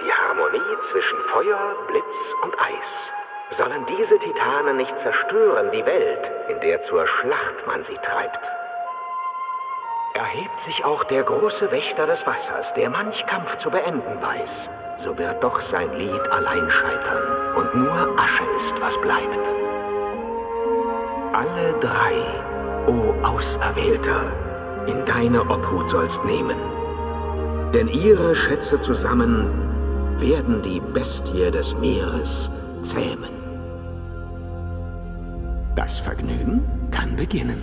die Harmonie zwischen Feuer, Blitz und Eis. Sollen diese Titanen nicht zerstören die Welt, in der zur Schlacht man sie treibt? Erhebt sich auch der große Wächter des Wassers, der manch Kampf zu beenden weiß, so wird doch sein Lied allein scheitern und nur Asche ist, was bleibt. Alle drei, o Auserwählter, in deine Obhut sollst nehmen. Denn ihre Schätze zusammen werden die Bestie des Meeres zähmen. Das Vergnügen kann beginnen.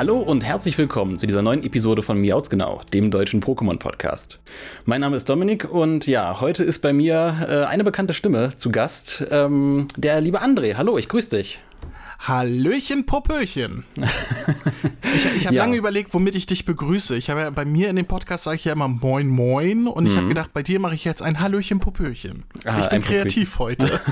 Hallo und herzlich willkommen zu dieser neuen Episode von Miauts Genau, dem deutschen Pokémon-Podcast. Mein Name ist Dominik und ja, heute ist bei mir äh, eine bekannte Stimme zu Gast, ähm, der liebe André. Hallo, ich grüße dich. Hallöchen, Popöchen. ich ich habe ja. lange überlegt, womit ich dich begrüße. Ich habe ja bei mir in dem Podcast sage ich ja immer Moin Moin und mhm. ich habe gedacht, bei dir mache ich jetzt ein Hallöchen, Popöchen. Ah, ich bin kreativ Popöchen. heute.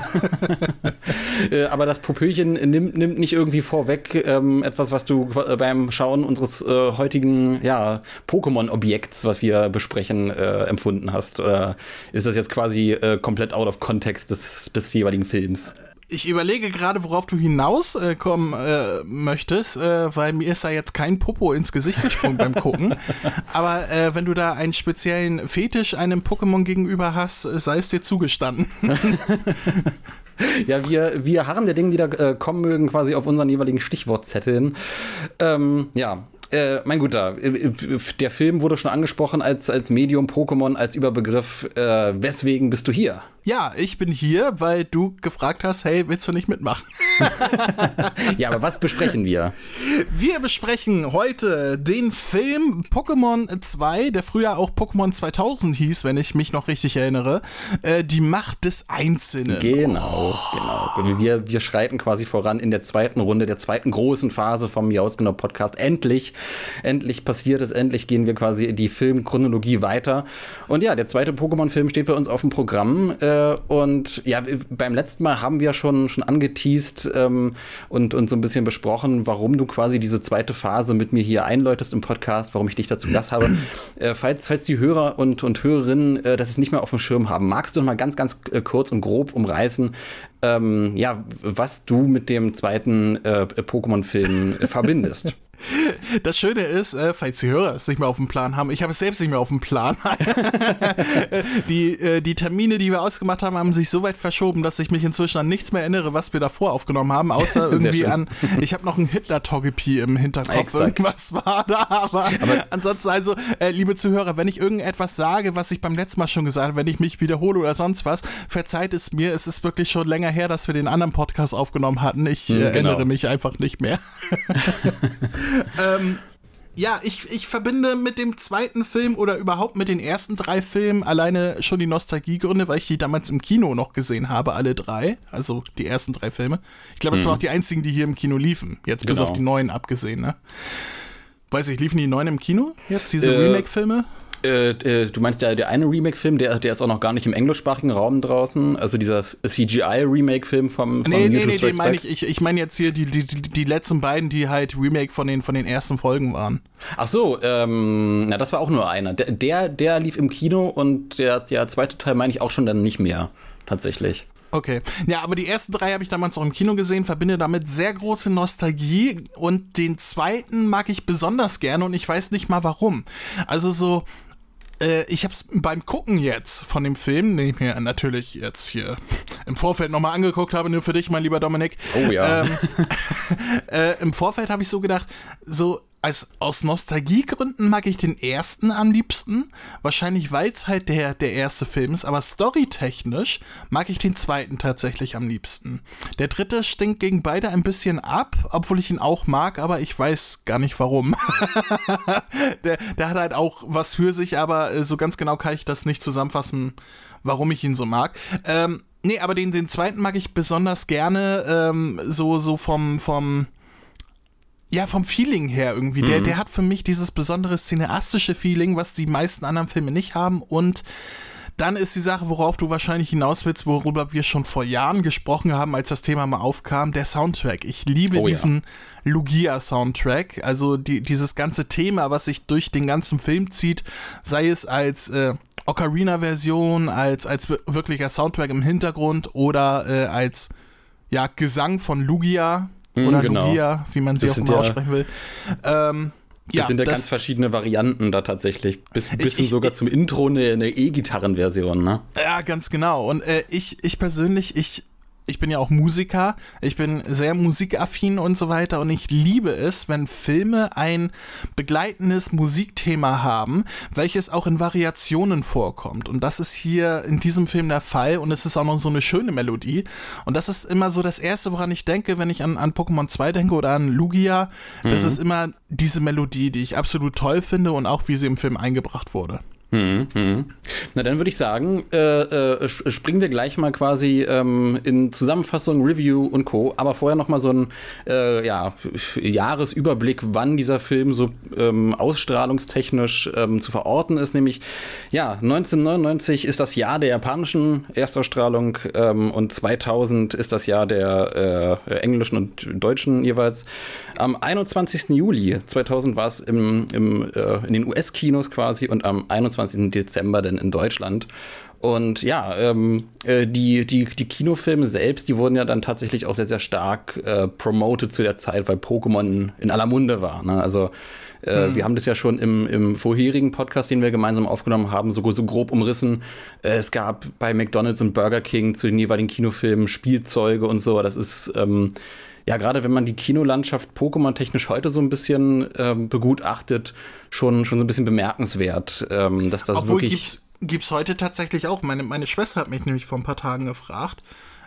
Äh, aber das Popöchen nimmt, nimmt nicht irgendwie vorweg ähm, etwas, was du äh, beim Schauen unseres äh, heutigen ja, Pokémon-Objekts, was wir besprechen, äh, empfunden hast. Oder ist das jetzt quasi äh, komplett out of context des, des jeweiligen Films? Ich überlege gerade, worauf du hinauskommen äh, möchtest, äh, weil mir ist da jetzt kein Popo ins Gesicht gesprungen beim Gucken. Aber äh, wenn du da einen speziellen Fetisch einem Pokémon gegenüber hast, sei es dir zugestanden. ja, wir, wir harren der Dinge, die da äh, kommen mögen, quasi auf unseren jeweiligen Stichwortzetteln. Ähm, ja, äh, mein Guter, äh, der Film wurde schon angesprochen als, als Medium Pokémon, als Überbegriff. Äh, weswegen bist du hier? Ja, ich bin hier, weil du gefragt hast, hey, willst du nicht mitmachen? ja, aber was besprechen wir? Wir besprechen heute den Film Pokémon 2, der früher auch Pokémon 2000 hieß, wenn ich mich noch richtig erinnere. Äh, die Macht des Einzelnen. Genau, oh. genau. Wir, wir schreiten quasi voran in der zweiten Runde, der zweiten großen Phase vom Jausgenau Podcast. Endlich, endlich passiert es, endlich gehen wir quasi in die Filmchronologie weiter. Und ja, der zweite Pokémon-Film steht bei uns auf dem Programm. Äh, äh, und ja, beim letzten Mal haben wir schon, schon angeteased ähm, und, und so ein bisschen besprochen, warum du quasi diese zweite Phase mit mir hier einläutest im Podcast, warum ich dich dazu Gast habe. Äh, falls, falls die Hörer und, und Hörerinnen äh, das nicht mehr auf dem Schirm haben, magst du noch mal ganz, ganz äh, kurz und grob umreißen, ähm, ja, was du mit dem zweiten äh, Pokémon-Film verbindest? Das Schöne ist, äh, falls die Hörer es nicht mehr auf dem Plan haben, ich habe es selbst nicht mehr auf dem Plan. die, äh, die Termine, die wir ausgemacht haben, haben sich so weit verschoben, dass ich mich inzwischen an nichts mehr erinnere, was wir davor aufgenommen haben, außer irgendwie an, ich habe noch ein Hitler-Togepi im Hinterkopf, Exakt. irgendwas war da, aber, aber ansonsten also, äh, liebe Zuhörer, wenn ich irgendetwas sage, was ich beim letzten Mal schon gesagt habe, wenn ich mich wiederhole oder sonst was, verzeiht es mir, es ist wirklich schon länger her, dass wir den anderen Podcast aufgenommen hatten, ich hm, genau. erinnere mich einfach nicht mehr. ähm, ja, ich, ich verbinde mit dem zweiten Film oder überhaupt mit den ersten drei Filmen alleine schon die Nostalgiegründe, weil ich die damals im Kino noch gesehen habe, alle drei. Also die ersten drei Filme. Ich glaube, das mhm. waren auch die einzigen, die hier im Kino liefen. Jetzt genau. bis auf die neuen abgesehen, ne? Weiß ich, liefen die neuen im Kino jetzt, diese äh, Remake-Filme? Äh, äh, du meinst ja, der eine Remake-Film, der, der ist auch noch gar nicht im englischsprachigen Raum draußen. Also dieser CGI-Remake-Film vom, vom Nee, nee, nee, den meine ich, ich, ich meine jetzt hier die, die, die letzten beiden, die halt Remake von den, von den ersten Folgen waren. Ach so, ähm, na, das war auch nur einer. Der, der, der lief im Kino und der, der zweite Teil meine ich auch schon dann nicht mehr, tatsächlich. Okay. Ja, aber die ersten drei habe ich damals noch im Kino gesehen, verbinde damit sehr große Nostalgie und den zweiten mag ich besonders gerne und ich weiß nicht mal warum. Also so, äh, ich habe es beim Gucken jetzt von dem Film, den ich mir natürlich jetzt hier im Vorfeld nochmal angeguckt habe, nur für dich, mein lieber Dominik. Oh ja. Ähm, äh, Im Vorfeld habe ich so gedacht, so als, aus Nostalgiegründen mag ich den ersten am liebsten. Wahrscheinlich, weil es halt der, der erste Film ist. Aber storytechnisch mag ich den zweiten tatsächlich am liebsten. Der dritte stinkt gegen beide ein bisschen ab, obwohl ich ihn auch mag, aber ich weiß gar nicht warum. der, der hat halt auch was für sich, aber äh, so ganz genau kann ich das nicht zusammenfassen, warum ich ihn so mag. Ähm, nee, aber den, den zweiten mag ich besonders gerne, ähm, so, so vom, vom, ja, vom Feeling her irgendwie. Mhm. Der, der hat für mich dieses besondere cineastische Feeling, was die meisten anderen Filme nicht haben. Und dann ist die Sache, worauf du wahrscheinlich hinaus willst, worüber wir schon vor Jahren gesprochen haben, als das Thema mal aufkam, der Soundtrack. Ich liebe oh, diesen ja. Lugia-Soundtrack. Also die, dieses ganze Thema, was sich durch den ganzen Film zieht, sei es als äh, Ocarina-Version, als, als wirklicher Soundtrack im Hintergrund oder äh, als ja, Gesang von Lugia oder genau. Lugia, wie man sie das auch immer aussprechen will. Ähm, das ja, sind ja das, ganz verschiedene Varianten da tatsächlich. Bis, bis ich, sogar ich, zum Intro eine E-Gitarren-Version, ne? Ja, ganz genau. Und äh, ich, ich persönlich, ich ich bin ja auch Musiker, ich bin sehr musikaffin und so weiter und ich liebe es, wenn Filme ein begleitendes Musikthema haben, welches auch in Variationen vorkommt. Und das ist hier in diesem Film der Fall und es ist auch noch so eine schöne Melodie. Und das ist immer so das Erste, woran ich denke, wenn ich an, an Pokémon 2 denke oder an Lugia. Mhm. Das ist immer diese Melodie, die ich absolut toll finde und auch wie sie im Film eingebracht wurde. Hm, hm. Na, dann würde ich sagen, äh, äh, springen wir gleich mal quasi ähm, in Zusammenfassung, Review und Co. Aber vorher noch mal so ein äh, ja, Jahresüberblick, wann dieser Film so ähm, ausstrahlungstechnisch ähm, zu verorten ist. Nämlich, ja, 1999 ist das Jahr der japanischen Erstausstrahlung ähm, und 2000 ist das Jahr der äh, englischen und deutschen jeweils. Am 21. Juli 2000 war es im, im, äh, in den US-Kinos quasi und am 21 25. Dezember denn in Deutschland. Und ja, ähm, äh, die, die, die Kinofilme selbst, die wurden ja dann tatsächlich auch sehr, sehr stark äh, promoted zu der Zeit, weil Pokémon in aller Munde war. Ne? Also äh, hm. wir haben das ja schon im, im vorherigen Podcast, den wir gemeinsam aufgenommen haben, so, so grob umrissen. Äh, es gab bei McDonald's und Burger King zu den jeweiligen Kinofilmen Spielzeuge und so. Das ist ähm, ja, gerade wenn man die Kinolandschaft Pokémon-technisch heute so ein bisschen ähm, begutachtet, schon, schon so ein bisschen bemerkenswert, ähm, dass das Obwohl wirklich. Gibt's, gibt's heute tatsächlich auch. Meine, meine Schwester hat mich nämlich vor ein paar Tagen gefragt,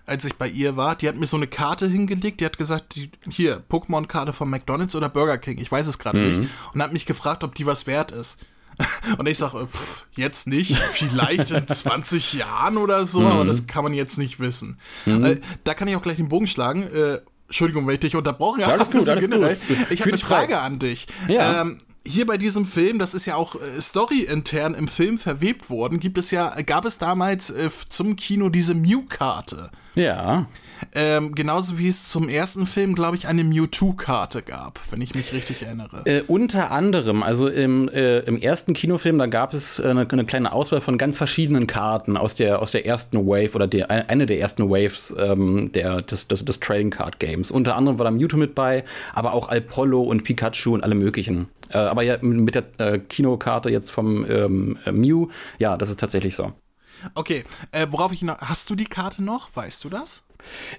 als ich bei ihr war. Die hat mir so eine Karte hingelegt. Die hat gesagt, die, hier, Pokémon-Karte von McDonalds oder Burger King. Ich weiß es gerade mhm. nicht. Und hat mich gefragt, ob die was wert ist. Und ich sage, jetzt nicht, vielleicht in 20 Jahren oder so, mhm. aber das kann man jetzt nicht wissen. Mhm. Äh, da kann ich auch gleich den Bogen schlagen. Äh, Entschuldigung, wenn ich dich unterbrochen habe. Alles gut, alles generell. gut. Ich habe eine Frage frei. an dich. Ja. Ähm, hier bei diesem Film, das ist ja auch äh, storyintern im Film verwebt worden, gibt es ja, gab es damals äh, zum Kino diese Mew-Karte. Ja. Ähm, genauso wie es zum ersten Film, glaube ich, eine Mewtwo-Karte gab, wenn ich mich richtig erinnere. Äh, unter anderem, also im, äh, im ersten Kinofilm, da gab es äh, eine, eine, kleine Auswahl von ganz verschiedenen Karten aus der, aus der ersten Wave oder der, eine der ersten Waves ähm, der, des, des, des Trading Card Games. Unter anderem war da Mewtwo mit bei, aber auch Alpollo und Pikachu und alle möglichen. Äh, aber ja, mit der äh, Kinokarte jetzt vom ähm, Mew, ja, das ist tatsächlich so. Okay, äh, worauf ich noch. Hast du die Karte noch? Weißt du das?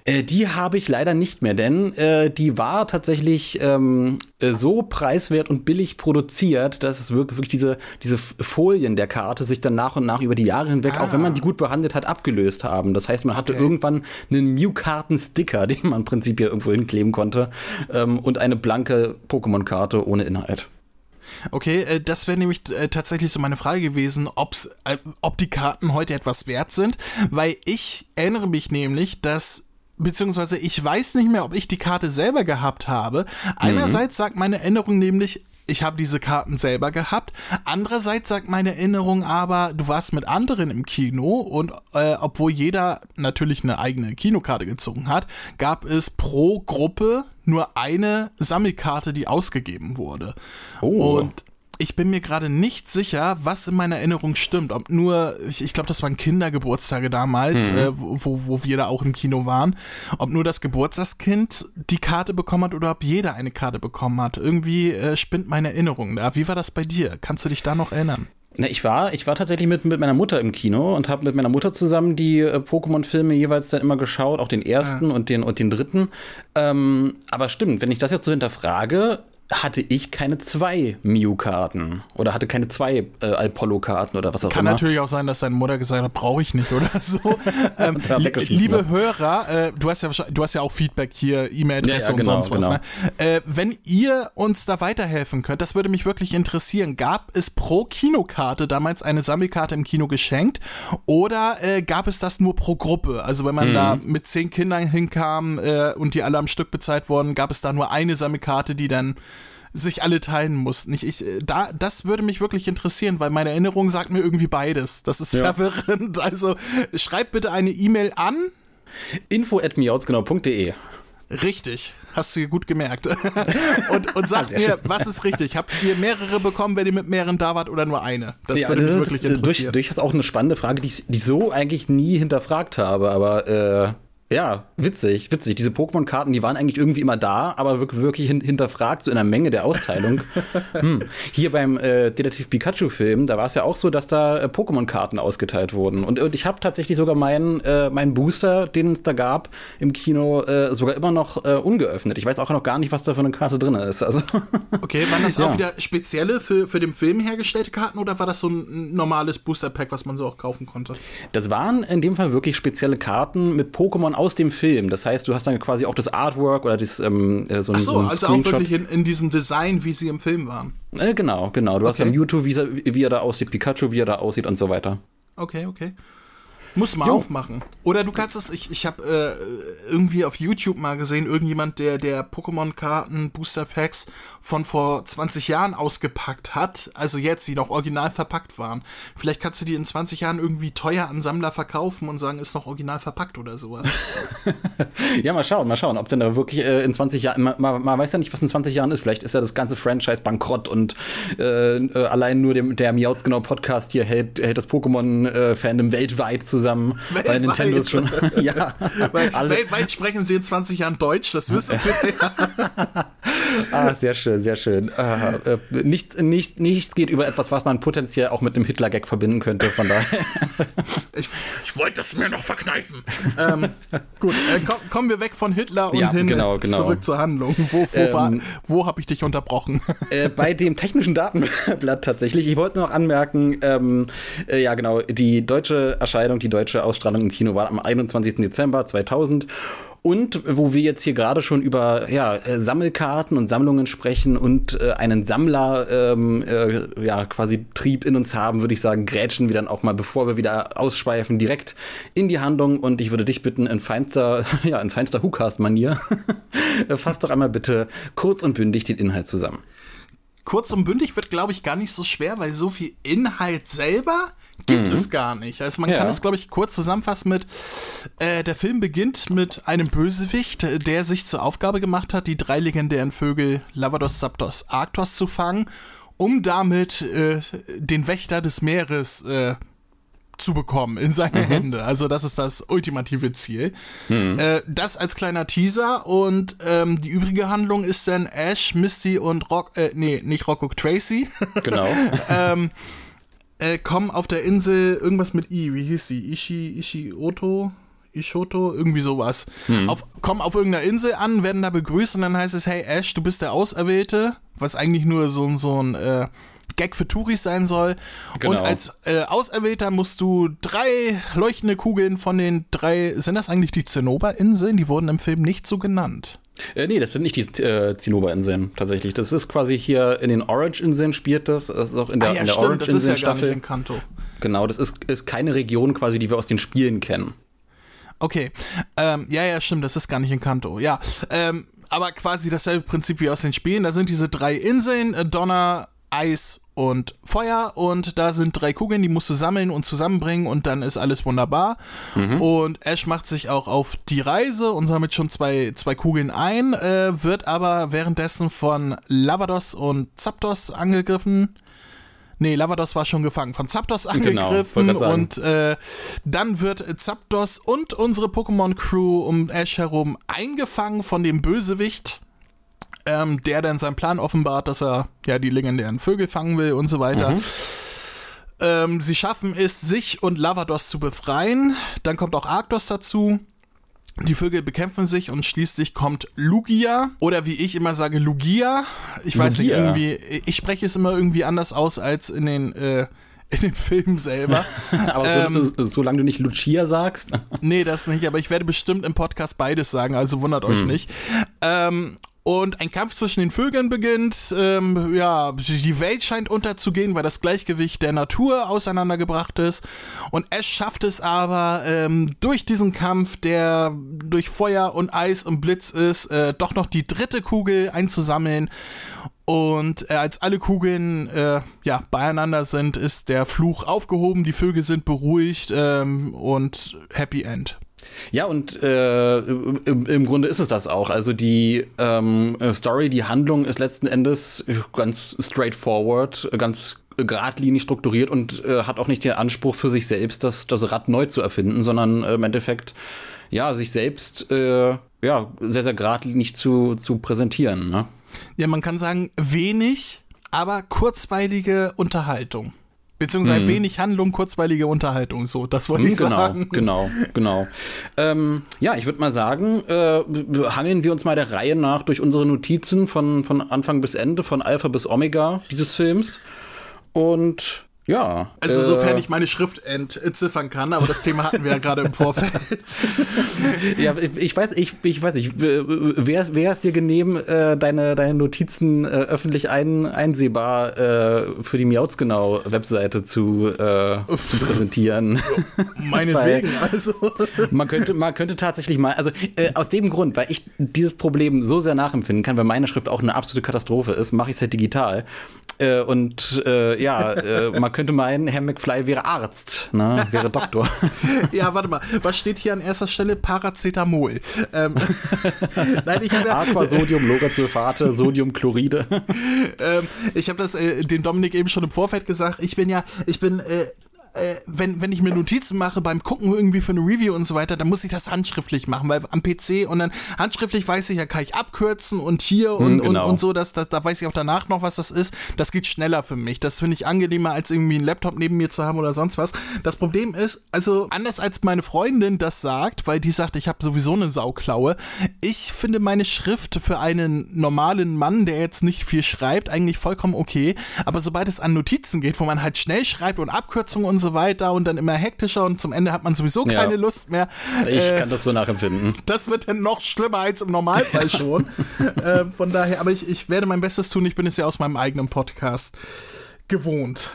Äh, die habe ich leider nicht mehr, denn äh, die war tatsächlich ähm, äh, so preiswert und billig produziert, dass es wirklich, wirklich, diese, diese Folien der Karte sich dann nach und nach über die Jahre hinweg, ah. auch wenn man die gut behandelt hat, abgelöst haben. Das heißt, man hatte okay. irgendwann einen Mew-Karten-Sticker, den man im Prinzip ja irgendwo hinkleben konnte, ähm, und eine blanke Pokémon-Karte ohne Inhalt. Okay, äh, das wäre nämlich äh, tatsächlich so meine Frage gewesen, ob's, äh, ob die Karten heute etwas wert sind, weil ich erinnere mich nämlich, dass beziehungsweise ich weiß nicht mehr, ob ich die Karte selber gehabt habe. Einerseits mhm. sagt meine Erinnerung nämlich, ich habe diese Karten selber gehabt. Andererseits sagt meine Erinnerung aber, du warst mit anderen im Kino und äh, obwohl jeder natürlich eine eigene Kinokarte gezogen hat, gab es pro Gruppe nur eine Sammelkarte, die ausgegeben wurde. Oh. Und ich bin mir gerade nicht sicher, was in meiner Erinnerung stimmt. Ob nur, ich, ich glaube, das waren Kindergeburtstage damals, mhm. äh, wo, wo wir da auch im Kino waren. Ob nur das Geburtstagskind die Karte bekommen hat oder ob jeder eine Karte bekommen hat. Irgendwie äh, spinnt meine Erinnerung da. Wie war das bei dir? Kannst du dich da noch erinnern? Na, ich war, ich war tatsächlich mit, mit meiner Mutter im Kino und habe mit meiner Mutter zusammen die äh, Pokémon-Filme jeweils dann immer geschaut, auch den ersten ja. und den und den dritten. Ähm, aber stimmt, wenn ich das jetzt so hinterfrage, hatte ich keine zwei Mew-Karten oder hatte keine zwei äh, Apollo-Karten oder was auch Kann immer. natürlich auch sein, dass deine Mutter gesagt hat, brauche ich nicht oder so. ähm, li liebe hat. Hörer, äh, du, hast ja, du hast ja auch Feedback hier, E-Mail-Adresse Ja, ja, genau, und sonst was. genau. Ne? Äh, wenn ihr uns da weiterhelfen könnt, das würde mich wirklich interessieren. Gab es pro Kinokarte damals eine Sammelkarte im Kino geschenkt oder äh, gab es das nur pro Gruppe? Also wenn man Mhm. da mit zehn Kindern hinkam äh, und die alle am Stück bezahlt wurden, gab es da nur eine Sammelkarte, die dann sich alle teilen mussten. Ich, ich, äh, da, das würde mich wirklich interessieren, weil meine Erinnerung sagt mir irgendwie beides. Das ist Ja. verwirrend. Also schreibt bitte eine E-Mail an. Info at miautsgenau.de. Richtig. Hast du dir gut gemerkt. und, und sagt mir, schön. was ist richtig? Habt ihr mehrere bekommen, wenn ihr mit mehreren da wart oder nur eine? Das Ja, würde mich das wirklich durch, interessieren. durchaus auch eine spannende Frage, die ich, die ich so eigentlich nie hinterfragt habe, aber äh, ja, witzig, witzig. Diese Pokémon-Karten, die waren eigentlich irgendwie immer da, aber wirklich, wirklich hin, hinterfragt, so in der Menge der Austeilung. hm. Hier beim äh, Detektiv Pikachu-Film, da war es ja auch so, dass da äh, Pokémon-Karten ausgeteilt wurden. Und, und ich habe tatsächlich sogar meinen, äh, meinen Booster, den es da gab, im Kino äh, sogar immer noch äh, ungeöffnet. Ich weiß auch noch gar nicht, was da für eine Karte drin ist. Also Okay, waren das Ja. auch wieder spezielle für, für den Film hergestellte Karten oder war das so ein normales Booster-Pack, was man so auch kaufen konnte? Das waren in dem Fall wirklich spezielle Karten mit Pokémon aus dem Film. Das heißt, du hast dann quasi auch das Artwork oder das, ähm, äh, so ein, Ach so, so ein also auch wirklich in, in diesem Design, wie sie im Film waren. Äh, genau, genau. Du hast Okay. dann Mewtwo, wie, wie er da aussieht, Pikachu, wie er da aussieht und so weiter. Okay, okay. Muss mal Jo. aufmachen. Oder du kannst es, ich, ich habe äh, irgendwie auf YouTube mal gesehen, irgendjemand, der, der Pokémon-Karten, Booster-Packs von vor 20 Jahren ausgepackt hat, also jetzt, die noch original verpackt waren. Vielleicht kannst du die in 20 Jahren irgendwie teuer an Sammler verkaufen und sagen, ist noch original verpackt oder sowas. Ja, mal schauen, mal schauen, ob denn da wirklich äh, in 20 Jahren, man, man, man weiß ja nicht, was in 20 Jahren ist. Vielleicht ist ja das ganze Franchise bankrott und äh, äh, allein nur dem, der Miauts genau Podcast hier hält, hält das Pokémon-Fandom weltweit zusammen. Weil Weltweit? Nintendo ist schon, ja, Weil weltweit sprechen sie in 20 Jahren Deutsch, das wissen wir. Ah, sehr schön, sehr schön. Äh, äh, nichts, nicht, nichts geht über etwas, was man potenziell auch mit einem Hitler-Gag verbinden könnte. Von daher. Ich, ich wollte es mir noch verkneifen. ähm, gut, äh, komm, kommen wir weg von Hitler und Ja, hin genau, genau. zurück zur Handlung. Wo, wo, Ähm, wo habe ich dich unterbrochen? äh, bei dem technischen Datenblatt tatsächlich. Ich wollte noch anmerken, ähm, äh, ja genau, die deutsche Erscheinung, die deutsche Ausstrahlung im Kino war am 21. Dezember 2000. Und wo wir jetzt hier gerade schon über ja, äh, Sammelkarten und Sammlungen sprechen und äh, einen Sammler ähm, äh, ja, quasi Trieb in uns haben, würde ich sagen, grätschen wir dann auch mal, bevor wir wieder ausschweifen, direkt in die Handlung. Und ich würde dich bitten, in feinster, ja, in feinster Hookast-Manier, äh, fass doch einmal bitte kurz und bündig den Inhalt zusammen. Kurz und bündig wird, glaube ich, gar nicht so schwer, weil so viel Inhalt selber gibt es gar nicht. Also man Mhm. Ja. kann es, glaube ich, kurz zusammenfassen mit, äh, der Film beginnt mit einem Bösewicht, der sich zur Aufgabe gemacht hat, die drei legendären Vögel Lavados, Zapdos, Arctos zu fangen, um damit äh, den Wächter des Meeres äh, zu bekommen in seine Hände. Also das ist das ultimative Ziel. Äh, das als kleiner Teaser und ähm, die übrige Handlung ist dann Ash, Misty und Rock, äh, nee, nicht Rocco, Tracy Genau. ähm, äh, kommen auf der Insel irgendwas mit I, wie hieß sie? Ishi, Ishioto? Ishoto, irgendwie sowas. Auf, kommen auf irgendeiner Insel an, werden da begrüßt und dann heißt es, hey Ash, du bist der Auserwählte, was eigentlich nur so, ein- so ein äh, Gag für Touris sein soll. Genau. Und als äh, Auserwählter musst du drei leuchtende Kugeln von den drei, sind das eigentlich die Zinnober-Inseln? Die wurden im Film nicht so genannt. Äh, nee, das sind nicht die äh, Zinnober-Inseln tatsächlich. Das ist quasi hier in den Orange-Inseln spielt das. Das ist auch in der, in der Ah das ist ja gar nicht Orange-Inseln-Staffel. in Kanto. genau, das ist, ist keine Region quasi, die wir aus den Spielen kennen. Okay. Ähm, ja, ja, stimmt, das ist gar nicht in Kanto. Ja. Ähm, aber quasi dasselbe Prinzip wie aus den Spielen. Da sind diese drei Inseln, äh, Donner, Eis und Feuer und da sind drei Kugeln, die musst du sammeln und zusammenbringen und dann ist alles wunderbar. Und Ash macht sich auch auf die Reise und sammelt schon zwei, zwei Kugeln ein, äh, wird aber währenddessen von Lavados und Zapdos angegriffen. Nee, Lavados war schon gefangen, von Zapdos Genau, angegriffen sagen. und äh, dann wird Zapdos und unsere Pokémon-Crew um Ash herum eingefangen von dem Bösewicht, ähm, der dann seinen Plan offenbart, dass er ja die legendären Vögel fangen will und so weiter. Mhm. Ähm, sie schaffen es, sich und Lavados zu befreien. Dann kommt auch Arctos dazu. Die Vögel bekämpfen sich und schließlich kommt Lugia oder wie ich immer sage Lugia. Ich weiß nicht Lugia. irgendwie. Ich spreche es immer irgendwie anders aus als in den äh, in dem Film selber. Aber Ähm. so, solange du nicht Lucia sagst. Nee, das nicht, aber ich werde bestimmt im Podcast beides sagen, also wundert euch nicht. Ähm, und ein Kampf zwischen den Vögeln beginnt. Ähm, ja, die Welt scheint unterzugehen, weil das Gleichgewicht der Natur auseinandergebracht ist. Und Ash schafft es aber ähm, durch diesen Kampf, der durch Feuer und Eis und Blitz ist, äh, doch noch die dritte Kugel einzusammeln. Und äh, als alle Kugeln äh, ja, beieinander sind, ist der Fluch aufgehoben, die Vögel sind beruhigt ähm, und Happy End. Ja, und äh, im, im Grunde ist es das auch. Also die ähm, Story, die Handlung ist letzten Endes ganz straightforward, ganz geradlinig strukturiert und äh, hat auch nicht den Anspruch für sich selbst, das, das Rad neu zu erfinden, sondern äh, im Endeffekt ja, sich selbst äh, ja, sehr, sehr geradlinig zu, zu präsentieren. Ne? Ja, man kann sagen, wenig, aber kurzweilige Unterhaltung. Beziehungsweise wenig Handlung, kurzweilige Unterhaltung. So, das wollte ich Genau, sagen. genau, genau. Ähm, ja, ich würde mal sagen, äh, hangeln wir uns mal der Reihe nach durch unsere Notizen von, von Anfang bis Ende, von Alpha bis Omega dieses Films. Und ja. Also, äh, sofern ich meine Schrift entziffern kann, aber das Thema hatten wir ja gerade im Vorfeld. Ja, ich weiß, ich, ich weiß nicht, wäre wär es dir genehm, äh, deine, deine Notizen äh, öffentlich ein, einsehbar äh, für die Miautsgenau-Webseite zu, äh, zu präsentieren? Meinetwegen, also. Man könnte, man könnte tatsächlich mal, also aus dem Grund, weil ich dieses Problem so sehr nachempfinden kann, weil meine Schrift auch eine absolute Katastrophe ist, mache ich es halt digital. Und ja, man könnte meinen, Herr McFly wäre Arzt, ne? wäre Doktor. Ja, warte mal. Was steht hier an erster Stelle? Paracetamol. Ähm, Nein, ich habe ja, Aquasodium, Lorazulfate, Sodiumchloride. ähm, ich habe das äh, dem Dominik eben schon im Vorfeld gesagt. Ich bin ja, ich bin äh, äh, wenn, wenn ich mir Notizen mache beim Gucken irgendwie für eine Review und so weiter, dann muss ich das handschriftlich machen, weil am PC und dann handschriftlich weiß ich ja, kann ich abkürzen und hier und, genau. und, und so, dass, dass, da weiß ich auch danach noch, was das ist. Das geht schneller für mich. Das finde ich angenehmer, als irgendwie einen Laptop neben mir zu haben oder sonst was. Das Problem ist, also anders als meine Freundin das sagt, weil die sagt, ich habe sowieso eine Sauklaue, ich finde meine Schrift für einen normalen Mann, der jetzt nicht viel schreibt, eigentlich vollkommen okay. Aber sobald es an Notizen geht, wo man halt schnell schreibt und Abkürzungen und so weiter und dann immer hektischer und zum Ende hat man sowieso Ja. keine Lust mehr. Ich äh, kann das so nachempfinden. das wird dann noch schlimmer als im Normalfall schon. äh, von daher, aber ich, ich werde mein Bestes tun. Ich bin es ja aus meinem eigenen Podcast gewohnt.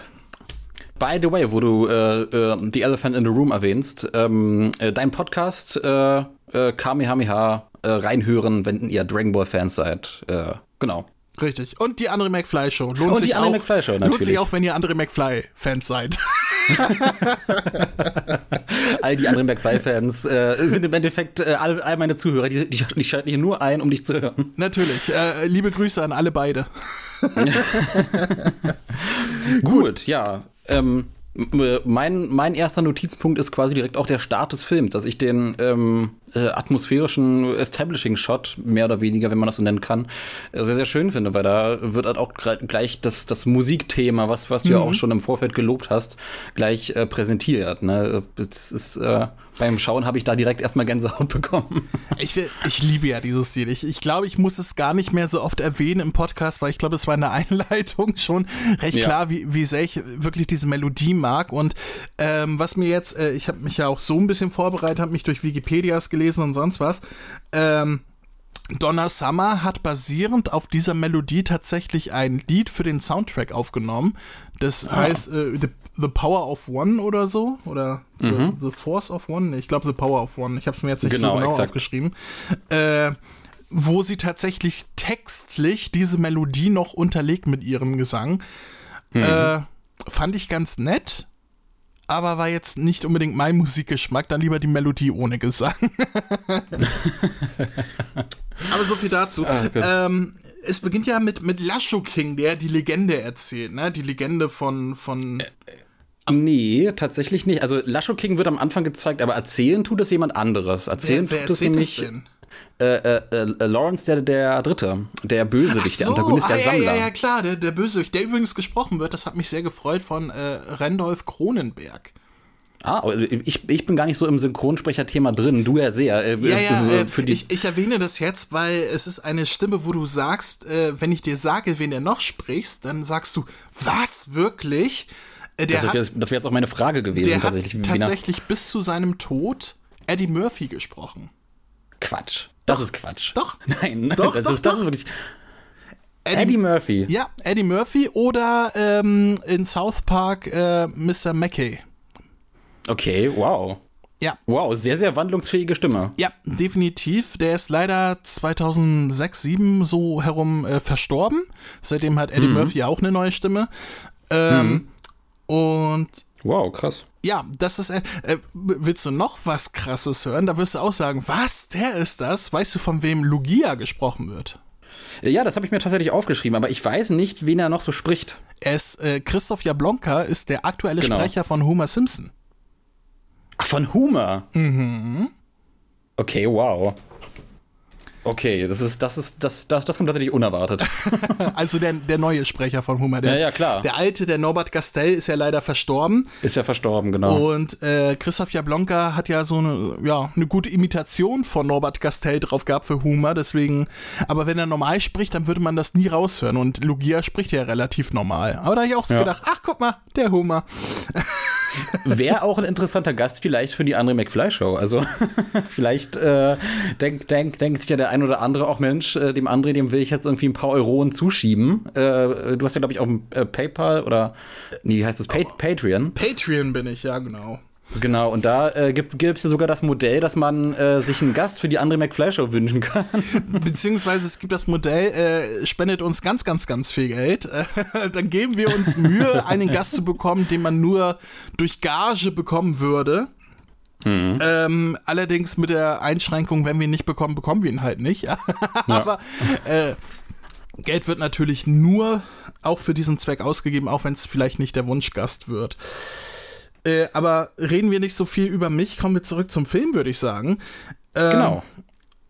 By the way, wo du äh, äh, The Elephant in the Room erwähnst, ähm, äh, dein Podcast äh, äh, Kamehameha reinhören, wenn ihr Dragon Ball Fans seid. Genau. Richtig. Und die andere McFly Show. Lohnt Und sich die andere auch, McFly Show, Lohnt sich natürlich. auch, wenn ihr andere McFly-Fans seid. All die anderen McFly-Fans äh, sind im Endeffekt äh, all, all meine Zuhörer, die, die, die schalten hier nur ein, um dich zu hören. Natürlich. Äh, liebe Grüße an alle beide. Gut, ja. Ähm, äh, mein, mein erster Notizpunkt ist quasi direkt auch der Start des Films, dass ich den ähm, äh, atmosphärischen Establishing-Shot, mehr oder weniger, wenn man das so nennen kann, äh, sehr, sehr schön finde, weil da wird halt auch gleich das, das Musikthema, was, was du ja auch schon im Vorfeld gelobt hast, gleich äh, präsentiert. Ne? Das ist, äh, beim Schauen habe ich da direkt erstmal Gänsehaut bekommen. Ich, will- ich liebe ja dieses Stil. Ich, ich glaube, ich muss es gar nicht mehr so oft erwähnen im Podcast, weil ich glaube, es war in der Einleitung schon recht Ja. klar, wie, wie sehr ich wirklich diese Melodie mag. Und ähm, was mir jetzt, äh, ich habe mich ja auch so ein bisschen vorbereitet, habe mich durch Wikipedias gelesen und sonst was. Ähm, Donna Summer hat basierend auf dieser Melodie tatsächlich ein Lied für den Soundtrack aufgenommen. Das heißt äh, the, the Power of One oder so. Oder The, the Force of One. Ich glaube The Power of One. Ich habe es mir jetzt nicht Genau, so genau exakt. aufgeschrieben. Äh, wo sie tatsächlich textlich diese Melodie noch unterlegt mit ihrem Gesang. Äh, fand ich ganz nett. Aber war jetzt nicht unbedingt mein Musikgeschmack, dann lieber die Melodie ohne Gesang. Aber so viel dazu. gut. ähm, es beginnt ja mit, mit Lasho King, der die Legende erzählt, ne? Die Legende von, von Nee, tatsächlich nicht. Also Lasho King wird am Anfang gezeigt, aber erzählen tut es jemand anderes. Erzählen wer, wer tut es nämlich denn? Äh, äh, äh, Lawrence der, der Dritte, der Bösewicht, der so, Antagonist, ah, der ja, Sammler. ja, ja, klar, der, der Bösewicht, der übrigens gesprochen wird, das hat mich sehr gefreut von äh, Randolph Kronenberg. Ah, ich, ich bin gar nicht so im Synchronsprecher-Thema drin, du ja sehr. Äh, ja, ja, äh, ich, ich erwähne das jetzt, weil es ist eine Stimme, wo du sagst, äh, wenn ich dir sage, wen er noch sprichst, dann sagst du, was, wirklich? Äh, das wäre wär jetzt auch meine Frage gewesen. Der tatsächlich, hat tatsächlich bis zu seinem Tod Eddie Murphy gesprochen. Quatsch. Das doch, ist Quatsch. Doch. Nein, doch, das, doch, ist, das ist wirklich. Eddie, Eddie, Murphy. Ja, Eddie Murphy oder ähm, in South Park äh, Mr. Mackey. Okay, wow. Ja. Wow, sehr, sehr wandlungsfähige Stimme. Ja, definitiv. Der ist leider 2006, 2007 so herum äh, verstorben. Seitdem hat Eddie mhm. Murphy auch eine neue Stimme. Ähm, mhm. Und. Wow, krass. Ja, das ist. Äh, äh, willst du noch was Krasses hören? Da wirst du auch sagen, was? Der ist das? Weißt du, von wem Lugia gesprochen wird? Ja, das habe ich mir tatsächlich aufgeschrieben, aber ich weiß nicht, wen er noch so spricht. Ist, äh, Christoph Jablonka ist der aktuelle genau. Sprecher von Homer Simpson. Ach, von Homer? Mhm. Okay, wow. Okay, das ist, das ist, das, das, das kommt tatsächlich unerwartet. also der, der neue Sprecher von Homer. Der, ja, ja, klar. Der alte, der Norbert Gastel, ist ja leider verstorben. Ist ja verstorben, genau. Und äh, Christoph Jablonka hat ja so eine, ja, eine gute Imitation von Norbert Gastel drauf gehabt für Homer, deswegen, aber wenn er normal spricht, dann würde man das nie raushören. Und Lugia spricht ja relativ normal. Aber da habe ich auch so ja. gedacht, ach, guck mal, der Homer. Wäre auch ein interessanter Gast vielleicht für die andere McFly-Show. Also vielleicht äh, denkt denk, denk sich ja der ein oder andere auch, Mensch, äh, dem André, dem will ich jetzt irgendwie ein paar Euronen zuschieben. Äh, du hast ja, glaube ich, auch ein äh, PayPal oder, nee, wie heißt das? Pa Patreon. Patreon bin ich, ja, genau. Genau, und da äh, gibt es ja sogar das Modell, dass man äh, sich einen Gast für die andere McFly-Show wünschen kann. Beziehungsweise es gibt das Modell, äh, spendet uns ganz, ganz, ganz viel Geld. Äh, dann geben wir uns Mühe, einen Gast zu bekommen, den man nur durch Gage bekommen würde. Mhm. Ähm, allerdings mit der Einschränkung, wenn wir ihn nicht bekommen, bekommen wir ihn halt nicht. Ja. Aber äh, Geld wird natürlich nur auch für diesen Zweck ausgegeben, auch wenn es vielleicht nicht der Wunschgast wird. Äh, aber reden wir nicht so viel über mich, kommen wir zurück zum Film, würde ich sagen. Ähm, genau.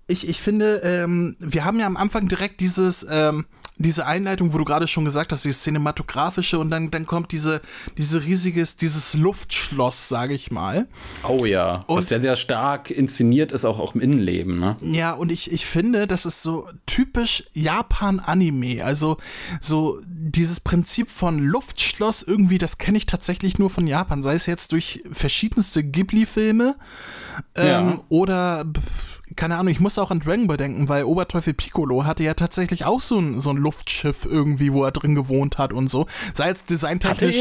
Ich, ich finde, ähm, wir haben ja am Anfang direkt dieses, ähm, diese Einleitung, wo du gerade schon gesagt hast, dieses cinematografische und dann, dann kommt diese, diese riesiges, dieses Luftschloss, sage ich mal. Oh ja, und, was sehr, sehr stark inszeniert ist, auch, auch im Innenleben, ne? Ja, und ich, ich finde, das ist so typisch Japan-Anime. Also so dieses Prinzip von Luftschloss irgendwie, das kenne ich tatsächlich nur von Japan, sei es jetzt durch verschiedenste Ghibli-Filme ähm, ja. oder keine Ahnung, ich muss auch an Dragon Ball denken, weil Oberteufel Piccolo hatte ja tatsächlich auch so ein, so ein Luftschiff irgendwie, wo er drin gewohnt hat und so. Sei es designtechnisch.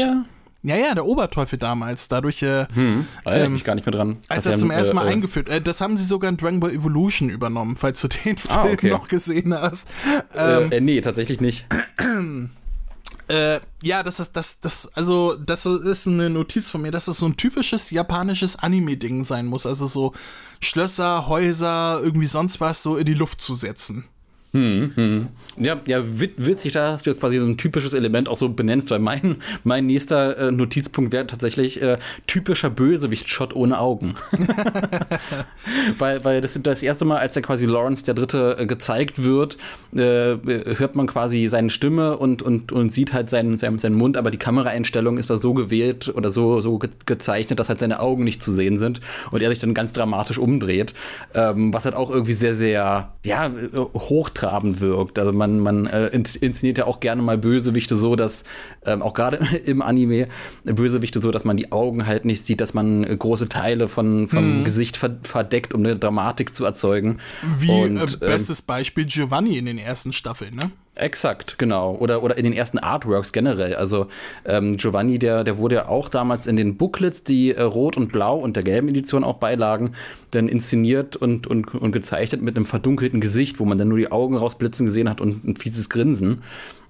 Ja, ja, der Oberteufel damals. Dadurch. Äh, hm, da ähm, ich gar nicht mehr dran. Als er zum ersten Mal äh, eingeführt. Äh, das haben sie sogar in Dragon Ball Evolution übernommen, falls du den ah, Film okay. noch gesehen hast. Ähm, äh, nee, tatsächlich nicht. Äh, ja, das ist, das, das, also, das ist eine Notiz von mir, dass es so ein typisches japanisches Anime-Ding sein muss. Also so Schlösser, Häuser, irgendwie sonst was so in die Luft zu setzen. Hm, hm. Ja, ja, witzig, dass du quasi so ein typisches Element auch so benennst, weil mein, mein nächster äh, Notizpunkt wäre tatsächlich äh, typischer Bösewicht-Shot ohne Augen. weil, weil das das erste Mal, als er quasi Lawrence der Dritte äh, gezeigt wird, äh, hört man quasi seine Stimme und, und, und sieht halt seinen, seinen, seinen Mund, aber die Kameraeinstellung ist da so gewählt oder so, so ge gezeichnet, dass halt seine Augen nicht zu sehen sind und er sich dann ganz dramatisch umdreht, ähm, was halt auch irgendwie sehr, sehr, ja, äh, hoch hochtrabend wirkt. Also man, man äh, inszeniert ja auch gerne mal Bösewichte so, dass ähm, auch gerade im Anime Bösewichte so, dass man die Augen halt nicht sieht, dass man äh, große Teile von, vom hm. Gesicht verdeckt, um eine Dramatik zu erzeugen. Wie Und, äh, ähm, bestes Beispiel Giovanni in den ersten Staffeln, ne? Exakt, genau. Oder, oder in den ersten Artworks generell. Also ähm, Giovanni, der, der wurde ja auch damals in den Booklets, die äh, rot und blau und der gelben Edition auch beilagen, dann inszeniert und, und, und gezeichnet mit einem verdunkelten Gesicht, wo man dann nur die Augen rausblitzen gesehen hat und ein fieses Grinsen.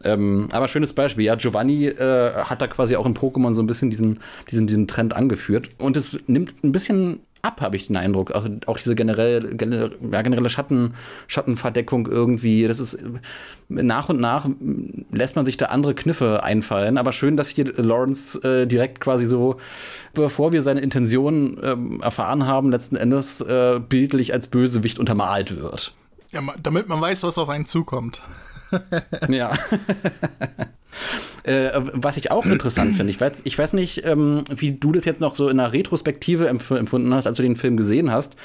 Ähm, aber schönes Beispiel, ja, Giovanni äh, hat da quasi auch in Pokémon so ein bisschen diesen, diesen, diesen Trend angeführt. Und es nimmt ein bisschen ab, habe ich den Eindruck. Auch, auch diese generell, generelle, ja, generelle Schatten, Schattenverdeckung irgendwie. Das ist nach und nach lässt man sich da andere Kniffe einfallen. Aber schön, dass hier Lawrence äh, direkt quasi so, bevor wir seine Intention äh, erfahren haben, letzten Endes äh, bildlich als Bösewicht untermalt wird. Ja, damit man weiß, was auf einen zukommt. ja. Äh, was ich auch interessant finde, ich weiß, ich weiß nicht, ähm, wie du das jetzt noch so in einer Retrospektive empf empfunden hast, als du den Film gesehen hast,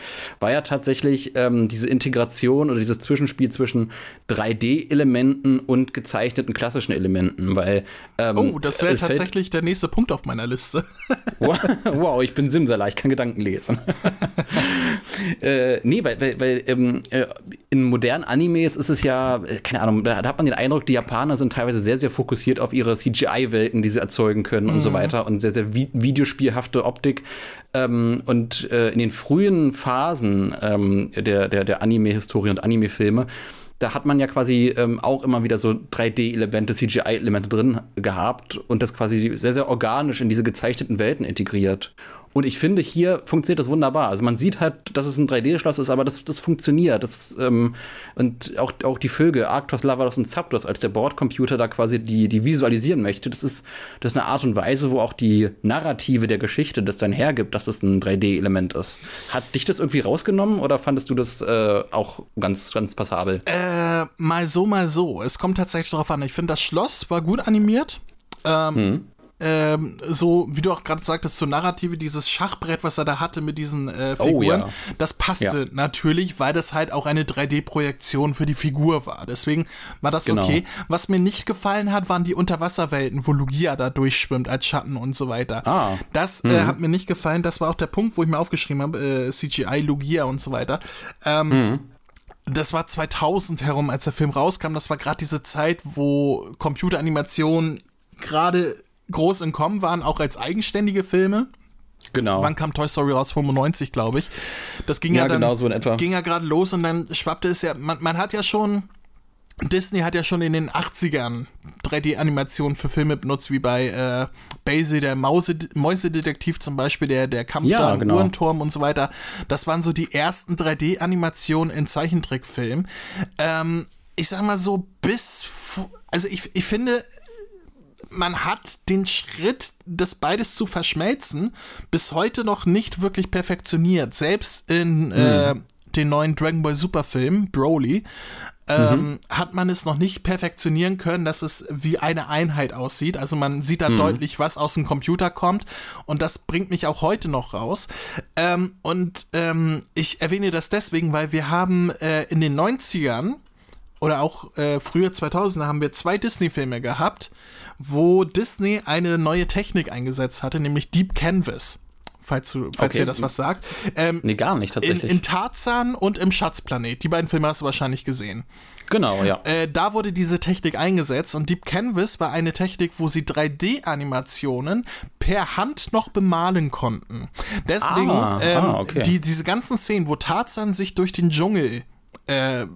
war ja tatsächlich ähm, diese Integration oder dieses Zwischenspiel zwischen 3D-Elementen und gezeichneten klassischen Elementen, weil ähm, Oh, das wäre tatsächlich der nächste Punkt auf meiner Liste. wow, ich bin Simsala, ich kann Gedanken lesen. äh, nee, weil, weil, weil ähm, äh, in modernen Animes ist es ja, äh, keine Ahnung, da, hat man den Eindruck, die Japaner sind teilweise sehr, sehr fokussiert auf ihre CGI-Welten, die sie erzeugen können mhm. und so mhm. weiter und sehr, sehr vi videospielhafte Optik. Ähm, und äh, in den frühen Phasen ähm, der, der, der Anime-Historie und Anime-Filme da hat man ja quasi ähm, auch immer wieder so 3D-Elemente, CGI-Elemente drin gehabt und das quasi sehr, sehr organisch in diese gezeichneten Welten integriert. Und ich finde, hier funktioniert das wunderbar. Also man sieht halt, dass es ein 3D-Schloss ist, aber das, das funktioniert. Das, ähm, und auch, auch die Vögel, Arctos, Lavados und Zapdos, als der Bordcomputer da quasi die, die visualisieren möchte, das ist, das ist eine Art und Weise, wo auch die Narrative der Geschichte das dann hergibt, dass es ein 3D-Element ist. Hat dich das irgendwie rausgenommen oder fandest du das äh, auch ganz, ganz passabel? Äh, mal so, mal so. Es kommt tatsächlich darauf an. Ich finde, das Schloss war gut animiert. Ähm, hm ähm, so, wie du auch gerade sagtest, zur Narrative, dieses Schachbrett, was er da hatte mit diesen äh, Figuren, oh, ja. das passte ja. natürlich, weil das halt auch eine 3D-Projektion für die Figur war. Deswegen war das genau. okay. Was mir nicht gefallen hat, waren die Unterwasserwelten, wo Lugia da durchschwimmt als Schatten und so weiter. Ah. Das äh, mhm. hat mir nicht gefallen. Das war auch der Punkt, wo ich mir aufgeschrieben habe, äh, CGI, Lugia und so weiter. Ähm, mhm das war 2000 herum, als der Film rauskam. Das war gerade diese Zeit, wo Computeranimation gerade groß in Kommen waren, auch als eigenständige Filme. Genau. Wann kam Toy Story raus? 95, glaube ich. Das ging ja, ja dann, genau so in etwa. Ging ja gerade los und dann schwappte es ja, man, man hat ja schon, Disney hat ja schon in den 80ern 3D-Animationen für Filme benutzt, wie bei äh, Basie, der Mause, Mäusedetektiv zum Beispiel, der, der Kampf ja, da im genau. Uhrenturm und so weiter. Das waren so die ersten 3D-Animationen in Zeichentrickfilmen. Ähm, ich sag mal so, bis, also ich, ich finde, man hat den Schritt, das beides zu verschmelzen, bis heute noch nicht wirklich perfektioniert. Selbst in mhm. äh, den neuen Dragon Ball Super Film, Broly, ähm, mhm. hat man es noch nicht perfektionieren können, dass es wie eine Einheit aussieht. Also man sieht da mhm. deutlich, was aus dem Computer kommt und das bringt mich auch heute noch raus. Ähm, und ähm, ich erwähne das deswegen, weil wir haben äh, in den 90ern oder auch äh, früher 2000 haben wir zwei Disney-Filme gehabt, wo Disney eine neue Technik eingesetzt hatte, nämlich Deep Canvas. Falls, du, falls okay. ihr das was sagt. Ähm, nee, gar nicht tatsächlich. In, in Tarzan und im Schatzplanet. Die beiden Filme hast du wahrscheinlich gesehen. Genau, ja. Äh, da wurde diese Technik eingesetzt und Deep Canvas war eine Technik, wo sie 3D-Animationen per Hand noch bemalen konnten. Deswegen ah, ähm, ah, okay. die, diese ganzen Szenen, wo Tarzan sich durch den Dschungel äh,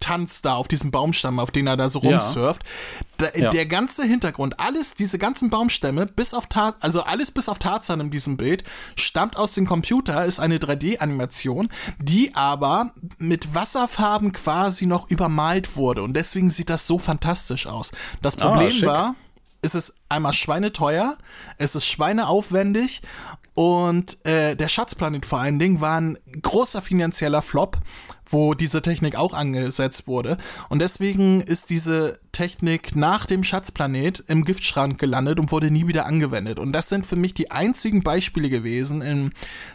Tanz da auf diesem Baumstamm, auf den er da so rumsurft. Ja. Da, ja. Der ganze Hintergrund, alles, diese ganzen Baumstämme, bis auf Tar also alles bis auf Tarzan in diesem Bild, stammt aus dem Computer, ist eine 3D-Animation, die aber mit Wasserfarben quasi noch übermalt wurde. Und deswegen sieht das so fantastisch aus. Das ah, Problem ah, war, es ist einmal schweineteuer, es ist schweineaufwendig und äh, der Schatzplanet vor allen Dingen war ein großer finanzieller Flop, wo diese Technik auch angesetzt wurde. Und deswegen ist diese Technik nach dem Schatzplanet im Giftschrank gelandet und wurde nie wieder angewendet. Und das sind für mich die einzigen Beispiele gewesen in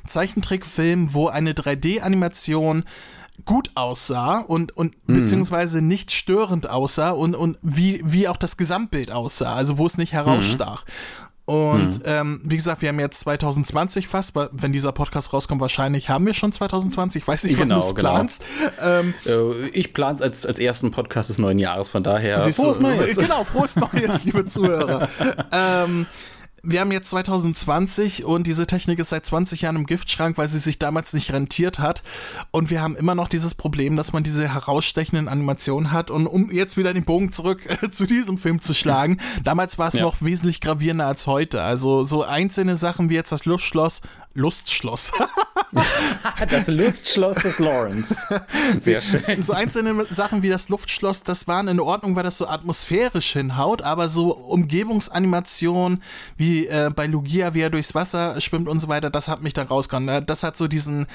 Zeichentrickfilmen, wo eine 3D-Animation gut aussah und, und mhm. beziehungsweise nicht störend aussah und, und wie, wie auch das Gesamtbild aussah, also wo es nicht herausstach. Mhm. Und hm. ähm, wie gesagt, wir haben jetzt 2020 fast, wenn dieser Podcast rauskommt, wahrscheinlich haben wir schon 2020. Ich weiß nicht, genau, wann du genau. planst. Ähm, äh, ich plane es als, als ersten Podcast des neuen Jahres, von daher frohes Neues. Genau, frohes Neues, liebe Zuhörer. ähm, wir haben jetzt 2020 und diese Technik ist seit 20 Jahren im Giftschrank, weil sie sich damals nicht rentiert hat. Und wir haben immer noch dieses Problem, dass man diese herausstechenden Animationen hat. Und um jetzt wieder den Bogen zurück äh, zu diesem Film zu schlagen, damals war es ja. noch wesentlich gravierender als heute. Also so einzelne Sachen wie jetzt das Luftschloss Lustschloss. das Lustschloss des Lawrence. Sehr schön. So einzelne Sachen wie das Luftschloss, das waren in Ordnung, weil das so atmosphärisch hinhaut, aber so Umgebungsanimationen wie äh, bei Lugia, wie er durchs Wasser schwimmt und so weiter, das hat mich da rausgekommen. Das hat so diesen,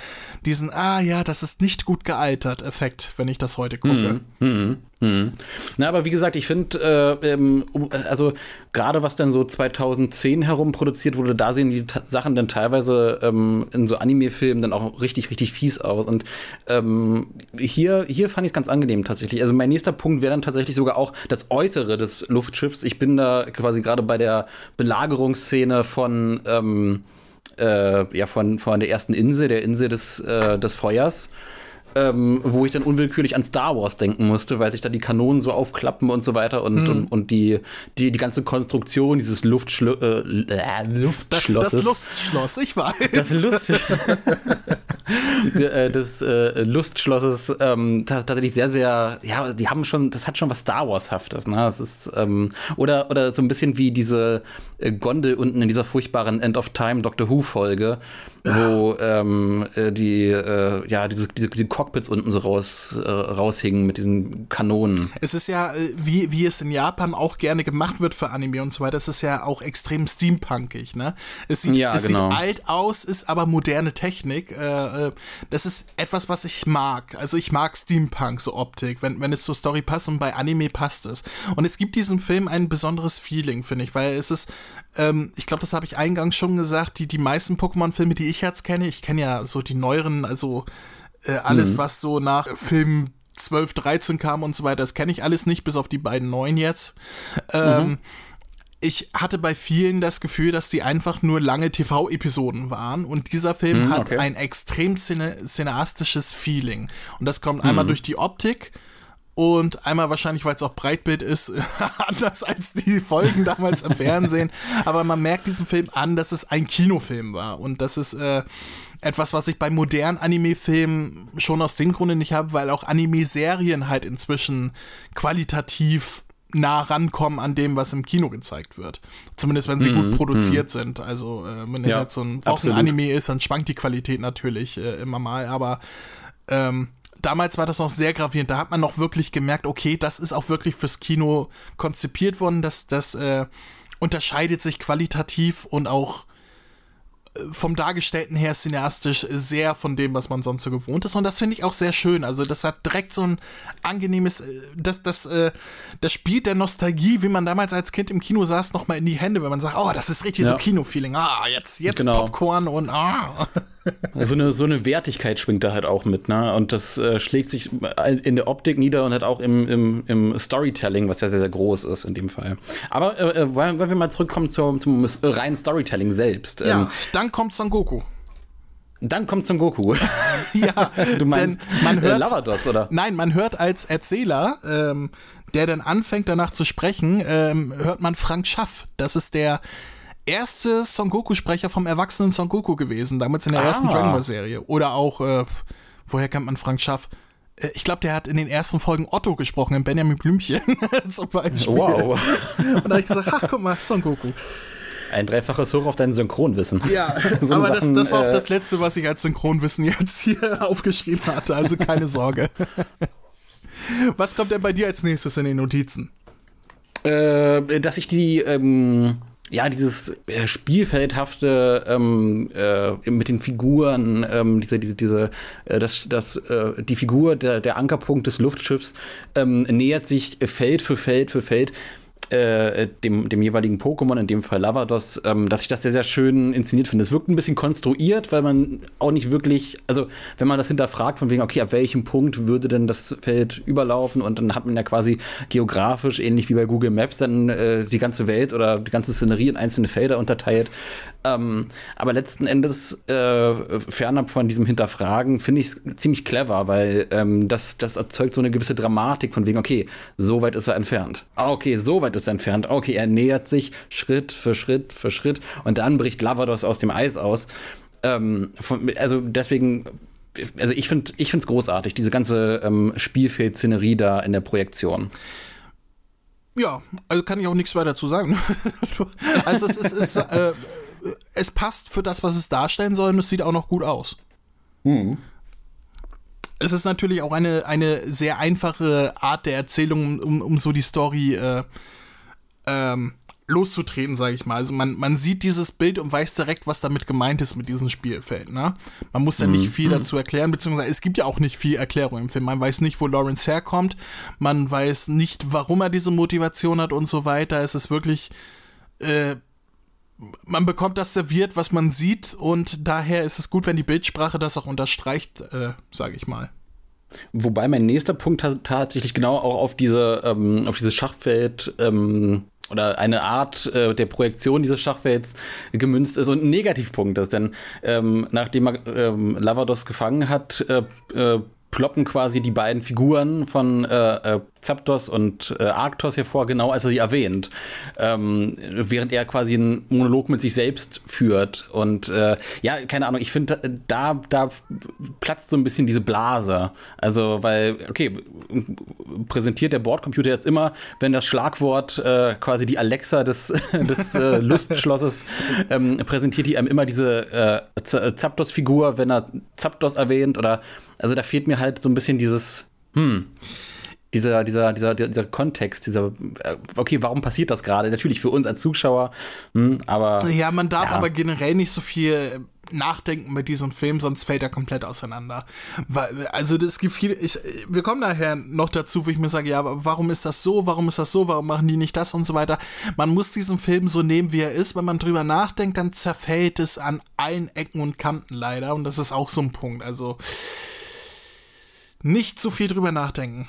diesen, ah ja, das ist nicht gut gealtert Effekt, wenn ich das heute gucke. Mhm. Mhm. Hm. Na, aber wie gesagt, ich finde, äh, ähm, also gerade was dann so 2010 herum produziert wurde, da sehen die Sachen dann teilweise ähm, in so Anime-Filmen dann auch richtig, richtig fies aus. Und ähm, hier, hier fand ich es ganz angenehm tatsächlich. Also mein nächster Punkt wäre dann tatsächlich sogar auch das Äußere des Luftschiffs. Ich bin da quasi gerade bei der Belagerungsszene von, ähm, äh, ja, von, von der ersten Insel, der Insel des, äh, des Feuers ähm, wo ich dann unwillkürlich an Star Wars denken musste, weil sich da die Kanonen so aufklappen und so weiter und, hm. und, und, die, die, die ganze Konstruktion dieses Luftschlo äh, äh, Luftschlosses. Das, das Lustschloss, ich weiß. Das, Lust äh, des äh, Lustschlosses ähm, tatsächlich sehr, sehr, ja, die haben schon, das hat schon was Star Wars-haftes, ne? Das ist, ähm, oder, oder so ein bisschen wie diese äh, Gondel unten in dieser furchtbaren End of Time Doctor Who-Folge wo ähm, äh, die, äh, ja, diese, diese, die Cockpits unten so raus, äh, raushingen mit diesen Kanonen. Es ist ja, äh, wie, wie es in Japan auch gerne gemacht wird für Anime und so weiter, es ist ja auch extrem steampunkig, ne? Es sieht, ja, es genau. sieht alt aus, ist aber moderne Technik. Äh, äh, das ist etwas, was ich mag. Also ich mag Steampunk, so Optik, wenn, wenn es zur Story passt und bei Anime passt es. Und es gibt diesem Film ein besonderes Feeling, finde ich, weil es ist, ähm, ich glaube, das habe ich eingangs schon gesagt, die, die meisten Pokémon-Filme, die ich jetzt kenne, ich kenne ja so die neueren, also äh, alles, mhm. was so nach Film 12, 13 kam und so weiter, das kenne ich alles nicht, bis auf die beiden neuen jetzt. Ähm, mhm. Ich hatte bei vielen das Gefühl, dass die einfach nur lange TV-Episoden waren und dieser Film okay. hat ein extrem cine cineastisches Feeling. Und das kommt einmal mhm. durch die Optik, und einmal wahrscheinlich, weil es auch Breitbild ist, anders als die Folgen damals im Fernsehen. Aber man merkt diesem Film an, dass es ein Kinofilm war. Und das ist äh, etwas, was ich bei modernen Anime-Filmen schon aus dem Grunde nicht habe, weil auch Anime-Serien halt inzwischen qualitativ nah rankommen an dem, was im Kino gezeigt wird. Zumindest wenn sie mm, gut produziert mm. sind. Also äh, wenn es ja, jetzt so ein Wochenanime ist, dann schwankt die Qualität natürlich äh, immer mal, aber ähm, damals war das noch sehr gravierend. Da hat man noch wirklich gemerkt, okay, das ist auch wirklich fürs Kino konzipiert worden. Das, das äh, unterscheidet sich qualitativ und auch vom Dargestellten her cineastisch sehr von dem, was man sonst so gewohnt ist. Und das finde ich auch sehr schön. Also, das hat direkt so ein angenehmes, äh, das, das, äh, das spielt der Nostalgie, wie man damals als Kind im Kino saß, nochmal in die Hände, wenn man sagt, oh, das ist richtig ja. so Kino-Feeling. Ah, jetzt, jetzt genau. Popcorn und ah. So eine, so eine Wertigkeit schwingt da halt auch mit, ne? Und das äh, schlägt sich in der Optik nieder und halt auch im, im, im Storytelling, was ja sehr, sehr groß ist in dem Fall. Aber äh, äh wollen, wir mal zurückkommen zum, zum reinen Storytelling selbst. Ja, ähm, dann kommt Son Goku. Dann kommt Son Goku. ja, du meinst man hört, äh, Lavados, oder? Nein, man hört als Erzähler, ähm, der dann anfängt danach zu sprechen, ähm, hört man Frank Schaff. Das ist der erste Son Goku-Sprecher vom erwachsenen Son Goku gewesen, damals in der ah. ersten Dragon Ball-Serie. Oder auch, äh, woher kennt man Frank Schaff? Äh, ich glaube, der hat in den ersten Folgen Otto gesprochen, in Benjamin Blümchen zum Beispiel. Wow. Und da habe ich gesagt, ach, guck mal, Son Goku. Ein dreifaches Hoch auf dein Synchronwissen. Ja, so aber Sachen, das, das, war auch äh, das Letzte, was ich als Synchronwissen jetzt hier aufgeschrieben hatte, also keine Sorge. was kommt denn bei dir als nächstes in den Notizen? Äh, dass ich die ähm, ja, dieses äh, Spielfeldhafte ähm, äh, mit den Figuren, ähm, diese, diese, diese, äh, das, das, äh, die Figur, der, der Ankerpunkt des Luftschiffs ähm, nähert sich Feld für Feld für Feld äh, dem, dem jeweiligen Pokémon, in dem Fall Lavados, ähm, dass ich das sehr, sehr schön inszeniert finde. Es wirkt ein bisschen konstruiert, weil man auch nicht wirklich, also wenn man das hinterfragt, von wegen, okay, ab welchem Punkt würde denn das Feld überlaufen und dann hat man ja quasi geografisch, ähnlich wie bei Google Maps, dann äh, die ganze Welt oder die ganze Szenerie in einzelne Felder unterteilt. Ähm, aber letzten Endes, äh, fernab von diesem Hinterfragen, finde ich es ziemlich clever, weil ähm, das, das erzeugt so eine gewisse Dramatik von wegen, okay, so weit ist er entfernt. Ah, okay, so weit ist er entfernt. Okay, er nähert sich Schritt für Schritt für Schritt und dann bricht Lavados aus dem Eis aus. Ähm, von, also deswegen also ich finde ich finde es großartig, diese ganze ähm, Spielfeld-Szenerie da in der Projektion. Ja, also kann ich auch nichts weiter zu sagen. also es ist, ist äh, es passt für das, was es darstellen soll und es sieht auch noch gut aus. Mhm. Es ist natürlich auch eine, eine sehr einfache Art der Erzählung, um, um so die Story äh, ähm, loszutreten, sage ich mal. Also man, man sieht dieses Bild und weiß direkt, was damit gemeint ist mit diesem Spielfeld. Ne? Man muss ja nicht viel dazu erklären, beziehungsweise es gibt ja auch nicht viel Erklärung im Film. Man weiß nicht, wo Lawrence herkommt, man weiß nicht, warum er diese Motivation hat und so weiter. Es ist wirklich, äh, man bekommt das serviert, was man sieht und daher ist es gut, wenn die Bildsprache das auch unterstreicht, äh, sage ich mal. Wobei mein nächster Punkt tatsächlich genau auch auf diese, ähm, auf dieses Schachfeld ähm, oder eine Art äh, der Projektion dieses Schachfelds gemünzt ist und ein Negativpunkt ist. Denn ähm, nachdem er ähm, Lavados gefangen hat, äh, äh, ploppen quasi die beiden Figuren von äh, äh Zapdos und äh, Arctos hervor, genau als er sie erwähnt. Ähm, während er quasi einen Monolog mit sich selbst führt. Und äh, ja, keine Ahnung, ich finde, da, da platzt so ein bisschen diese Blase. Also, weil, okay, präsentiert der Bordcomputer jetzt immer, wenn das Schlagwort äh, quasi die Alexa des, des äh, Lustschlosses ähm, präsentiert, die einem immer diese äh, Zapdos-Figur, wenn er Zapdos erwähnt oder, also da fehlt mir halt so ein bisschen dieses, hm, dieser, dieser, dieser, dieser Kontext, dieser, äh, okay, warum passiert das gerade? Natürlich für uns als Zuschauer, hm, aber. Ja, man darf ja. aber generell nicht so viel nachdenken mit diesem Film, sonst fällt er komplett auseinander. Weil, also es gibt viele, ich, wir kommen daher noch dazu, wo ich mir sage, ja, warum ist das so, warum ist das so, warum machen die nicht das und so weiter. Man muss diesen Film so nehmen, wie er ist. Wenn man drüber nachdenkt, dann zerfällt es an allen Ecken und Kanten leider und das ist auch so ein Punkt. Also nicht zu viel drüber nachdenken.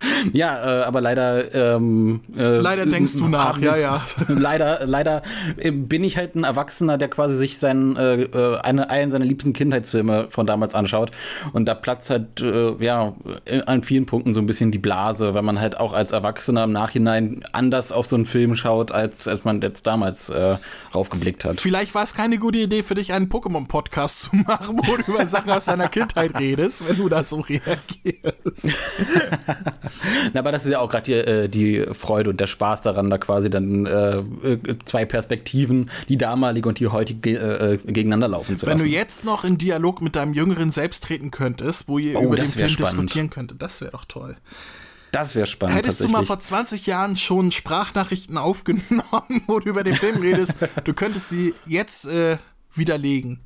ja, äh, aber leider. Ähm, äh, leider denkst du nach, haben, ja, ja. leider, leider äh, bin ich halt ein Erwachsener, der quasi sich seinen, äh, äh, eine, einen seiner liebsten Kindheitsfilme von damals anschaut. Und da platzt halt, äh, ja, an vielen Punkten so ein bisschen die Blase, weil man halt auch als Erwachsener im Nachhinein anders auf so einen Film schaut, als, als man jetzt damals raufgeblickt hat. Vielleicht war es keine gute Idee für dich, einen Pokémon-Podcast zu machen, wo du über Sachen aus deiner Kindheit redest, wenn du da so reagierst. Na, aber das ist ja auch gerade die, äh, die Freude und der Spaß daran, da quasi dann äh, äh zwei Perspektiven, die damalige und die heutige, äh, äh, gegeneinander laufen zu lassen. Wenn du jetzt noch in Dialog mit deinem Jüngeren selbst treten könntest, wo ihr oh, über den Film spannend. diskutieren könntet, das wäre doch toll. Das wäre spannend. Hättest du mal vor 20 Jahren schon Sprachnachrichten aufgenommen, wo du über den Film redest, du könntest sie jetzt äh, widerlegen.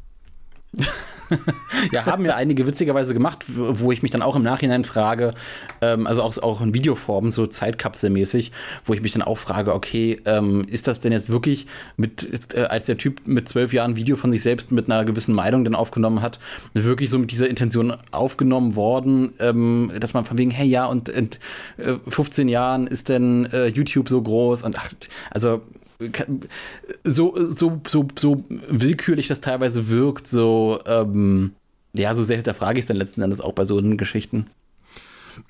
ja, haben ja einige witzigerweise gemacht, wo ich mich dann auch im Nachhinein frage, ähm, also auch, auch in Videoformen, so Zeitkapselmäßig, wo ich mich dann auch frage, okay, ähm, ist das denn jetzt wirklich mit, äh, als der Typ mit zwölf Jahren Video von sich selbst mit einer gewissen Meinung dann aufgenommen hat, wirklich so mit dieser Intention aufgenommen worden, ähm, dass man von wegen, hey ja, und in äh, 15 Jahren ist denn äh, YouTube so groß und ach, also so, so, so, so willkürlich das teilweise wirkt, so, ähm, ja, so sehr hinterfrage ich es dann letzten Endes auch bei so Geschichten.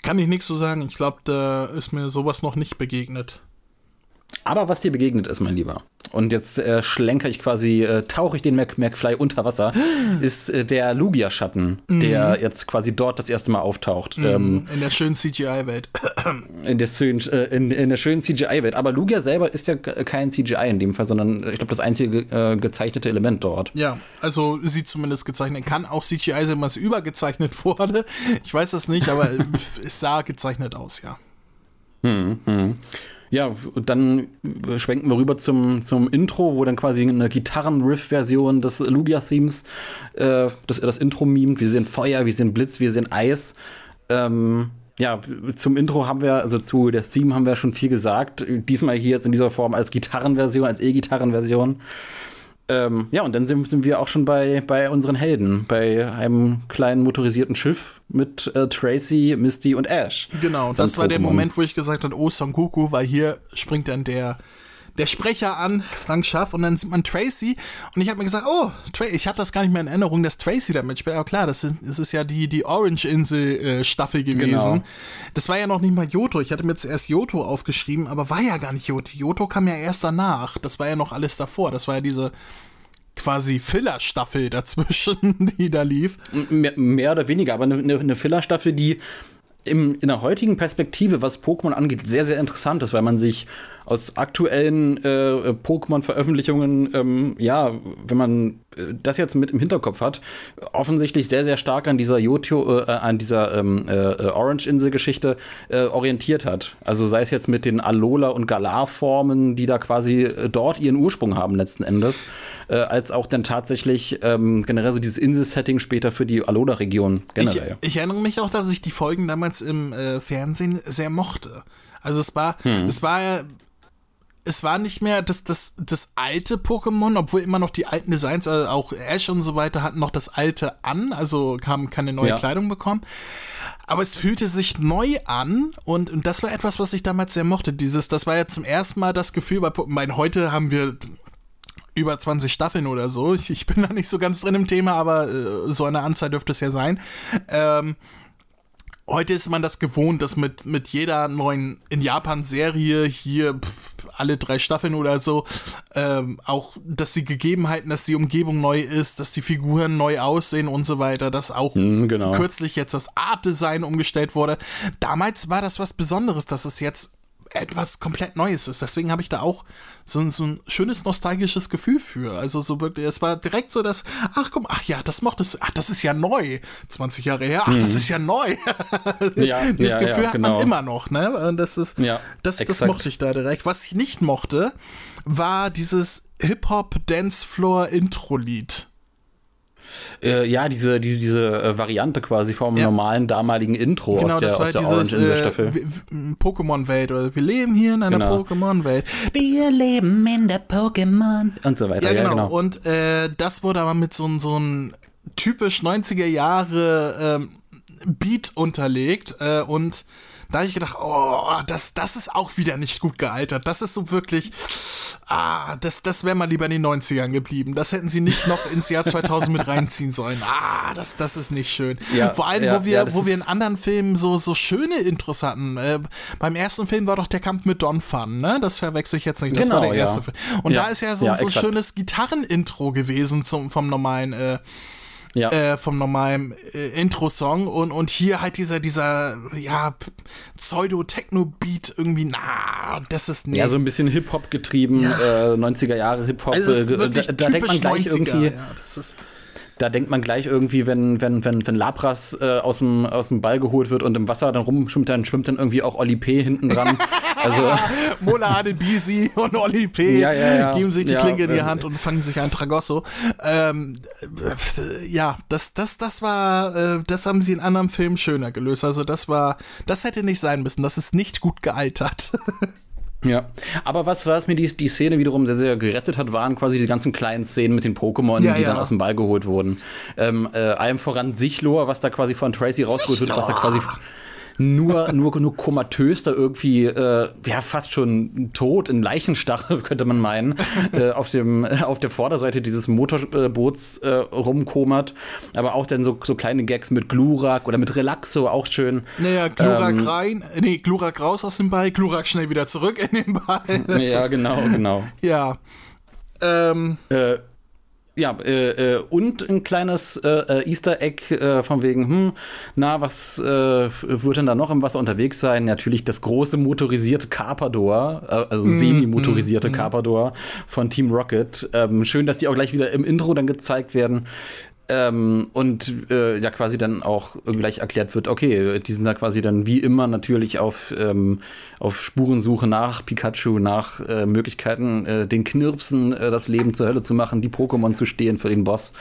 Kann ich nichts so sagen. Ich glaube, da ist mir sowas noch nicht begegnet. Aber was dir begegnet ist, mein Lieber, und jetzt äh, schlenker ich quasi, äh, tauche ich den Mac McFly unter Wasser, ist äh, der Lugia-Schatten, mhm. der jetzt quasi dort das erste Mal auftaucht. Mhm. Ähm, in der schönen CGI-Welt. in, äh, in, in, der schönen CGI-Welt. Aber Lugia selber ist ja kein CGI in dem Fall, sondern ich glaube, das einzige äh, gezeichnete Element dort. Ja, also sieht zumindest gezeichnet. Kann auch CGI sein, was übergezeichnet wurde. Ich weiß das nicht, aber es sah gezeichnet aus, ja. Hm, hm. Ja, dann schwenken wir rüber zum, zum Intro, wo dann quasi eine Gitarren-Riff-Version des Lugia-Themes äh, das, das Intro mimt. Wir sehen Feuer, wir sehen Blitz, wir sehen Eis. Ähm, ja, zum Intro haben wir, also zu der Theme haben wir schon viel gesagt. Diesmal hier jetzt in dieser Form als Gitarrenversion, als E-Gitarrenversion. Ähm, ja, und dann sind, sind, wir auch schon bei, bei unseren Helden, bei einem kleinen motorisierten Schiff mit äh, Tracy, Misty und Ash. Genau, das war der Moment, wo ich gesagt habe, oh Son Goku, weil hier springt dann der der Sprecher an, Frank Schaff, und dann sieht man Tracy. Und ich habe mir gesagt, oh, Tra ich habe das gar nicht mehr in Erinnerung, dass Tracy damit spielt. Aber klar, das ist, das ist ja die, die Orange-Insel-Staffel äh, gewesen. Genau. Das war ja noch nicht mal Yoto. Ich hatte mir zuerst Yoto aufgeschrieben, aber war ja gar nicht Yoto. Yoto kam ja erst danach. Das war ja noch alles davor. Das war ja diese quasi Filler-Staffel dazwischen, die da lief. Mehr, mehr oder weniger, aber eine, eine Filler-Staffel, die im, in der heutigen Perspektive, was Pokémon angeht, sehr, sehr interessant ist, weil man sich aus aktuellen äh, Pokémon-Veröffentlichungen, ähm, ja, wenn man äh, das jetzt mit im Hinterkopf hat, offensichtlich sehr, sehr stark an dieser Yoto, äh, an dieser ähm, äh, Orange-Insel-Geschichte äh, orientiert hat. Also sei es jetzt mit den Alola- und Galar-Formen, die da quasi äh, dort ihren Ursprung haben letzten Endes, äh, als auch dann tatsächlich ähm, generell so dieses Insel-Setting später für die Alola-Region generell. Ich, ich, erinnere mich auch, dass ich die Folgen damals im Fernsehen sehr mochte. Also es war, hm. es war ja es war nicht mehr das, das, das alte Pokémon, obwohl immer noch die alten Designs, also auch Ash und so weiter, hatten noch das alte an, also haben keine neue ja. Kleidung bekommen. Aber es fühlte sich neu an und, und das war etwas, was ich damals sehr mochte. Dieses, das war ja zum ersten Mal das Gefühl bei Pokémon. Heute haben wir über 20 Staffeln oder so. Ich, ich bin da nicht so ganz drin im Thema, aber äh, so eine Anzahl dürfte es ja sein. Ähm, heute ist man das gewohnt, dass mit, mit jeder neuen in Japan Serie hier pff, alle drei Staffeln oder so ähm, auch, dass die Gegebenheiten, dass die Umgebung neu ist, dass die Figuren neu aussehen und so weiter, dass auch mm, genau. kürzlich jetzt das Art Design umgestellt wurde. Damals war das was Besonderes, dass es jetzt etwas komplett Neues ist. Deswegen habe ich da auch so, so, ein schönes nostalgisches Gefühl für. Also so wirklich, es war direkt so, dass, ach komm, ach ja, das mochte es, ach, das ist ja neu. 20 Jahre her, ach, mhm. das ist ja neu. ja, Dieses ja, Gefühl ja, genau. hat man immer noch, ne? Und das ist, ja, das, das mochte ich da direkt. Was ich nicht mochte, war dieses Hip-Hop-Dancefloor-Intro-Lied. Äh, ja, diese, die, diese äh, Variante quasi vom ja. normalen damaligen Intro genau, aus der, das war aus der dieses, Orange Staffel. Äh, Pokémon-Welt oder wir leben hier in einer genau. Pokémon-Welt. Wir leben in der Pokémon und so weiter. Ja, genau. Ja, genau. Und äh, das wurde aber mit so, so einem typisch 90er Jahre ähm, Beat unterlegt äh, und da habe ich gedacht, oh, das, das ist auch wieder nicht gut gealtert. Das ist so wirklich, ah, das, das wäre mal lieber in den 90ern geblieben. Das hätten sie nicht noch ins Jahr 2000 mit reinziehen sollen. Ah, das, das ist nicht schön. Ja, Vor allem, ja, wo wir, ja, wo wir in anderen Filmen so, so schöne Intros hatten. Äh, beim ersten Film war doch der Kampf mit Don Fun, ne? Das verwechsel ich jetzt nicht. Das genau, war der erste Film. Und da ist ja so, so schönes Gitarrenintro gewesen zum, vom normalen äh, ja. äh, vom normalen äh, Intro-Song und, und hier halt dieser, dieser, ja, Pseudo-Techno-Beat irgendwie, na, das ist nicht. Ja, so ein bisschen Hip-Hop getrieben, ja. äh, 90er Jahre Hip-Hop. Also da, da denkt man gleich 90er, irgendwie. Ja, das ist da denkt man gleich irgendwie, wenn, wenn, wenn, wenn Lapras äh, aus, dem, aus dem Ball geholt wird und im Wasser dann rumschwimmt, dann schwimmt dann irgendwie auch Oli P. hinten dran. also, Mola Adebisi und Oli P. Ja, ja, ja. geben sich die Klinke in die Hand und fangen sich ein Tragosso. Ähm, ja, das, das, das war, äh, das haben sie in anderen Filmen schöner gelöst. Also das war, das hätte nicht sein müssen. Das ist nicht gut gealtert. Ja, aber was, was mir die, die Szene wiederum sehr, sehr gerettet hat, waren quasi die ganzen kleinen Szenen mit den Pokémon, ja, die ja. dann aus dem Ball geholt wurden. Ähm, äh, allem voran Sichlor, was da quasi von Tracy rausgeholt wird, was da quasi nur, nur, nur komatös da irgendwie, äh, ja, fast schon tot in Leichenstachel, könnte man meinen, äh, auf, dem, auf der Vorderseite dieses Motorboots äh, rumkomert. Aber auch dann so, so kleine Gags mit Glurak oder mit Relaxo, auch schön. Naja, Glurak ähm, rein, nee, Glurak raus aus dem Ball, Glurak schnell wieder zurück in den Ball. ja, genau, genau. Ja. Ähm. Äh, ja, äh, äh, und ein kleines äh, äh, Easter Egg äh, von wegen, hm, na, was äh, wird denn da noch im Wasser unterwegs sein? Natürlich das große motorisierte Carpador, also mm, semi-motorisierte mm, Carpador von Team Rocket. Ähm, schön, dass die auch gleich wieder im Intro dann gezeigt werden. Ähm, und äh, ja quasi dann auch gleich erklärt wird, okay, die sind da quasi dann wie immer natürlich auf, ähm, auf Spurensuche nach Pikachu, nach äh, Möglichkeiten, äh, den Knirpsen äh, das Leben zur Hölle zu machen, die Pokémon zu stehen für den Boss.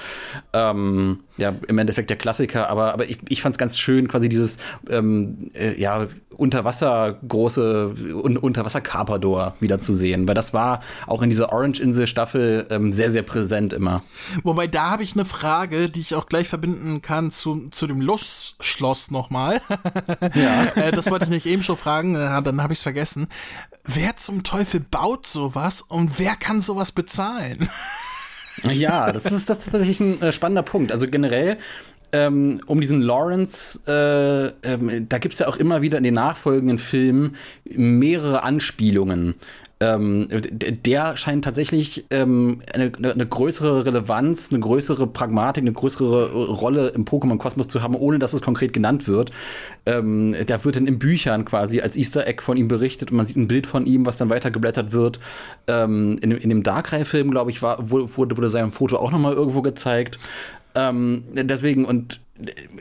Ähm, ja, im Endeffekt der Klassiker, aber, aber ich, ich fand es ganz schön, quasi dieses, ähm, äh, ja, Unterwasser große un Unterwasser Carpador wieder weil das war auch in dieser Orange Insel Staffel ähm, sehr sehr präsent immer. Wobei da habe ich eine Frage, die ich auch gleich verbinden kann zu, zu dem Lustschloss nochmal. ja. äh, das wollte ich nicht eben schon fragen, äh, dann habe ich es vergessen. Wer zum Teufel baut sowas und wer kann sowas bezahlen? Ja, das ist, das ist tatsächlich ein äh, spannender Punkt. Also generell ähm, um diesen Lawrence, äh, ähm, da gibt es ja auch immer wieder in den nachfolgenden Filmen mehrere Anspielungen. Ähm, der scheint tatsächlich ähm, eine, eine, größere Relevanz, eine größere Pragmatik, eine größere Rolle im Pokémon-Kosmos zu haben, ohne dass es konkret genannt wird. Ähm, da wird dann in Büchern quasi als Easter Egg von ihm berichtet und man sieht ein Bild von ihm, was dann weitergeblättert wird. Ähm, in, in, dem Darkrai-Film, glaube ich, war, wurde, wurde sein Foto auch nochmal irgendwo gezeigt. Ähm, deswegen, und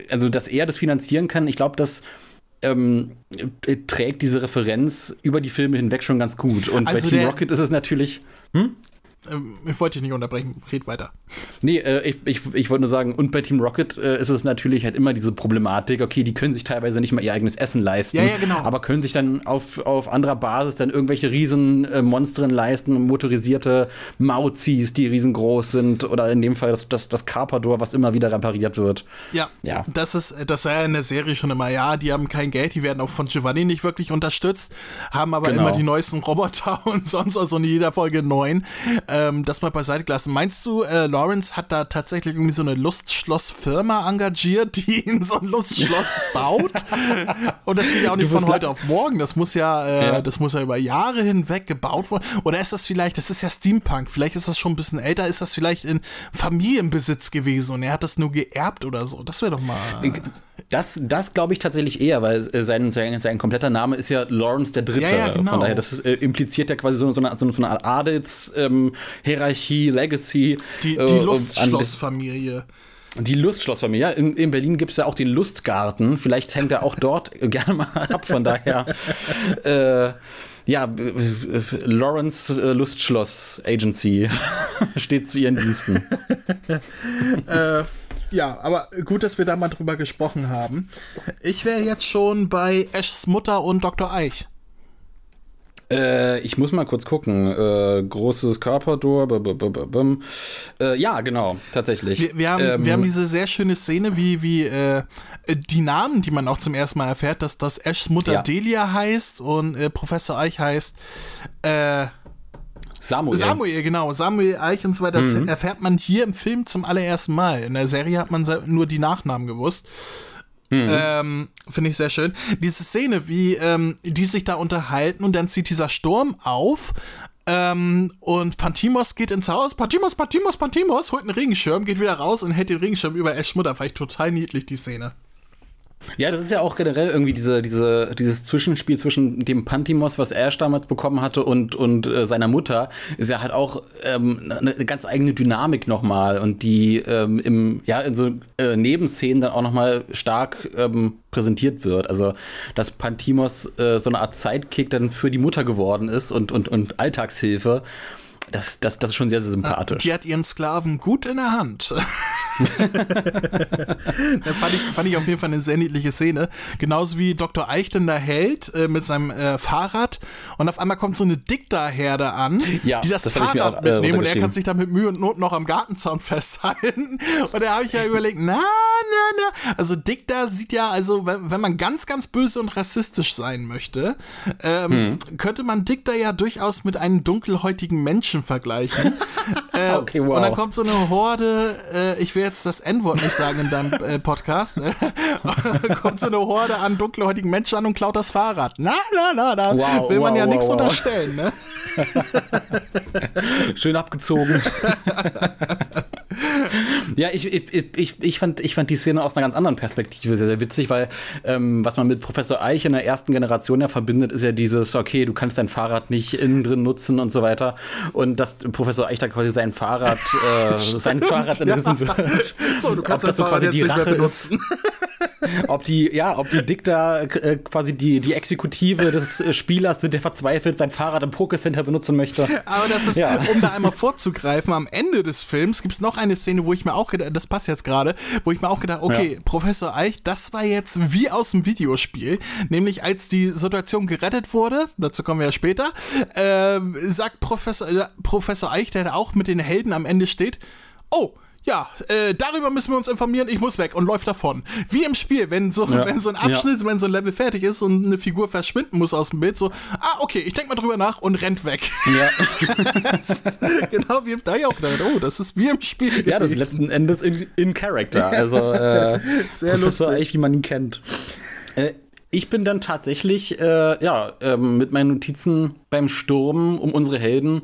also, dass er das finanzieren kann, ich glaube, dass ähm, trägt diese Referenz über die Filme hinweg schon ganz gut. Und also bei Team Rocket ist es natürlich. Hm? Ähm, ich wollte dich nicht unterbrechen, red weiter. Nee, äh, ich, ich, ich wollte nur sagen, und bei Team Rocket äh, ist es natürlich halt immer diese Problematik, okay, die können sich teilweise nicht mal ihr eigenes Essen leisten, ja, ja, genau. aber können sich dann auf, auf anderer Basis dann irgendwelche riesen äh, Monstren leisten, motorisierte Mauzis, die riesengroß sind, oder in dem Fall das, das, das Carpador, was immer wieder repariert wird. Ja, ja. Das ist, das sei ja in der Serie schon immer, ja, die haben kein Geld, die werden auch von Giovanni nicht wirklich unterstützt, haben aber genau. immer die neuesten Roboter und sonst was und in jeder Folge neun ähm, das mal beiseite gelassen. Meinst du, äh, Lawrence hat da tatsächlich irgendwie so eine Lustschloss-Firma engagiert, die ihn so ein Lustschloss baut? Und das geht ja auch nicht von heute auf morgen. Das muss ja, äh, ja, das muss ja über Jahre hinweg gebaut worden. Oder ist das vielleicht, das ist ja Steampunk, vielleicht ist das schon ein bisschen älter, ist das vielleicht in Familienbesitz gewesen und er hat das nur geerbt oder so? Das wäre doch mal. Das, das glaube ich tatsächlich eher, weil äh, sein, sein, sein kompletter Name ist ja Lawrence der Dritte. Ja, ja, genau. Von daher, das äh, impliziert ja quasi so, so, eine, so eine Art Adelshierarchie, ähm, Legacy. Die, die äh, Lustschlossfamilie. Die Lustschlossfamilie. Ja, in, in Berlin gibt es ja auch den Lustgarten. Vielleicht hängt er auch dort gerne mal ab. Von daher, äh, ja, Lawrence äh, Lustschloss Agency steht zu ihren Diensten. äh ja, aber gut, dass wir da mal drüber gesprochen haben. Ich wäre jetzt schon bei Ashs Mutter und Dr. Eich. Äh, ich muss mal kurz gucken. Äh, großes Körperdor. Äh, ja, genau, tatsächlich. Wir, wir, haben, ähm, wir haben diese sehr schöne Szene, wie, wie äh, die Namen, die man auch zum ersten Mal erfährt, dass das Ashs Mutter ja. Delia heißt und äh, Professor Eich heißt. Äh, Samuel. Samuel, genau. Samuel Eich und so weiter. Das mhm. erfährt man hier im Film zum allerersten Mal. In der Serie hat man nur die Nachnamen gewusst. Mhm. Ähm, Finde ich sehr schön. Diese Szene, wie ähm, die sich da unterhalten und dann zieht dieser Sturm auf ähm, und Pantimos geht ins Haus. Pantimos, Pantimos, Pantimos, holt einen Regenschirm, geht wieder raus und hält den Regenschirm über Ash Mutter. Fand ich total niedlich, die Szene. Ja, das ist ja auch generell irgendwie diese, diese, dieses Zwischenspiel zwischen dem Pantimos, was Ash damals bekommen hatte, und, und äh, seiner Mutter, ist ja halt auch ähm, eine, ganz eigene Dynamik nochmal und die ähm, im, ja, in so äh, Nebenszenen dann auch nochmal stark ähm, präsentiert wird. Also, dass Pantimos äh, so eine Art Sidekick dann für die Mutter geworden ist und, und, und Alltagshilfe. Das, das, das ist schon sehr, sehr sympathisch. Die hat ihren Sklaven gut in der Hand. fand, ich, fand ich auf jeden Fall eine sehr niedliche Szene. Genauso wie Dr. Eichten da hält äh, mit seinem äh, Fahrrad und auf einmal kommt so eine Dikta-Herde an, ja, die das, das Fahrrad auch, äh, mitnehmen und er kann sich da mit Mühe und Not noch am Gartenzaun festhalten. Und da habe ich ja überlegt, na, na, na. Also Dikta sieht ja, also wenn, wenn man ganz, ganz böse und rassistisch sein möchte, ähm, hm. könnte man Dikta ja durchaus mit einem dunkelhäutigen Menschen vergleichen. äh, okay, wow. Und dann kommt so eine Horde, äh, ich will jetzt das N-Wort nicht sagen in deinem äh, Podcast, kommt so eine Horde an dunkelhäutigen Menschen an und klaut das Fahrrad. Na, na, na, da wow, will man wow, ja nichts unterstellen, ne? Schön abgezogen. ja, ich, ich, ich, ich, fand, ich fand die Szene aus einer ganz anderen Perspektive sehr, sehr witzig, weil ähm, was man mit Professor Eich in der ersten Generation ja verbindet, ist ja dieses, okay, du kannst dein Fahrrad nicht innen drin nutzen und so weiter. Und dass Professor Eich da quasi sein Fahrrad, äh, sein Fahrrad entrissen ja. wird. So, du kannst dein so Fahrrad jetzt nicht mehr benutzen. Ob die, ja, ob die Dikta äh, quasi die, die Exekutive des äh, Spielers sind, der verzweifelt sein Fahrrad im Pokécenter benutzen möchte. Aber das ist, ja. um da einmal vorzugreifen, am Ende des Films gibt es noch eine Szene, wo ich mir auch gedacht, das passt jetzt gerade, wo ich mir auch gedacht, okay, ja. Professor Eich, das war jetzt wie aus dem Videospiel, nämlich als die Situation gerettet wurde, dazu kommen wir ja später, äh, sagt Professor, äh, Professor Eich, der da auch mit den Helden am Ende steht, oh, ja, äh, darüber müssen wir uns informieren, ich muss weg und läuft davon. Wie im Spiel, wenn so, ja. wenn so ein Abschnitt, ja. wenn so ein Level fertig ist und eine Figur verschwinden muss aus dem Bild, so, ah, okay, ich denke mal drüber nach und rennt weg. Ja. genau wie im, da ich auch gedacht, oh, das ist wie im Spiel. Ja, das ist letzten Endes in, in Character, also äh, sehr lustig. Echt, wie man ihn kennt. Äh, ich bin dann tatsächlich äh, ja, ähm, mit meinen Notizen beim Sturm um unsere Helden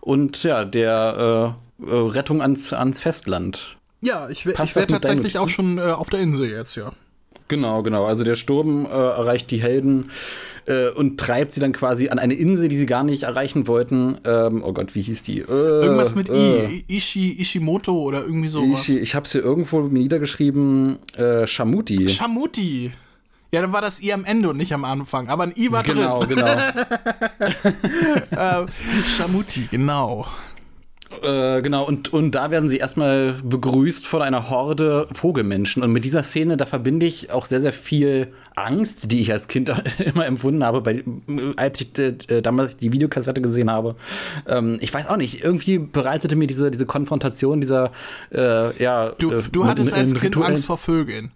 und ja, der äh, äh Rettung ans, ans Festland. Ja, ich, ich wäre tatsächlich auch schon äh, auf der Insel jetzt, ja. Genau, genau. Also der Sturm äh, erreicht die Helden äh, und treibt sie dann quasi an eine Insel, die sie gar nicht erreichen wollten. Ähm, oh Gott, wie hieß die? Äh, Irgendwas mit I, Ishi, Ishimoto oder irgendwie sowas. Ishi, ich habe es hier irgendwo niedergeschrieben. Äh, Shamuti. Shamuti. Ja, dann war das I am Ende und nicht am Anfang. Aber ein I war genau, drin. Genau, genau. äh, Shamuti, genau. Äh, genau, und, und da werden sie erstmal begrüßt von einer Horde Vogelmenschen. Und mit dieser Szene, da verbinde ich auch sehr, sehr viel Angst, die ich als Kind immer empfunden habe, bei, als ich äh, damals die Videokassette gesehen habe. Ähm, ich weiß auch nicht, irgendwie bereitete mir diese, diese Konfrontation dieser, äh, ja. Du, äh, du hattest als Kind Angst vor Vögeln.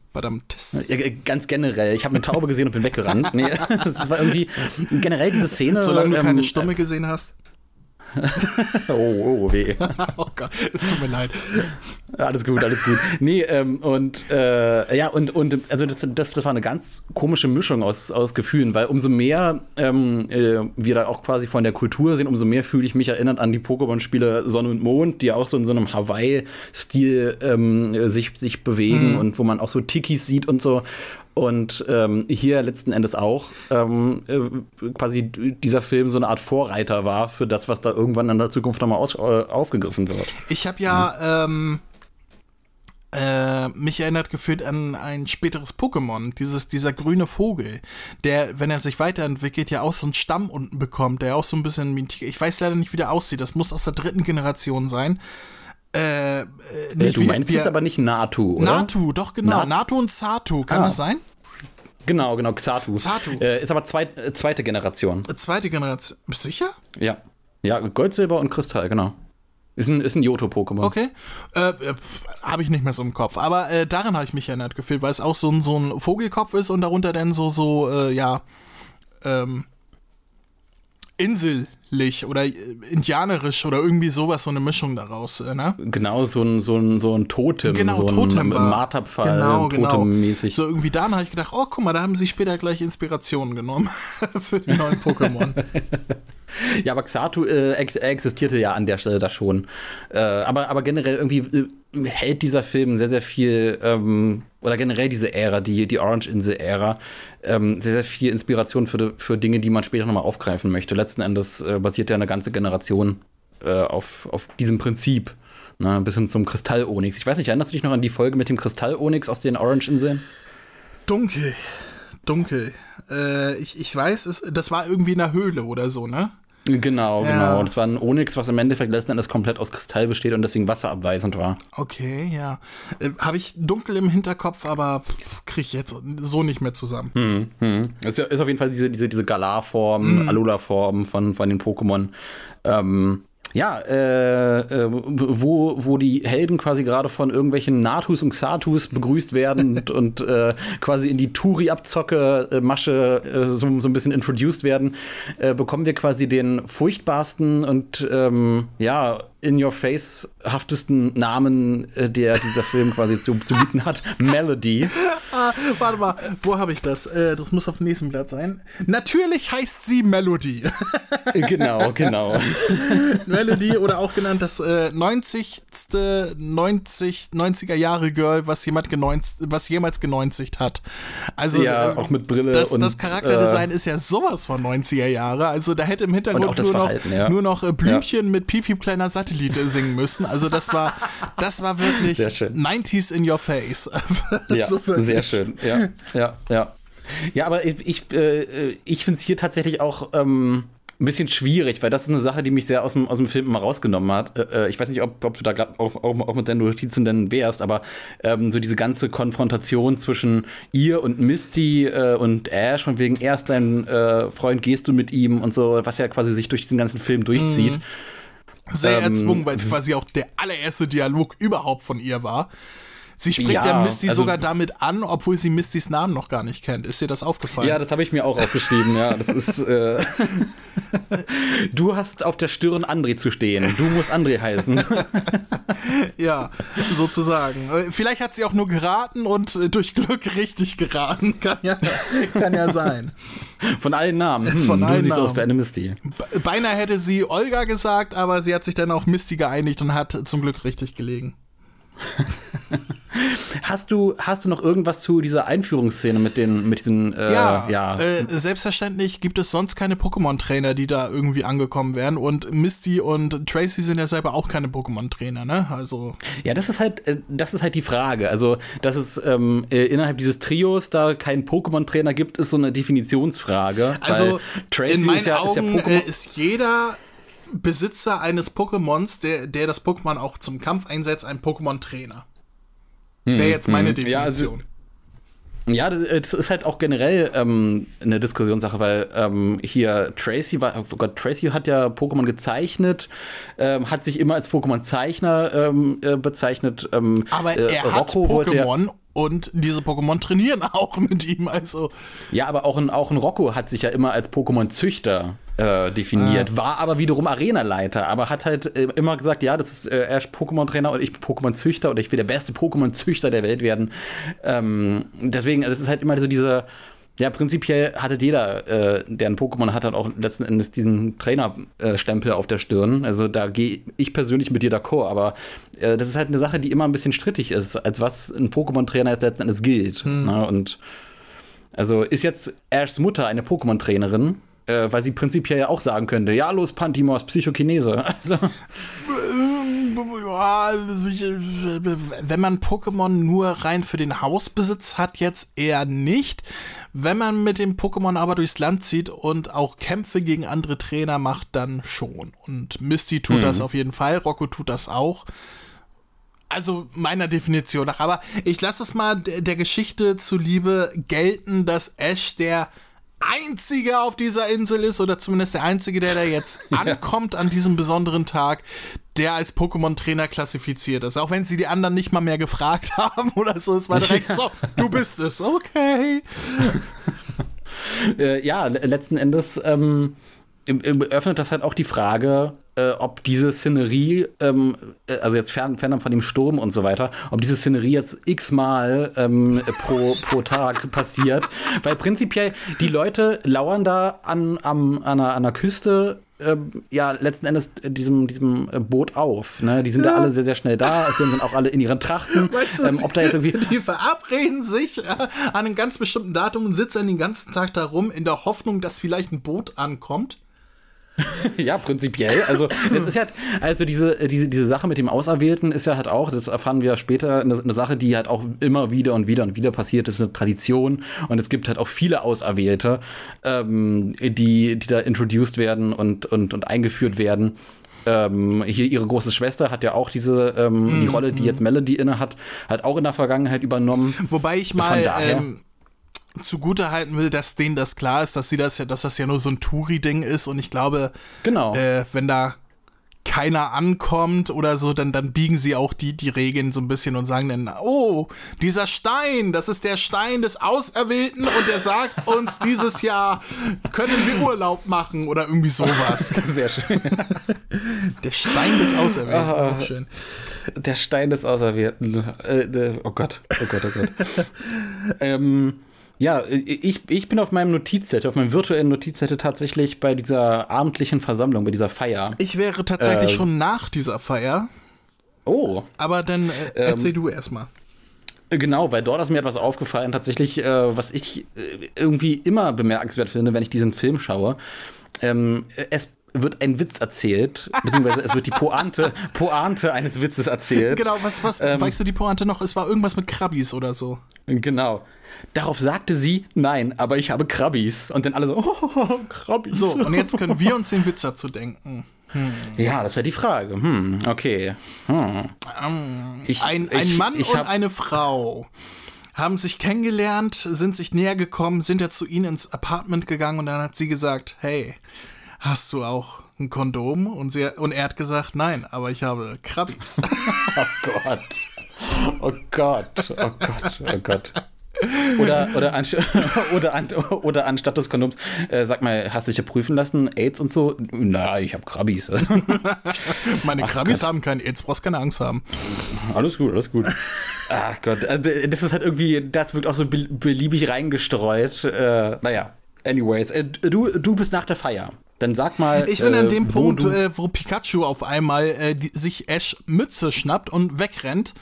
Ja, ganz generell. Ich habe eine Taube gesehen und bin weggerannt. Nee, das war irgendwie generell diese Szene. Solange du ähm, keine Stumme gesehen hast. oh, oh, weh. oh Gott, es tut mir leid. Alles gut, alles gut. Nee, ähm, und äh, ja, und, und also das, das, das war eine ganz komische Mischung aus, aus Gefühlen, weil umso mehr ähm, äh, wir da auch quasi von der Kultur sehen, umso mehr fühle ich mich erinnert an die Pokémon-Spiele Sonne und Mond, die auch so in so einem Hawaii-Stil ähm, sich, sich bewegen hm. und wo man auch so Tikis sieht und so. Und ähm, hier letzten Endes auch ähm, äh, quasi dieser Film so eine Art Vorreiter war für das, was da irgendwann in der Zukunft nochmal aus, äh, aufgegriffen wird. Ich habe ja mhm. äh, mich erinnert gefühlt an ein späteres Pokémon, dieses, dieser grüne Vogel, der, wenn er sich weiterentwickelt, ja auch so einen Stamm unten bekommt, der auch so ein bisschen. Ich weiß leider nicht, wie der aussieht. Das muss aus der dritten Generation sein. Äh, äh, äh du meinst jetzt aber nicht Natu, oder? Natu, doch genau. Na Natu und Satu, kann ah. das sein? Genau, genau, Xatu. Xatu. Äh, ist aber zweit, äh, zweite Generation. Zweite Generation. Sicher? Ja. Ja, Gold, Silber und Kristall, genau. Ist ein, ist ein Johto-Pokémon. Okay. Äh, äh habe ich nicht mehr so im Kopf. Aber äh, daran habe ich mich erinnert gefühlt, weil es auch so ein, so ein Vogelkopf ist und darunter dann so, so, äh, ja, ähm, Insel oder äh, indianerisch oder irgendwie sowas, so eine Mischung daraus, äh, ne? Genau, so ein, so ein, so ein Totem. Genau, so Totem. Ein Marterpfahl, genau, genau. Totemmäßig. So irgendwie da habe ich gedacht, oh, guck mal, da haben sie später gleich Inspirationen genommen für die neuen Pokémon. Ja, aber Xatu äh, existierte ja an der Stelle da schon. Äh, aber, aber generell irgendwie äh, hält dieser Film sehr, sehr viel, ähm, oder generell diese Ära, die, die Orange-Insel-Ära, ähm, sehr, sehr viel Inspiration für, für Dinge, die man später nochmal aufgreifen möchte. Letzten Endes äh, basiert ja eine ganze Generation äh, auf, auf diesem Prinzip. Ne, bis hin zum Kristall-Onyx. Ich weiß nicht, erinnerst du dich noch an die Folge mit dem Kristall-Onyx aus den Orange-Inseln? Dunkel. Dunkel. Äh, ich, ich weiß, es, das war irgendwie in der Höhle oder so, ne? Genau, ja. genau. Und es war ein Onyx, was im Endeffekt letzten Endes komplett aus Kristall besteht und deswegen wasserabweisend war. Okay, ja. Äh, Habe ich dunkel im Hinterkopf, aber kriege ich jetzt so nicht mehr zusammen. Hm, hm. Es ist, auf jeden Fall diese, diese, diese Galar-Form, hm. Alula-Form von, von den Pokémon. Ähm, ja, äh, äh, wo, wo die Helden quasi gerade von irgendwelchen Natus und Xatus begrüßt werden und, und äh, quasi in die Turi-Abzocke-Masche äh, so, so ein bisschen introduced werden, äh, bekommen wir quasi den furchtbarsten und ähm, ja, in-your-face-haftesten Namen, äh, der dieser Film quasi zu, zu bieten hat. Melody. Ah, warte mal, wo habe ich das? Äh, das muss auf dem nächsten Blatt sein. Natürlich heißt sie Melody. genau, genau. Melody oder auch genannt das äh, 90. 90, 90er Jahre Girl, was jemand geneunzt, was jemals geneunzigt hat. Also ja, auch mit Brille das, und das Charakterdesign äh, ist ja sowas von 90er Jahre. Also da hätte im Hintergrund nur noch, ja. nur noch äh, Blümchen ja. mit Pipi kleiner Satt Satellit singen müssen. Also das war, das war wirklich 90s in your face. ja, so sehr schön. Ja, ja, ja. Ja, aber ich, ich, äh, ich finde es hier tatsächlich auch ähm, ein bisschen schwierig, weil das ist eine Sache, die mich sehr aus dem, aus dem Film mal rausgenommen hat. Äh, äh ich weiß nicht, ob, ob du da gerade auch, auch, auch, mit deinen Notizen denn wärst, aber ähm, so diese ganze Konfrontation zwischen ihr und Misty äh, und Ash, von wegen erst dein äh, Freund gehst du mit ihm und so, was ja quasi sich durch diesen ganzen Film durchzieht. Mhm sehr ähm, erzwungen, weil es quasi auch der allererste Dialog überhaupt von ihr war. Sie spricht ja, ja Misty also, sogar damit an, obwohl sie Mistys Namen noch gar nicht kennt. Ist dir das aufgefallen? Ja, das habe ich mir auch aufgeschrieben, ja. Das ist. Äh Du hast auf der Stirn André zu stehen. Du musst André heißen. ja, sozusagen. Vielleicht hat sie auch nur geraten und äh, durch Glück richtig geraten. Kann ja, kann ja sein. Von allen Namen. Hm, Von du allen siehst aus Namen. wie eine Misty. Be- Beinahe hätte sie Olga gesagt, aber sie hat sich dann auf Misty geeinigt und hat zum Glück richtig gelegen. Hast du, hast du noch irgendwas zu dieser Einführungsszene mit den, mit diesen, äh, Ja, ja. Äh, selbstverständlich gibt es sonst keine Pokémon-Trainer, die da irgendwie angekommen wären. Und Misty und Tracy sind ja selber auch keine Pokémon-Trainer, ne? Also. Ja, das ist halt, äh, das ist halt die Frage. Also, dass es ähm, äh, innerhalb dieses Trios da keinen Pokémon-Trainer gibt, ist so eine Definitionsfrage. Also Tracy in meinen ist ja, ist ja Augen Pokémon. äh, ist jeder Besitzer eines Pokémons, der, der das Pokémon auch zum Kampf einsetzt, ein Pokémon-Trainer. Wäre jetzt meine hm. Ja, also- Definition. Ja, das das ist halt auch generell ähm, eine Diskussionssache, weil ähm, hier Tracy war, oh Gott, Tracy hat ja Pokémon gezeichnet, ähm, hat sich immer als Pokémon-Zeichner ähm, äh, bezeichnet. Ähm, Aber äh, er hat Rocco wollte ja- Pokémon und diese Pokémon trainieren auch mit ihm. Also Ja, aber auch ein, auch ein Rocco hat sich ja immer als Pokémon-Züchter äh, definiert, war aber wiederum Arenaleiter, aber hat halt äh, immer gesagt, ja, das ist, äh, er ist Pokémon-Trainer und ich bin Pokémon-Züchter oder ich will der beste Pokémon-Züchter der Welt werden. Ähm, deswegen, also es ist halt immer so diese, ja, prinzipiell hatte jeder, äh, der ein Pokémon hat, hat auch letzten Endes diesen Trainer-Stempel auf der Stirn. Also da gehe ich persönlich mit dir d'accord, aber äh, das ist halt eine Sache, die immer ein bisschen strittig ist, als was ein Pokémon-Trainer jetzt letzten Endes gilt. Ne? Und also ist jetzt Ashs Mutter eine Pokémon-Trainerin, äh, weil sie prinzipiell ja auch sagen könnte, ja, los, Pantimos, Psychokinese. Also, wenn man Pokémon nur rein für den Hausbesitz hat, jetzt eher nicht. Wenn man mit dem Pokémon aber durchs Land zieht und auch Kämpfe gegen andere Trainer macht, dann schon. Und Misty tut das auf jeden Fall, Rocco tut das auch. Also meiner Definition nach. Aber ich lasse es mal der der Geschichte zuliebe gelten, dass Ash der einzige auf dieser Insel ist oder zumindest der einzige, der da jetzt ankommt an diesem besonderen Tag, der als Pokémon-Trainer klassifiziert ist. Auch wenn sie die anderen nicht mal mehr gefragt haben oder so. Es war direkt so, du bist es, okay. äh, ja, le- letzten Endes ähm, öffnet das halt auch die Frage, äh, ob diese Szenerie, ähm, äh, also jetzt fern, fernab von dem Sturm und so weiter, ob diese Szenerie jetzt x-mal ähm, pro, pro Tag passiert. Weil prinzipiell die Leute lauern da an, am, an, einer, an einer Küste. ähm, Ja, letzten Endes diesem, diesem äh, Boot auf. Ne? Die sind da alle sehr, sehr schnell da, sind dann auch alle in ihren Trachten. Weißt du, ähm, ob da jetzt irgendwie. die verabreden sich äh, an einem ganz bestimmten Datum und sitzen den ganzen Tag da rum in der Hoffnung, dass vielleicht ein Boot ankommt. Ja, prinzipiell. Also, es ist halt, also diese, diese, diese Sache mit dem Auserwählten ist ja halt auch, das erfahren wir später, eine, eine Sache, die halt auch immer wieder und wieder und wieder passiert. Das ist eine Tradition und es gibt halt auch viele Auserwählte, ähm, die, die da introduced werden und, und, und eingeführt werden. Ähm, hier ihre große Schwester hat ja auch diese, ähm, die Rolle, die jetzt Melody inne hat, hat auch in der Vergangenheit übernommen. Wobei ich mal zugute halten will, dass denen das klar ist, dass sie das ja, dass das ja nur so ein Touri-Ding ist und ich glaube, Genau. äh, wenn da keiner ankommt oder so, dann, dann biegen sie auch die, die Regeln so ein bisschen und sagen dann, oh, dieser Stein, das ist der Stein des Auserwählten und der sagt uns, dieses Jahr können wir Urlaub machen oder irgendwie sowas. Sehr schön. Der Stein des Auserwählten, Ah. auch schön. Der Stein des Auserwählten. Äh, äh, oh Gott, oh Gott, oh Gott. ähm, ja, ich, ich bin auf meinem Notizzettel, auf meinem virtuellen Notizzettel tatsächlich bei dieser abendlichen Versammlung, bei dieser Feier. Ich wäre tatsächlich Äh, schon nach dieser Feier, Oh, aber dann äh, Ähm, erzähl du erstmal. Genau, weil dort ist mir etwas aufgefallen, tatsächlich, äh, was ich äh, irgendwie immer bemerkenswert finde, wenn ich diesen Film schaue. Ähm, es wird ein Witz erzählt, beziehungsweise es wird die Pointe, Pointe eines Witzes erzählt. Genau, was, was, ähm, weißt du die Pointe noch? Es war irgendwas mit Krabbis oder so. Genau. Darauf sagte sie, nein, aber ich habe Krabbis. Und dann alle so, oh, Krabbis. So, und jetzt können wir uns den Witz dazu denken. Ja, das wäre die Frage. Hm, okay. Hm. Ich- Ein, ein ich- Mann ich und eine Frau haben sich kennengelernt, sind sich näher gekommen, sind ja zu ihnen ins Apartment gegangen und dann hat sie gesagt, hey, hast du auch ein Kondom? Und, sie, und er hat gesagt, nein, aber ich habe Krabbis. Oh Gott. Oh Gott. Oh Gott. Oh Gott. Oder, oder, anst oder, an oder anstatt des Kondoms, äh, sag mal, hast du dich ja prüfen lassen, AIDS und so? Na, ich habe Krabbis. Meine Krabbis haben keinen AIDS, brauchst keine Angst haben. Alles gut, alles gut. Ach Gott, äh, das ist halt irgendwie, das wird auch so beliebig reingestreut. Äh, naja, anyways, äh, du, du bist nach der Feier. Dann sag mal. Ich bin an dem Punkt, wo, äh, wo Pikachu auf einmal äh, die, sich Ash Mütze schnappt und wegrennt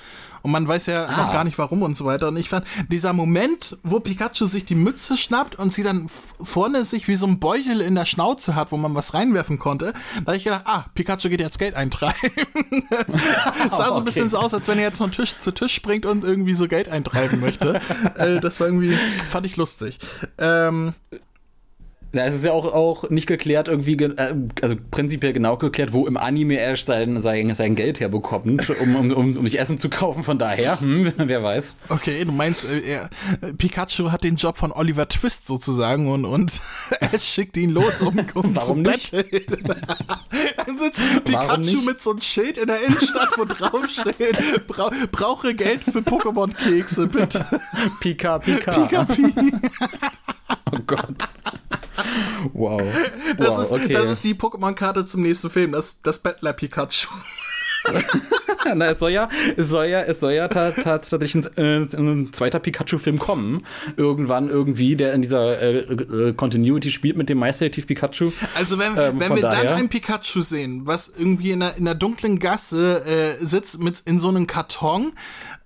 und man weiß ja ah. noch gar nicht warum und so weiter. Und ich fand, dieser Moment, wo Pikachu sich die Mütze schnappt und sie dann vorne sich wie so ein Beutel in der Schnauze hat, wo man was reinwerfen konnte, da habe ich gedacht, ah, Pikachu geht jetzt Geld eintreiben. das sah so ein bisschen so aus, als wenn er jetzt von Tisch zu Tisch springt und irgendwie so Geld eintreiben möchte. äh, das war irgendwie, fand ich lustig. Ähm, ja, es ist ja auch, auch nicht geklärt, irgendwie, äh, also prinzipiell genau geklärt, wo im Anime Ash sein, sein, sein Geld herbekommt, um, um, um, um sich Essen zu kaufen. Von daher, hm, wer weiß. Okay, du meinst, äh, er, Pikachu hat den Job von Oliver Twist sozusagen und, und Ash schickt ihn los, um, um Warum zu nicht? Dann sitzt Pikachu mit so einem Schild in der Innenstadt, wo draufsteht, bra brauche Geld für Pokémon-Kekse, bitte. Pika, Pika. Pika, Pika. oh Gott. Wow. Das, wow, ist, okay. das ist die Pokémon-Karte zum nächsten Film, das, das Battler Pikachu. Na, es soll ja, es soll ja, es soll ja tatsächlich ein, äh, ein zweiter Pikachu-Film kommen. Irgendwann irgendwie, der in dieser äh, äh, Continuity spielt mit dem Meisterdetektiv Pikachu. Also wenn, ähm, wenn wir daher. dann ein Pikachu sehen, was irgendwie in einer, in einer dunklen Gasse äh, sitzt mit in so einem Karton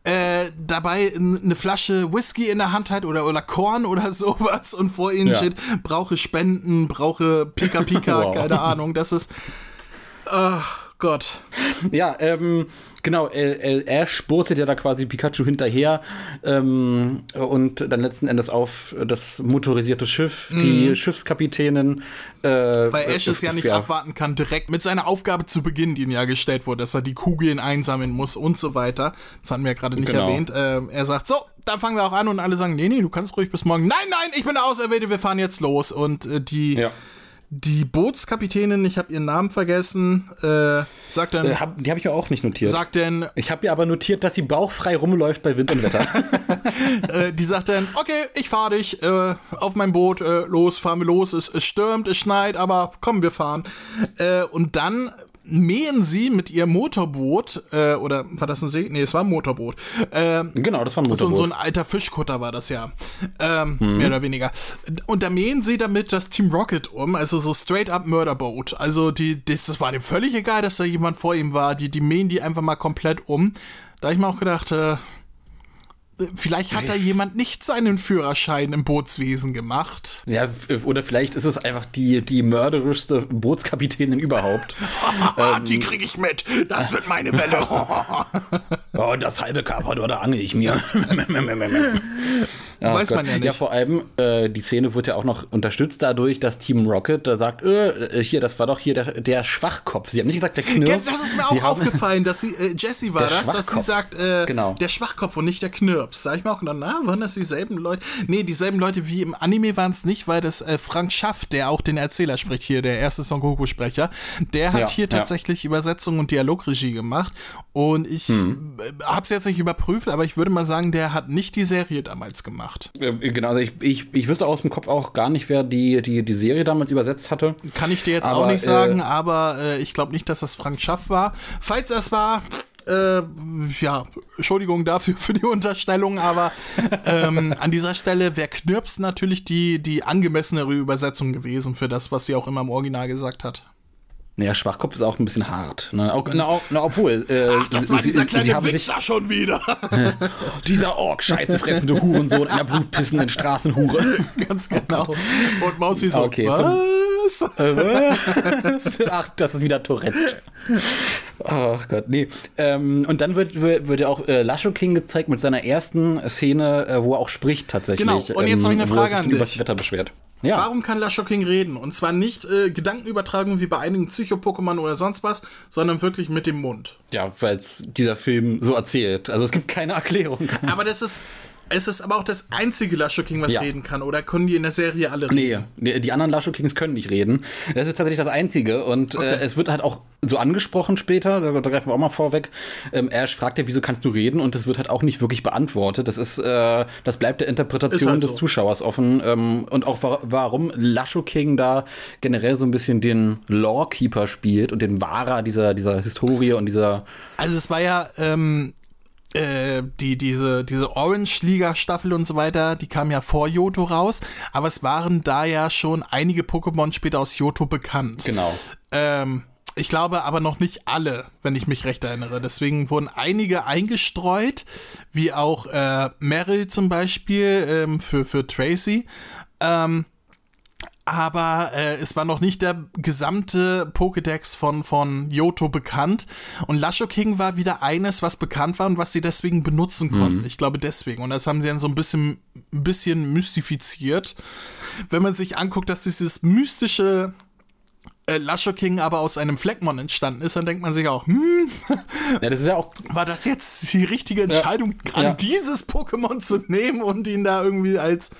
äh, dabei eine Flasche Whisky in der Hand hat oder, oder Korn oder sowas und vor ihnen ja. steht, brauche Spenden, brauche Pika Pika, wow. keine Ahnung. Das ist. Ach Gott. Ja, ähm, genau, er, er spurtet ja da quasi Pikachu hinterher ähm, und dann letzten Endes auf das motorisierte Schiff, mhm. die Schiffskapitänin. Äh, Weil Ash es ja nicht ja. abwarten kann, direkt mit seiner Aufgabe zu Beginn, die ihm ja gestellt wurde, dass er die Kugeln einsammeln muss und so weiter. Das hatten wir ja gerade nicht genau. erwähnt. Äh, er sagt, so, da fangen wir auch an und alle sagen, nee, nee, du kannst ruhig bis morgen. Nein, nein, ich bin der Auserwählte, wir fahren jetzt los. Und äh, die. Ja die Bootskapitänin, ich habe ihren Namen vergessen, äh, sagt dann. Äh, hab, die habe ich ja auch nicht notiert. Sagt dann. Ich habe ihr aber notiert, dass sie bauchfrei rumläuft bei Wind und Wetter. äh, die sagt dann: Okay, ich fahre dich äh, auf mein Boot, äh, los, fahren wir los. Es, es stürmt, es schneit, aber komm, wir fahren. Äh, und dann mähen sie mit ihrem Motorboot, äh, oder war das ein See? Nee, es war ein Motorboot. Äh, genau, das war ein Motorboot. So, so, ein alter Fischkutter war das ja. Ähm, mhm. Mehr oder weniger. Und da mähen sie damit das Team Rocket um, also so straight up Murderboat. Also die, das, das war dem völlig egal, dass da jemand vor ihm war. Die, die mähen die einfach mal komplett um. Da habe ich mir auch gedacht, äh, Vielleicht hat da jemand nicht seinen Führerschein im Bootswesen gemacht. Ja, oder vielleicht ist es einfach die, die mörderischste Bootskapitänin überhaupt. ähm, die kriege ich mit. Das wird meine Welle. oh, das halbe Kapert oder angel ich mir. Oh Weiß Gott. man ja nicht. Ja, vor allem, äh, die Szene wird ja auch noch unterstützt dadurch, dass Team Rocket da sagt, äh, hier, das war doch hier der, der Schwachkopf. Sie haben nicht gesagt, der Knirps. Das ist mir auch aufgefallen, dass sie, äh, Jessie war das, dass sie sagt, äh, genau. der Schwachkopf und nicht der Knirps. Sag ich mir auch gedacht, na, waren das dieselben Leute? Nee, dieselben Leute wie im Anime waren es nicht, weil das äh, Frank Schaff, der auch den Erzähler spricht hier, der erste Son Goku-Sprecher, der hat ja, hier tatsächlich ja. Übersetzung und Dialogregie gemacht. Und ich hm. hab's jetzt nicht überprüft, aber ich würde mal sagen, der hat nicht die Serie damals gemacht gemacht. Genau, also ich, ich, ich wüsste aus dem Kopf auch gar nicht, wer die, die, die Serie damals übersetzt hatte. Kann ich dir jetzt aber, auch nicht sagen, äh, aber äh, ich glaube nicht, dass das Frank Schaff war. Falls es war, äh, ja, Entschuldigung dafür für die Unterstellung, aber ähm, an dieser Stelle wäre Knirps natürlich die, die angemessenere Übersetzung gewesen für das, was sie auch immer im Original gesagt hat. Naja, Schwachkopf ist auch ein bisschen hart. Ne? Auch, na, na, obwohl. Äh, Ach, das war sie, dieser kleine sie Wichser sich, schon wieder. dieser Ork, scheiße fressende Hurensohn einer blutpissenden Straßenhure. Ganz genau. Und Mausi so, okay, was? was? Ach, das ist wieder Tourette. Ach Gott, nee. Ähm, und dann wird, wird, ja auch äh, Lasho King gezeigt mit seiner ersten Szene, äh, wo er auch spricht tatsächlich. Genau, und jetzt ähm, habe ich eine Frage an dich. Über das Wetter beschwert. Ja. Warum kann Lashoking reden? Und zwar nicht äh, Gedankenübertragung wie bei einigen Psycho-Pokémon oder sonst was, sondern wirklich mit dem Mund. Ja, weil dieser Film so erzählt. Also es gibt keine Erklärung. Aber das ist. Es ist aber auch das einzige Lasho King, was Ja. reden kann. Oder können die in der Serie alle reden? Nee, die anderen Lasho Kings können nicht reden. Das ist tatsächlich das Einzige. Und äh, es wird halt auch so angesprochen später, da, da greifen wir auch mal vorweg. Ähm, Ash fragt ja, wieso kannst du reden? Und das wird halt auch nicht wirklich beantwortet. Das ist, äh, das bleibt der Interpretation halt des so. Zuschauers offen. Ähm, und auch wa warum Lasho King da generell so ein bisschen den Lawkeeper spielt und den Wahrer dieser, dieser Historie und dieser. Also es war ja ähm, äh, die, diese, diese Orange-Liga-Staffel und so weiter, die kam ja vor Johto raus, aber es waren da ja schon einige Pokémon später aus Johto bekannt. Genau. Ähm, ich glaube aber noch nicht alle, wenn ich mich recht erinnere. Deswegen wurden einige eingestreut, wie auch äh, Meryl zum Beispiel ähm, für, für Tracy. Ähm, aber äh, es war noch nicht der gesamte Pokédex von, von Yoto bekannt. Und Lasho King war wieder eines, was bekannt war und was sie deswegen benutzen konnten. Ich glaube deswegen. Und das haben sie dann so ein bisschen, ein bisschen mystifiziert. Wenn man sich anguckt, dass dieses mystische äh, Lasho King aber aus einem Fleckmon entstanden ist, dann denkt man sich auch, hm, Ja, das ist ja auch war das jetzt die richtige Entscheidung, gerade Ja. dieses Pokémon zu nehmen und ihn da irgendwie als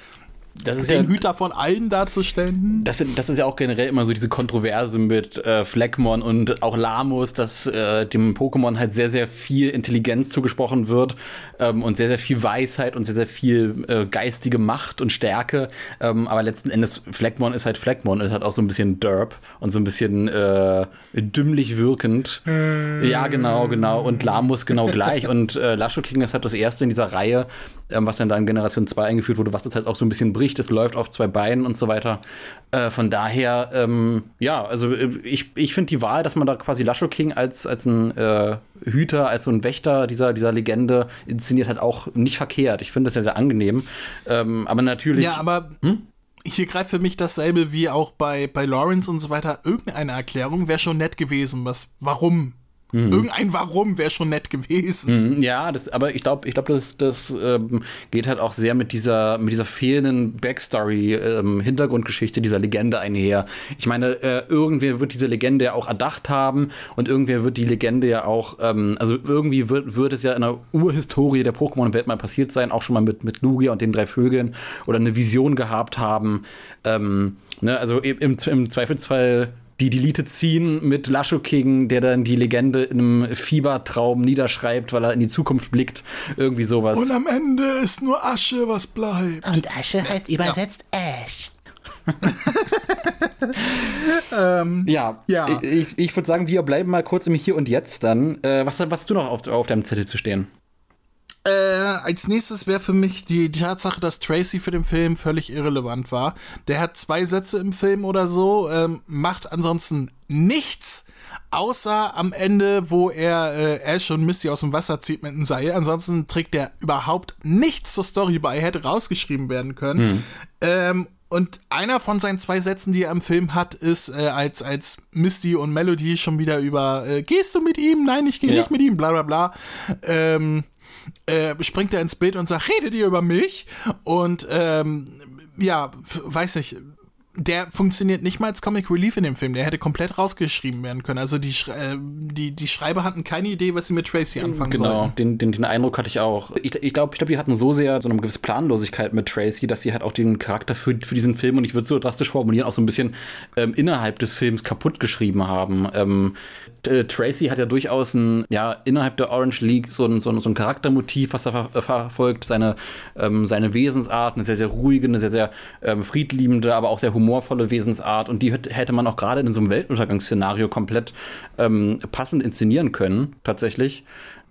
das ist ja, den Hüter von allen darzustellen? Hm. Das, sind- das ist ja auch generell immer so diese Kontroverse mit äh, Fleckmon und auch Lamos, dass äh, dem Pokémon halt sehr, sehr viel Intelligenz zugesprochen wird ähm, und sehr, sehr viel Weisheit und sehr, sehr viel äh, geistige Macht und Stärke. Ähm, aber letzten Endes, Fleckmon ist halt Fleckmon, ist halt auch so ein bisschen derp und so ein bisschen äh, dümmlich wirkend. Ja, genau, genau. Und Lamos genau gleich. Und äh, Lasho King ist halt das erste in dieser Reihe, was dann da in Generation 2 eingeführt wurde, was das halt auch so ein bisschen bricht. Es läuft auf zwei Beinen und so weiter. Äh, von daher, ähm, ja, also äh, ich, ich finde die Wahl, dass man da quasi Lasho King als, als ein äh, Hüter, als so ein Wächter dieser, dieser Legende inszeniert, halt auch nicht verkehrt. Ich finde das sehr, sehr angenehm. Ähm, aber natürlich. Ja, aber Hm? hier greift für mich dasselbe wie auch bei, bei Lawrence und so weiter. Irgendeine Erklärung wäre schon nett gewesen. Was, warum? Mhm. Irgendein Warum wäre schon nett gewesen. Mm, Ja, das, aber ich glaube, ich glaube, das, das ähm, geht halt auch sehr mit dieser, mit dieser fehlenden Backstory, ähm, Hintergrundgeschichte dieser Legende einher. Ich meine, äh, irgendwer wird diese Legende ja auch erdacht haben und irgendwer wird die Legende ja auch, ähm, also irgendwie wird, wird es ja in der Urhistorie der Pokémon-Welt mal passiert sein, auch schon mal mit, mit Lugia und den drei Vögeln oder eine Vision gehabt haben. Ähm, ne, also im, im Zweifelsfall die Delete ziehen mit Lasho King, der dann die Legende in einem Fiebertraum niederschreibt, weil er in die Zukunft blickt. Irgendwie sowas. Und am Ende ist nur Asche, was bleibt. Und Asche heißt übersetzt Ash. ja, Ja. ich, ich würde sagen, wir bleiben mal kurz im Hier und Jetzt dann. Äh, was, was hast du noch auf, auf deinem Zettel zu stehen? Äh, als nächstes wäre für mich die, die Tatsache, dass Tracy für den Film völlig irrelevant war. Der hat zwei Sätze im Film oder so, ähm, macht ansonsten nichts, außer am Ende, wo er äh, Ash und Misty aus dem Wasser zieht mit einem Seil. Ansonsten trägt er überhaupt nichts zur Story bei, hätte rausgeschrieben werden können. Ähm, und einer von seinen zwei Sätzen, die er im Film hat, ist, äh, als, als Misty und Melody schon wieder über, äh, gehst du mit ihm? Nein, ich gehe Ja. nicht mit ihm, bla bla bla. Ähm, äh, springt er ins Bild und sagt, redet ihr über mich? Und ähm, ja, weiß nicht, der funktioniert nicht mal als Comic Relief in dem Film. Der hätte komplett rausgeschrieben werden können. Also die, äh, die, die Schreiber hatten keine Idee, was sie mit Tracy anfangen Genau, sollten. den, den, den Eindruck hatte ich auch. Ich glaube, ich glaub, ich glaub, die hatten so sehr so eine gewisse Planlosigkeit mit Tracy, dass sie halt auch den Charakter für, für diesen Film, und ich würde so drastisch formulieren, auch so ein bisschen ähm, innerhalb des Films kaputt geschrieben haben. Ähm, äh, Tracy hat ja durchaus ein, ja, innerhalb der Orange League so ein, so ein, so ein Charaktermotiv, was er ver äh, verfolgt, seine, ähm, seine Wesensart, eine sehr, sehr ruhige, eine sehr, sehr ähm, friedliebende, aber auch sehr humorvolle Wesensart. Und die hätte hätte man auch gerade in so einem Weltuntergangsszenario komplett ähm, passend inszenieren können, tatsächlich.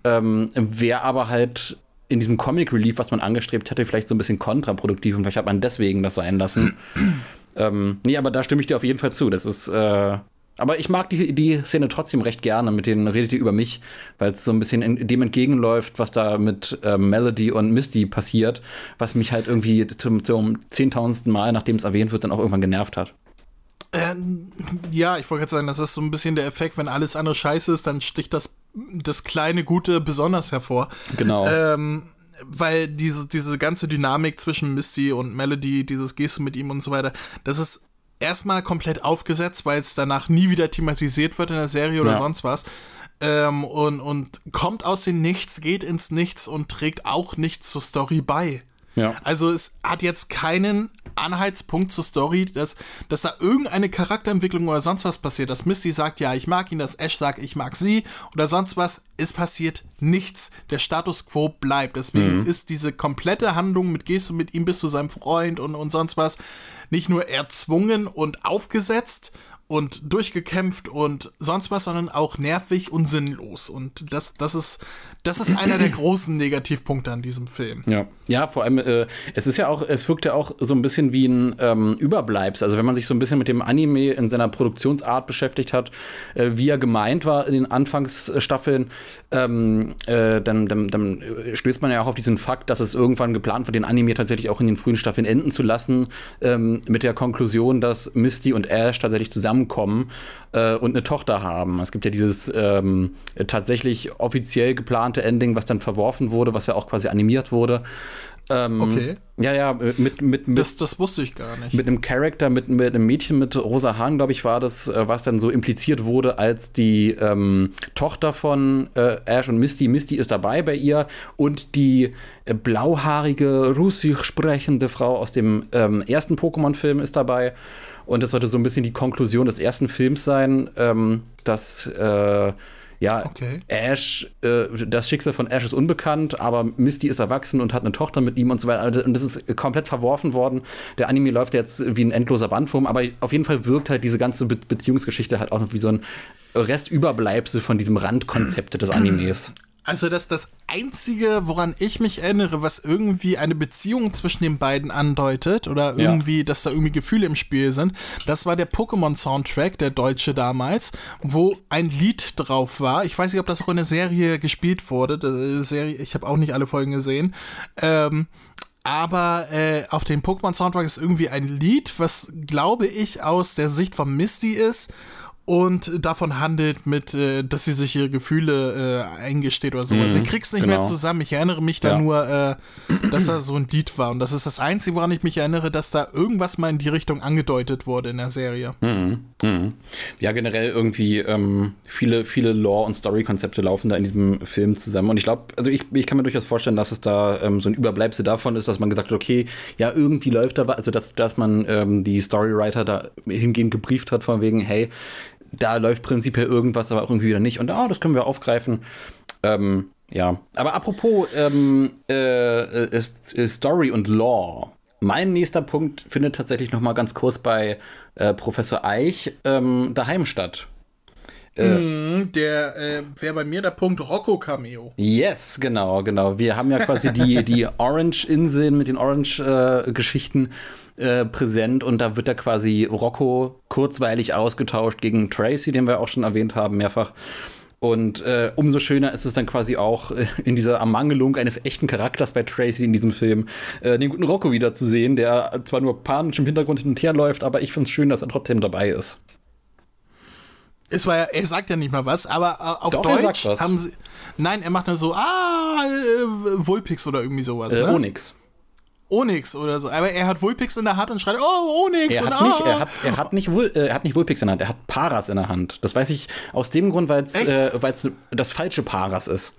Ähm, Wäre aber halt in diesem Comic Relief, was man angestrebt hätte, vielleicht so ein bisschen kontraproduktiv und vielleicht hat man deswegen das sein lassen. ähm, nee, aber da stimme ich dir auf jeden Fall zu. Das ist, äh, aber ich mag die, die Szene trotzdem recht gerne, mit denen redet ihr über mich, weil es so ein bisschen in, dem entgegenläuft, was da mit ähm, Melody und Misty passiert, was mich halt irgendwie zum, zum zehntausendsten Mal, nachdem es erwähnt wird, dann auch irgendwann genervt hat. Ähm, ja, ich wollte gerade sagen, das ist so ein bisschen der Effekt, wenn alles andere scheiße ist, dann sticht das, das kleine Gute besonders hervor. Genau. Ähm, weil diese, diese ganze Dynamik zwischen Misty und Melody, dieses Gehst mit ihm und so weiter, das ist erstmal komplett aufgesetzt, weil es danach nie wieder thematisiert wird in der Serie oder Ja. sonst was. Ähm, und, und kommt aus dem Nichts, geht ins Nichts und trägt auch nichts zur Story bei. Ja. Also es hat jetzt keinen Anhaltspunkt zur Story, dass, dass da irgendeine Charakterentwicklung oder sonst was passiert, dass Misty sagt, ja, ich mag ihn, dass Ash sagt, ich mag sie oder sonst was. Es passiert nichts. Der Status quo bleibt. Deswegen ist diese komplette Handlung mit gehst du mit ihm bis zu seinem Freund und, und sonst was nicht nur erzwungen und aufgesetzt, und durchgekämpft und sonst was, sondern auch nervig und sinnlos. Und das, das ist, das ist einer der großen Negativpunkte an diesem Film. Ja, ja, vor allem, äh, es ist ja auch, es wirkt ja auch so ein bisschen wie ein ähm, Überbleibs. Also wenn man sich so ein bisschen mit dem Anime in seiner Produktionsart beschäftigt hat, äh, wie er gemeint war in den Anfangsstaffeln, ähm, äh, dann, dann, dann stößt man ja auch auf diesen Fakt, dass es irgendwann geplant war, den Anime tatsächlich auch in den frühen Staffeln enden zu lassen, ähm, mit der Konklusion, dass Misty und Ash tatsächlich zusammenkommen äh, und eine Tochter haben. Es gibt ja dieses ähm, tatsächlich offiziell geplante Ending, was dann verworfen wurde, was ja auch quasi animiert wurde. Ähm, Okay. Ja, ja, mit, mit, mit, Das, das wusste ich gar nicht. mit einem Charakter, mit, mit einem Mädchen mit rosa Haaren, glaube ich, war das, äh, was dann so impliziert wurde als die ähm, Tochter von äh, Ash und Misty. Misty ist dabei bei ihr und die äh, blauhaarige, russisch sprechende Frau aus dem ähm, ersten Pokémon-Film ist dabei. Und das sollte so ein bisschen die Konklusion des ersten Films sein, ähm, dass äh, ja, Okay. Ash, äh, das Schicksal von Ash ist unbekannt, aber Misty ist erwachsen und hat eine Tochter mit ihm und so weiter. Also, Und das ist komplett verworfen worden. Der Anime läuft jetzt wie ein endloser Bandwurm, aber auf jeden Fall wirkt halt diese ganze Be Beziehungsgeschichte halt auch noch wie so ein Restüberbleibsel von diesem Randkonzept des Animes. Also das das einzige, woran ich mich erinnere, was irgendwie eine Beziehung zwischen den beiden andeutet oder Ja. irgendwie, dass da irgendwie Gefühle im Spiel sind, das war der Pokémon Soundtrack, der deutsche damals, wo ein Lied drauf war. Ich weiß nicht, ob das auch in der Serie gespielt wurde. Die Serie, ich habe auch nicht alle Folgen gesehen. Ähm, aber äh, auf dem Pokémon Soundtrack ist irgendwie ein Lied, was glaube ich aus der Sicht von Misty ist und davon handelt mit, äh, dass sie sich ihre Gefühle äh, eingesteht oder sowas. Mhm, ich krieg's nicht genau. mehr zusammen. Ich erinnere mich da Ja. nur, äh, dass da so ein Lied war. Und das ist das Einzige, woran ich mich erinnere, dass da irgendwas mal in die Richtung angedeutet wurde in der Serie. Mhm. Mhm. Ja, generell irgendwie ähm, viele, viele Lore- und Story-Konzepte laufen da in diesem Film zusammen. Und ich glaube, also ich, ich kann mir durchaus vorstellen, dass es da ähm, so ein Überbleibsel davon ist, dass man gesagt hat, okay, ja, irgendwie läuft da was, also dass, dass man ähm, die Storywriter da hingehend gebrieft hat, von wegen, hey, da läuft prinzipiell irgendwas, aber auch irgendwie wieder nicht. Und ah, das können wir aufgreifen. Ähm, ja, aber apropos ähm, äh, äh, äh, Story und Law. Mein nächster Punkt findet tatsächlich noch mal ganz kurz bei äh, Professor Eich ähm, daheim statt. Mhm, der äh, wäre bei mir der Punkt Rocco-Cameo. Yes, genau, genau. Wir haben ja quasi die, die Orange-Inseln mit den Orange-Geschichten äh, präsent und da wird da quasi Rocco kurzweilig ausgetauscht gegen Tracy, den wir auch schon erwähnt haben, mehrfach. Und äh, umso schöner ist es dann quasi auch äh, in dieser Ermangelung eines echten Charakters bei Tracy in diesem Film, äh, den guten Rocco wiederzusehen, der zwar nur panisch im Hintergrund hin und her läuft, aber ich finde es schön, dass er trotzdem dabei ist. Es war ja, er sagt ja nicht mal was, aber äh, auf Doch, Deutsch haben sie. Nein, er macht nur so, ah, äh, Vulpix oder irgendwie sowas. Äh, ne? Onyx. Onyx oder so. Aber er hat Vulpix in der Hand und schreit, oh, Onyx Er und hat, nicht, ah. er, hat, er, hat nicht, Vul- äh, er hat nicht Vulpix in der Hand, er hat Paras in der Hand. Das weiß ich aus dem Grund, weil es äh, weil's das falsche Paras ist.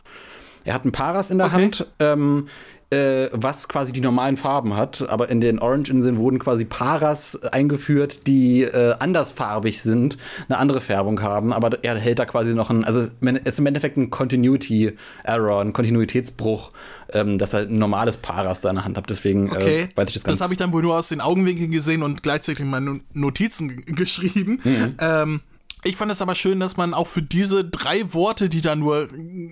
Er hat ein Paras in der Okay. Hand, ähm, äh, was quasi die normalen Farben hat, aber in den Orange-Inseln wurden quasi Paras eingeführt, die äh, andersfarbig sind, eine andere Färbung haben, aber er hält da quasi noch ein, also es ist im Endeffekt ein Continuity-Error, ein Kontinuitätsbruch, ähm, dass er ein normales Paras da in der Hand hat, deswegen Okay, äh, weiß ich das ganz das habe ich dann wohl nur aus den Augenwinkeln gesehen und gleichzeitig in meine Notizen geschrieben. Mhm. Ähm, ich fand es aber schön, dass man auch für diese drei Worte, die da nur,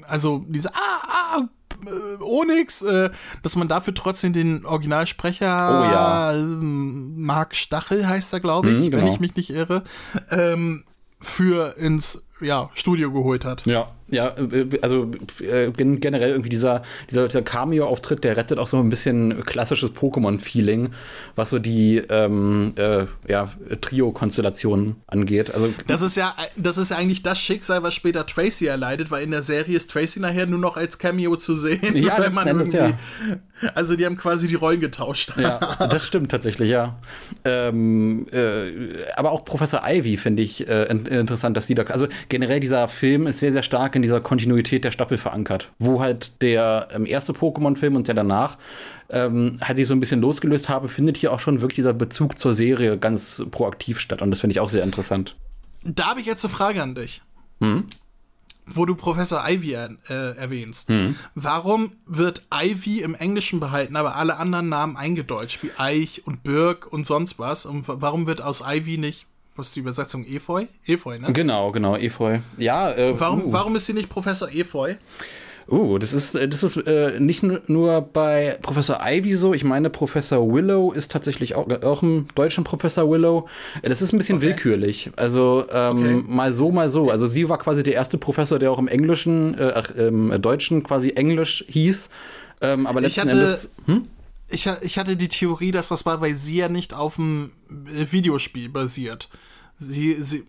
also diese Ah, ah, äh, Onyx, äh, dass man dafür trotzdem den Originalsprecher Oh ja. ähm, Marc Stachel heißt er, glaube ich, Mhm, wenn genau. ich mich nicht irre, ähm, für ins ja, Studio geholt hat. Ja, ja, äh, also äh, gen- generell irgendwie dieser, dieser, dieser Cameo-Auftritt, der rettet auch so ein bisschen klassisches Pokémon-Feeling, was so die ähm, äh, ja, Trio-Konstellationen angeht. Also Das ist ja, das ist ja eigentlich das Schicksal, was später Tracy erleidet, weil in der Serie ist Tracy nachher nur noch als Cameo zu sehen. Ja, weil man Endes, irgendwie, Also die haben quasi die Rollen getauscht. Ja, das stimmt tatsächlich, ja. Ähm, äh, aber auch Professor Ivy finde ich äh, in- interessant, dass die da. Also generell dieser Film ist sehr, sehr stark in dieser Kontinuität der Staffel verankert, wo halt der ähm, erste Pokémon-Film und der danach ähm, halt sich so ein bisschen losgelöst habe, findet hier auch schon wirklich dieser Bezug zur Serie ganz proaktiv statt. Und das finde ich auch sehr interessant. Da habe ich jetzt eine Frage an dich. Wo du Professor Ivy äh, erwähnst. Warum wird Ivy im Englischen behalten, aber alle anderen Namen eingedeutscht, wie Eich und Birk und sonst was? Und wa- warum wird aus Ivy nicht, was ist die Übersetzung, Efeu? Efeu, ne? Genau, genau, Efeu. Ja, äh, Warum, uh. warum ist sie nicht Professor Efeu? Oh, das ist, äh, das ist äh, nicht nur bei Professor Ivy so. Ich meine, Professor Willow ist tatsächlich auch, auch im deutschen Professor Willow. Äh, Das ist ein bisschen Okay. willkürlich. Also ähm, Okay. mal so, mal so. Also sie war quasi der erste Professor, der auch im Englischen, äh, ach, im Deutschen quasi Englisch hieß. Ähm, aber Ich letzten hatte- Endes. Hm? Ich, ich hatte die Theorie, dass das war, weil sie ja nicht auf dem äh, Videospiel basiert. Sie, sie,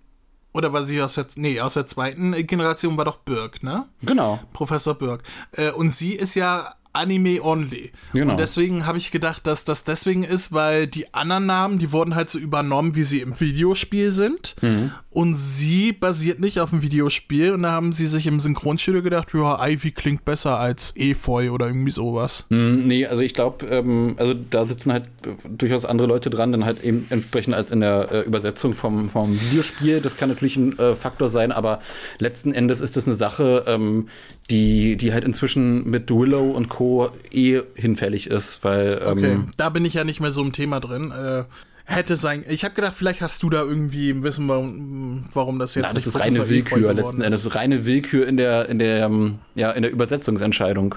oder war sie aus der, nee, aus der zweiten Generation war doch Birk, ne? Genau. Professor Birk. Äh, und sie ist ja Anime only. Genau. Und deswegen habe ich gedacht, dass das deswegen ist, weil die anderen Namen, die wurden halt so übernommen, wie sie im Videospiel sind. Mhm. Und sie basiert nicht auf dem Videospiel. Und da haben sie sich im Synchronstudio gedacht, ja, Ivy klingt besser als Efeu oder irgendwie sowas. Hm, Nee, also ich glaube, ähm, also da sitzen halt durchaus andere Leute dran, dann halt eben entsprechend als in der äh, Übersetzung vom, vom Videospiel. Das kann natürlich ein äh, Faktor sein, aber letzten Endes ist das eine Sache, ähm, die, die halt inzwischen mit Willow und Co. eh hinfällig ist, weil Okay, ähm, da bin ich ja nicht mehr so im Thema drin. Äh, hätte sein. Ich habe gedacht, vielleicht hast du da irgendwie Wissen, warum, warum das jetzt na, das nicht ist reine Willkür, letzten ist. Endes reine Willkür in der, in der, ähm, ja, in der Übersetzungsentscheidung.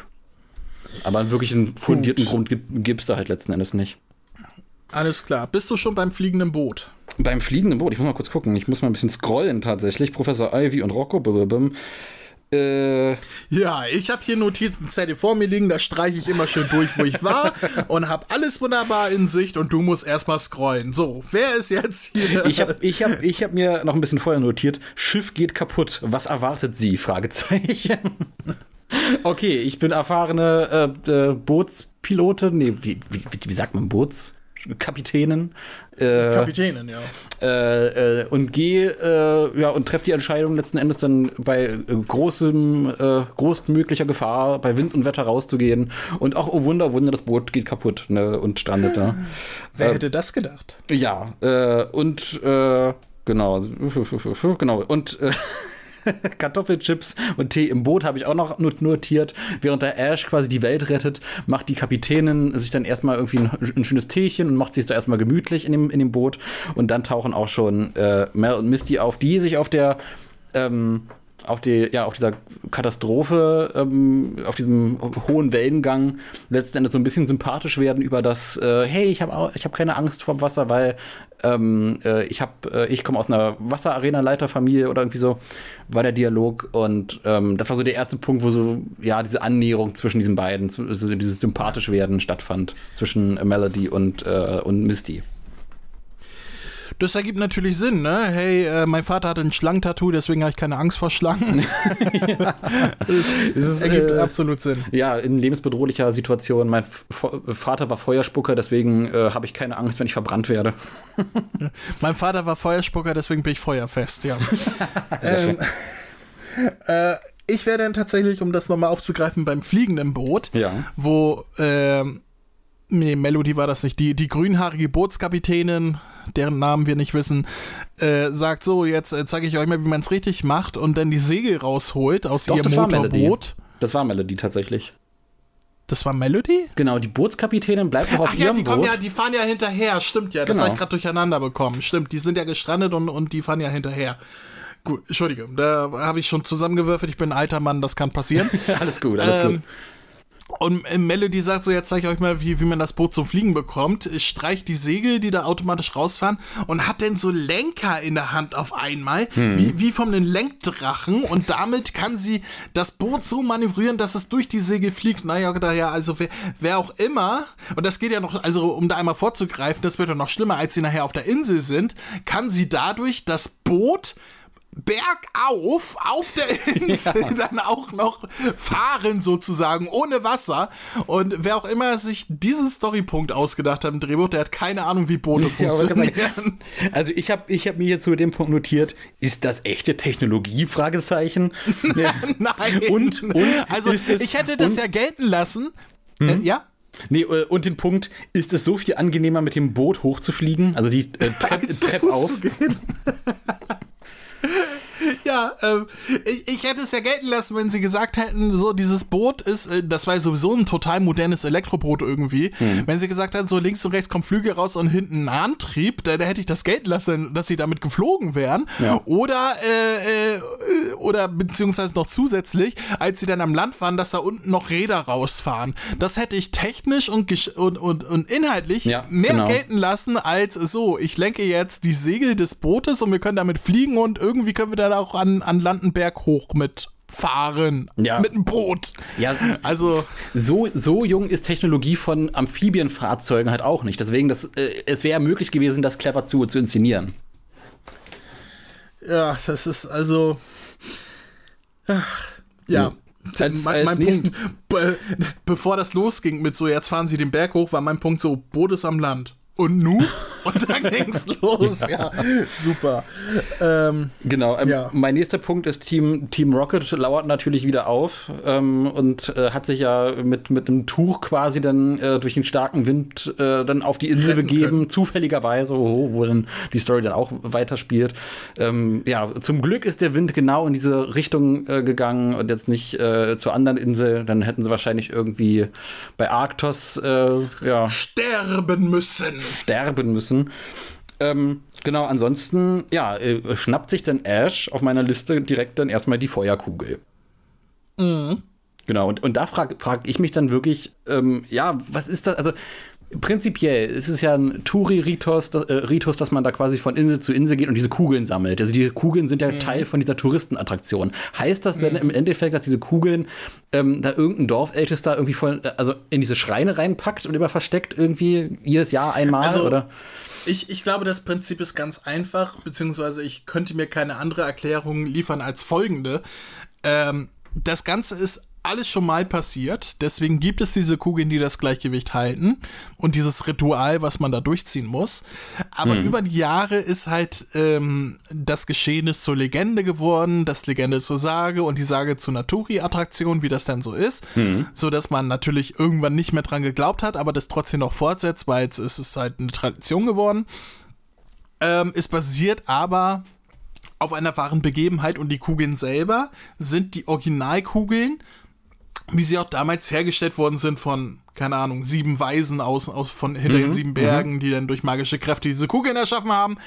Aber einen wirklichen fundierten Grund gibt es da halt letzten Endes nicht. Alles klar. Bist du schon beim fliegenden Boot? Beim fliegenden Boot, ich muss mal kurz gucken, ich muss mal ein bisschen scrollen tatsächlich. Professor Ivy und Rocco, bim. Äh, Ja, ich habe hier Notizen Zettel vor mir liegen, da streiche ich immer schön durch, wo ich war und habe alles wunderbar in Sicht und du musst erstmal scrollen. So, wer ist jetzt hier? ich habe ich hab, ich hab mir noch ein bisschen vorher notiert, Schiff geht kaputt, was erwartet sie? Fragezeichen. okay, ich bin erfahrene äh, äh, Bootspilote, nee, wie, wie, wie sagt man, Bootskapitänin? Äh, Kapitänin, ja. äh, äh, und gehe äh, ja, und treffe die Entscheidung letzten Endes dann bei äh, großem, äh, großmöglicher Gefahr, bei Wind und Wetter rauszugehen. Und auch, oh Wunder, Wunder, das Boot geht kaputt ne, und strandet da. Wer hätte das gedacht? Ja, äh, und äh, genau, genau. Und äh, Kartoffelchips und Tee im Boot habe ich auch noch not- notiert. Während der Ash quasi die Welt rettet, macht die Kapitänin sich dann erstmal irgendwie ein, ein schönes Teechen und macht sich da erstmal gemütlich in dem, in dem Boot. Und dann tauchen auch schon äh, Mel und Misty auf, die sich auf der ähm, auf, die, ja, auf dieser Katastrophe, ähm, auf diesem hohen Wellengang letzten Endes so ein bisschen sympathisch werden über das, äh, hey, ich habe ich hab keine Angst vorm Wasser, weil ähm, äh, ich äh, ich komme aus einer Wasserarena-Leiterfamilie oder irgendwie so, war der Dialog und ähm, das war so der erste Punkt, wo so, ja, diese Annäherung zwischen diesen beiden, so dieses sympathisch werden stattfand zwischen Melody und, äh, und Misty. Das ergibt natürlich Sinn, ne? Hey, äh, mein Vater hatte ein Schlangentattoo, deswegen habe ich keine Angst vor Schlangen. Es ist, ergibt äh, absolut Sinn. Ja, in lebensbedrohlicher Situation. Mein Vater war Feuerspucker, deswegen äh, habe ich keine Angst, wenn ich verbrannt werde. Mein Vater war Feuerspucker, deswegen bin ich feuerfest, ja. ähm, äh, ich wäre dann tatsächlich, um das nochmal aufzugreifen, beim fliegenden Boot, Ja. wo, ähm, nee, Melody war das nicht, die, die grünhaarige Bootskapitänin, deren Namen wir nicht wissen, äh, sagt so, jetzt äh, zeige ich euch mal, wie man es richtig macht und dann die Segel rausholt aus Doch, ihrem das war. Motorboot. Das war Melody tatsächlich. Das war Melody? Genau, die Bootskapitänin bleibt noch auf Ach ja, ihrem die, Boot. ja, die fahren ja hinterher, stimmt ja. Das Genau. habe ich gerade durcheinander bekommen. Stimmt, die sind ja gestrandet und, und die fahren ja hinterher. Gut, Entschuldige, da habe ich schon zusammengewürfelt. Ich bin ein alter Mann, das kann passieren. alles gut, alles Ähm, gut. Und äh, Melody sagt so, jetzt zeige ich euch mal, wie, wie man das Boot zum Fliegen bekommt. Streicht die Segel, die da automatisch rausfahren und hat dann so Lenker in der Hand auf einmal, Hm. wie, wie von einem Lenkdrachen und damit kann sie das Boot so manövrieren, dass es durch die Segel fliegt. Naja, daher, also wer, wer auch immer, und das geht ja noch, also um da einmal vorzugreifen, das wird ja noch schlimmer, als sie nachher auf der Insel sind, kann sie dadurch das Boot bergauf auf der Insel ja. dann auch noch fahren sozusagen ohne Wasser und wer auch immer sich diesen Storypunkt ausgedacht hat im Drehbuch, der hat keine Ahnung, wie Boote ja, funktionieren. Also ich habe ich hab mir jetzt zu dem Punkt notiert, ist das echte Technologie? Fragezeichen. Nein. Und, und also ich hätte das ja gelten lassen. Mhm. Äh, ja? Nee, äh, und den Punkt, ist es so viel angenehmer, mit dem Boot hochzufliegen? Also die äh, Treppe Trepp auf. ja, ähm, ich, ich, hätte es ja gelten lassen, wenn sie gesagt hätten, so dieses Boot ist, äh, das war sowieso ein total modernes Elektroboot irgendwie. Hm. Wenn sie gesagt hätten, so links und rechts kommen Flügel raus und hinten ein Antrieb, dann hätte ich das gelten lassen, dass sie damit geflogen wären. Ja. Oder, äh, äh, oder beziehungsweise noch zusätzlich, als sie dann am Land waren, dass da unten noch Räder rausfahren. Das hätte ich technisch und, und, und, und inhaltlich ja, mehr genau. gelten lassen, als so, ich lenke jetzt die Segel des Bootes und wir können damit fliegen und irgendwie können wir da auch an, an Landenberg hoch mit fahren ja. mit einem Boot. Ja, also so, so jung ist Technologie von Amphibienfahrzeugen halt auch nicht. Deswegen, das, äh, es wäre möglich gewesen, das clever zu, zu inszenieren. Ja, das ist also. Ach, ja. Als, mein, mein Punkt, be, bevor das losging mit so, jetzt fahren sie den Berg hoch, war mein Punkt so, Boot ist am Land. Und nu? Und dann ging's los. Ja, super. Ähm, genau. Ähm, ja. Mein nächster Punkt ist Team, Team Rocket lauert natürlich wieder auf ähm, und äh, hat sich ja mit, mit einem Tuch quasi dann äh, durch den starken Wind äh, dann auf die Insel begeben, können. zufälligerweise, wo, wo dann die Story dann auch weiterspielt. Ähm, ja, zum Glück ist der Wind genau in diese Richtung äh, gegangen und jetzt nicht äh, zur anderen Insel. Dann hätten sie wahrscheinlich irgendwie bei Arktos äh, ja, sterben müssen sterben müssen. Ähm, genau, ansonsten, ja, äh, schnappt sich dann Ash auf meiner Liste direkt dann erstmal die Feuerkugel. Mhm. Genau, und, und da frage frag ich mich dann wirklich, ähm, ja, was ist das? Also, prinzipiell ist es ja ein Touri-Ritus, äh, Ritus, dass man da quasi von Insel zu Insel geht und diese Kugeln sammelt. Also diese Kugeln sind ja mhm. Teil von dieser Touristenattraktion. Heißt das denn mhm. im Endeffekt, dass diese Kugeln ähm, da irgendein Dorfältester irgendwie von, äh, also in diese Schreine reinpackt und immer versteckt irgendwie jedes Jahr einmal also, oder? Ich, ich glaube, das Prinzip ist ganz einfach, beziehungsweise ich könnte mir keine andere Erklärung liefern als folgende. Ähm, das Ganze ist alles schon mal passiert. Deswegen gibt es diese Kugeln, die das Gleichgewicht halten und dieses Ritual, was man da durchziehen muss. Aber mhm. über die Jahre ist halt ähm, das Geschehnis zur Legende geworden, das Legende zur Sage und die Sage zur Naturi-Attraktion, wie das dann so ist. Mhm. So dass man natürlich irgendwann nicht mehr dran geglaubt hat, aber das trotzdem noch fortsetzt, weil jetzt ist es halt eine Tradition geworden. Ähm, es basiert aber auf einer wahren Begebenheit und die Kugeln selber sind die Originalkugeln wie sie auch damals hergestellt worden sind von, keine Ahnung, sieben Weisen aus, aus von hinter mhm, den sieben Bergen, mhm. die dann durch magische Kräfte diese Kugeln erschaffen haben.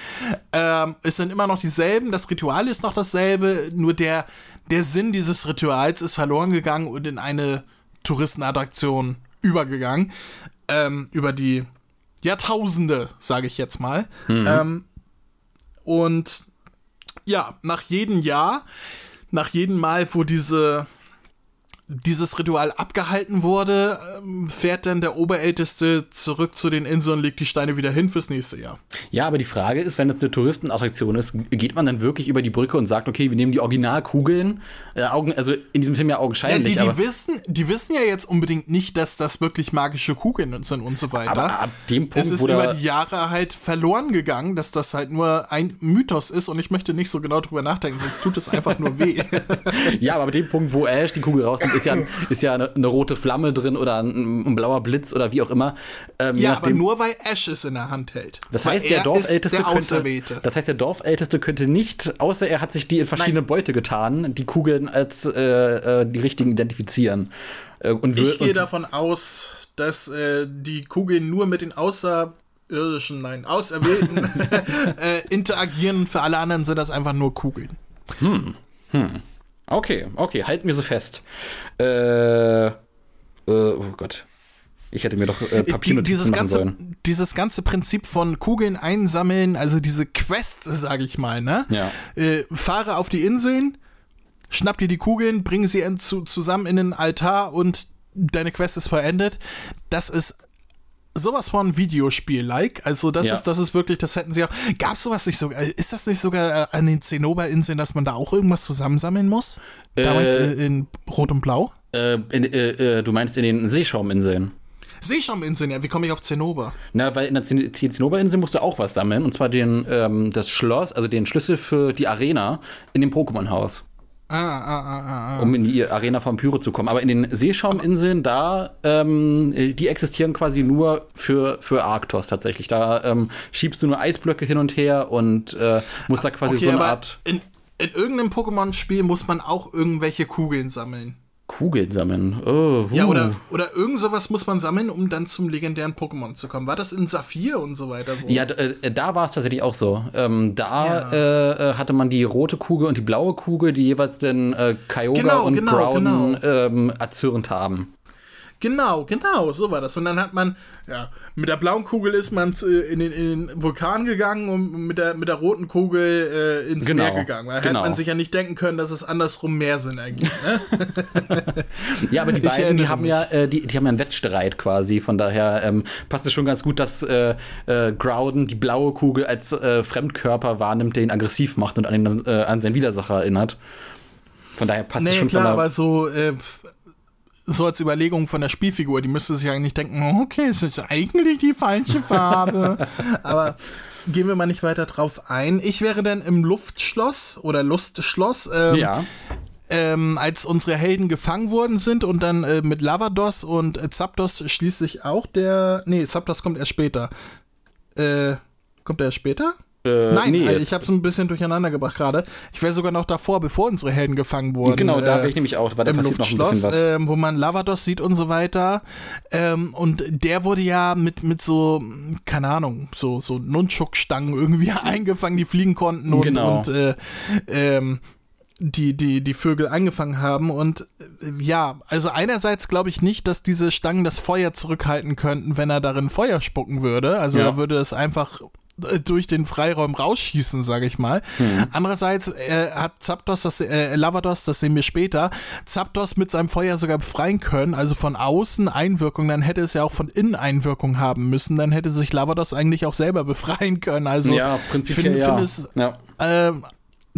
Ähm, es sind immer noch dieselben, das Ritual ist noch dasselbe, nur der, der Sinn dieses Rituals ist verloren gegangen und in eine Touristenattraktion übergegangen. Ähm, über die Jahrtausende, sage ich jetzt mal. Mhm. Ähm, und ja, nach jedem Jahr, nach jedem Mal, wo diese dieses Ritual abgehalten wurde, ähm, fährt dann der Oberälteste zurück zu den Inseln und legt die Steine wieder hin fürs nächste Jahr. Ja, aber die Frage ist, wenn das eine Touristenattraktion ist, geht man dann wirklich über die Brücke und sagt, okay, wir nehmen die Originalkugeln, äh, Augen, also in diesem Film ja augenscheinlich. Ja, die, die wissen, die wissen ja jetzt unbedingt nicht, dass das wirklich magische Kugeln sind und so weiter. Aber ab dem Punkt, es ist über die Jahre halt verloren gegangen, dass das halt nur ein Mythos ist und ich möchte nicht so genau drüber nachdenken, sonst tut es einfach nur weh. ja, aber ab dem Punkt, wo Ash die Kugel rausnimmt, ist ja, ist ja eine, eine, rote Flamme drin oder ein, ein, blauer Blitz oder wie auch immer. Ähm, ja, aber nur weil Ash es in der Hand hält. Das heißt, der Dorfälteste der könnte, das heißt, der Dorfälteste könnte nicht, außer er hat sich die in verschiedene Nein. Beute getan, die Kugeln als äh, äh, die richtigen identifizieren. Äh, und ich gehe davon aus, dass äh, die Kugeln nur mit den außerirdischen, nein, Auserwählten äh, interagieren. Für alle anderen sind das einfach nur Kugeln. Hm. Hm. Okay, okay, halten wir so fest. Äh, äh, oh Gott. Ich hätte mir doch äh, Papiernotizen dieses machen ganze, sollen. Dieses ganze Prinzip von Kugeln einsammeln, also diese Quest, sage ich mal, ne? Ja. Äh, fahre auf die Inseln, schnapp dir die Kugeln, bring sie in, zu, zusammen in den Altar und deine Quest ist verendet. Das ist sowas von Videospiel-like. Also das Ja. ist, das ist wirklich, das hätten sie auch. Gab sowas nicht sogar? Ist das nicht sogar äh, an den Zinnober-Inseln, dass man da auch irgendwas zusammensammeln muss? Damals Äh, äh, in Rot und Blau? Äh, in, äh, äh, du meinst in den Seeschauminseln? Seeschauminseln, ja. Wie komme ich auf Zinnober? Na, weil in der Zin- Zin- Zinnoberinsel musst du auch was sammeln. Und zwar den, ähm, das Schloss, also den Schlüssel für die Arena in dem Pokémon-Haus. Ah, ah, ah, ah, ah. um in die Arena von Pyro zu kommen. Aber in den Seeschauminseln, da, ähm, die existieren quasi nur für, für Arktos tatsächlich. Da ähm, schiebst du nur Eisblöcke hin und her und äh, musst da quasi Okay, so eine Art in, in irgendeinem Pokémon-Spiel muss man auch irgendwelche Kugeln sammeln. Kugeln sammeln. Oh, Ja, huh. oder, oder irgend sowas muss man sammeln, um dann zum legendären Pokémon zu kommen. War das in Saphir und so weiter so? Ja, äh, da war es tatsächlich auch so. Ähm, da Ja. äh, äh, hatte man die rote Kugel und die blaue Kugel, die jeweils den äh, Kyogre Genau, und genau, Groudon genau. Ähm, erzürnt haben. Genau, genau, so war das. Und dann hat man, ja, mit der blauen Kugel ist man in den, in den Vulkan gegangen und mit der, mit der roten Kugel äh, ins Genau, Meer gegangen. Weil genau. hätte man sich ja nicht denken können, dass es andersrum mehr Sinn ergibt. Ne? Ja, aber die beiden, die haben mich. ja, äh, die, die haben ja einen Wettstreit quasi. Von daher ähm, passt es schon ganz gut, dass äh, äh, Groudon die blaue Kugel als äh, Fremdkörper wahrnimmt, der ihn aggressiv macht und an, den, an seinen Widersacher erinnert. Von daher passt es nee, schon klar, von aber der, so, äh, so als Überlegung von der Spielfigur, die müsste sich eigentlich denken, okay, es ist eigentlich die falsche Farbe. aber gehen wir mal nicht weiter drauf ein. Ich wäre dann im Luftschloss oder Lustschloss. Ähm, Ja. ähm, als unsere Helden gefangen worden sind und dann äh, mit Lavados und äh, Zapdos schließlich auch der. Nee, Zapdos kommt erst später. Äh, kommt er erst später? Äh, Nein, nee, äh, ich habe es ein bisschen durcheinander gebracht gerade. Ich wäre sogar noch davor, bevor unsere Helden gefangen wurden. genau, da äh, wäre ich nämlich auch, weil da im passiert noch ein Luftschloss, bisschen was. ähm, wo man Lavados sieht und so weiter. Ähm, und der wurde ja mit, mit so, keine Ahnung, so, so Nunchuk-Stangen irgendwie eingefangen, die fliegen konnten und, Genau. und äh, ähm, die, die, die Vögel angefangen haben. Und äh, ja, also einerseits glaube ich nicht, dass diese Stangen das Feuer zurückhalten könnten, wenn er darin Feuer spucken würde. Also Ja. er würde es einfach durch den Freiraum rausschießen, sage ich mal. Mhm. Andererseits äh, hat Zapdos, das, äh, Lavados, das sehen wir später, Zapdos mit seinem Feuer sogar befreien können, also von außen Einwirkung, dann hätte es ja auch von innen Einwirkung haben müssen, dann hätte sich Lavados eigentlich auch selber befreien können. Also ja, ich prinzipiell finde ja. find es ja. ähm,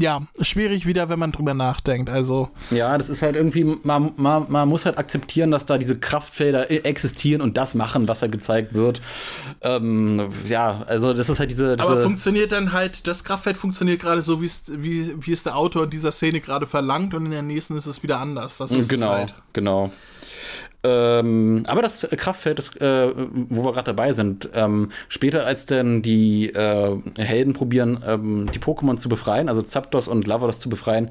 ja, schwierig wieder, wenn man drüber nachdenkt. Also, Ja, das ist halt irgendwie, man, man, man muss halt akzeptieren, dass da diese Kraftfelder existieren und das machen, was da gezeigt wird. Ähm, ja, also das ist halt diese. diese aber funktioniert dann halt, das Kraftfeld funktioniert gerade so, wie, wie es der Autor dieser Szene gerade verlangt und in der nächsten ist es wieder anders. Das ist es genau, halt. genau. Ähm, aber das Kraftfeld, das, äh, wo wir gerade dabei sind, ähm, später als dann die äh, Helden probieren, ähm, die Pokémon zu befreien, also Zapdos und Lavados zu befreien,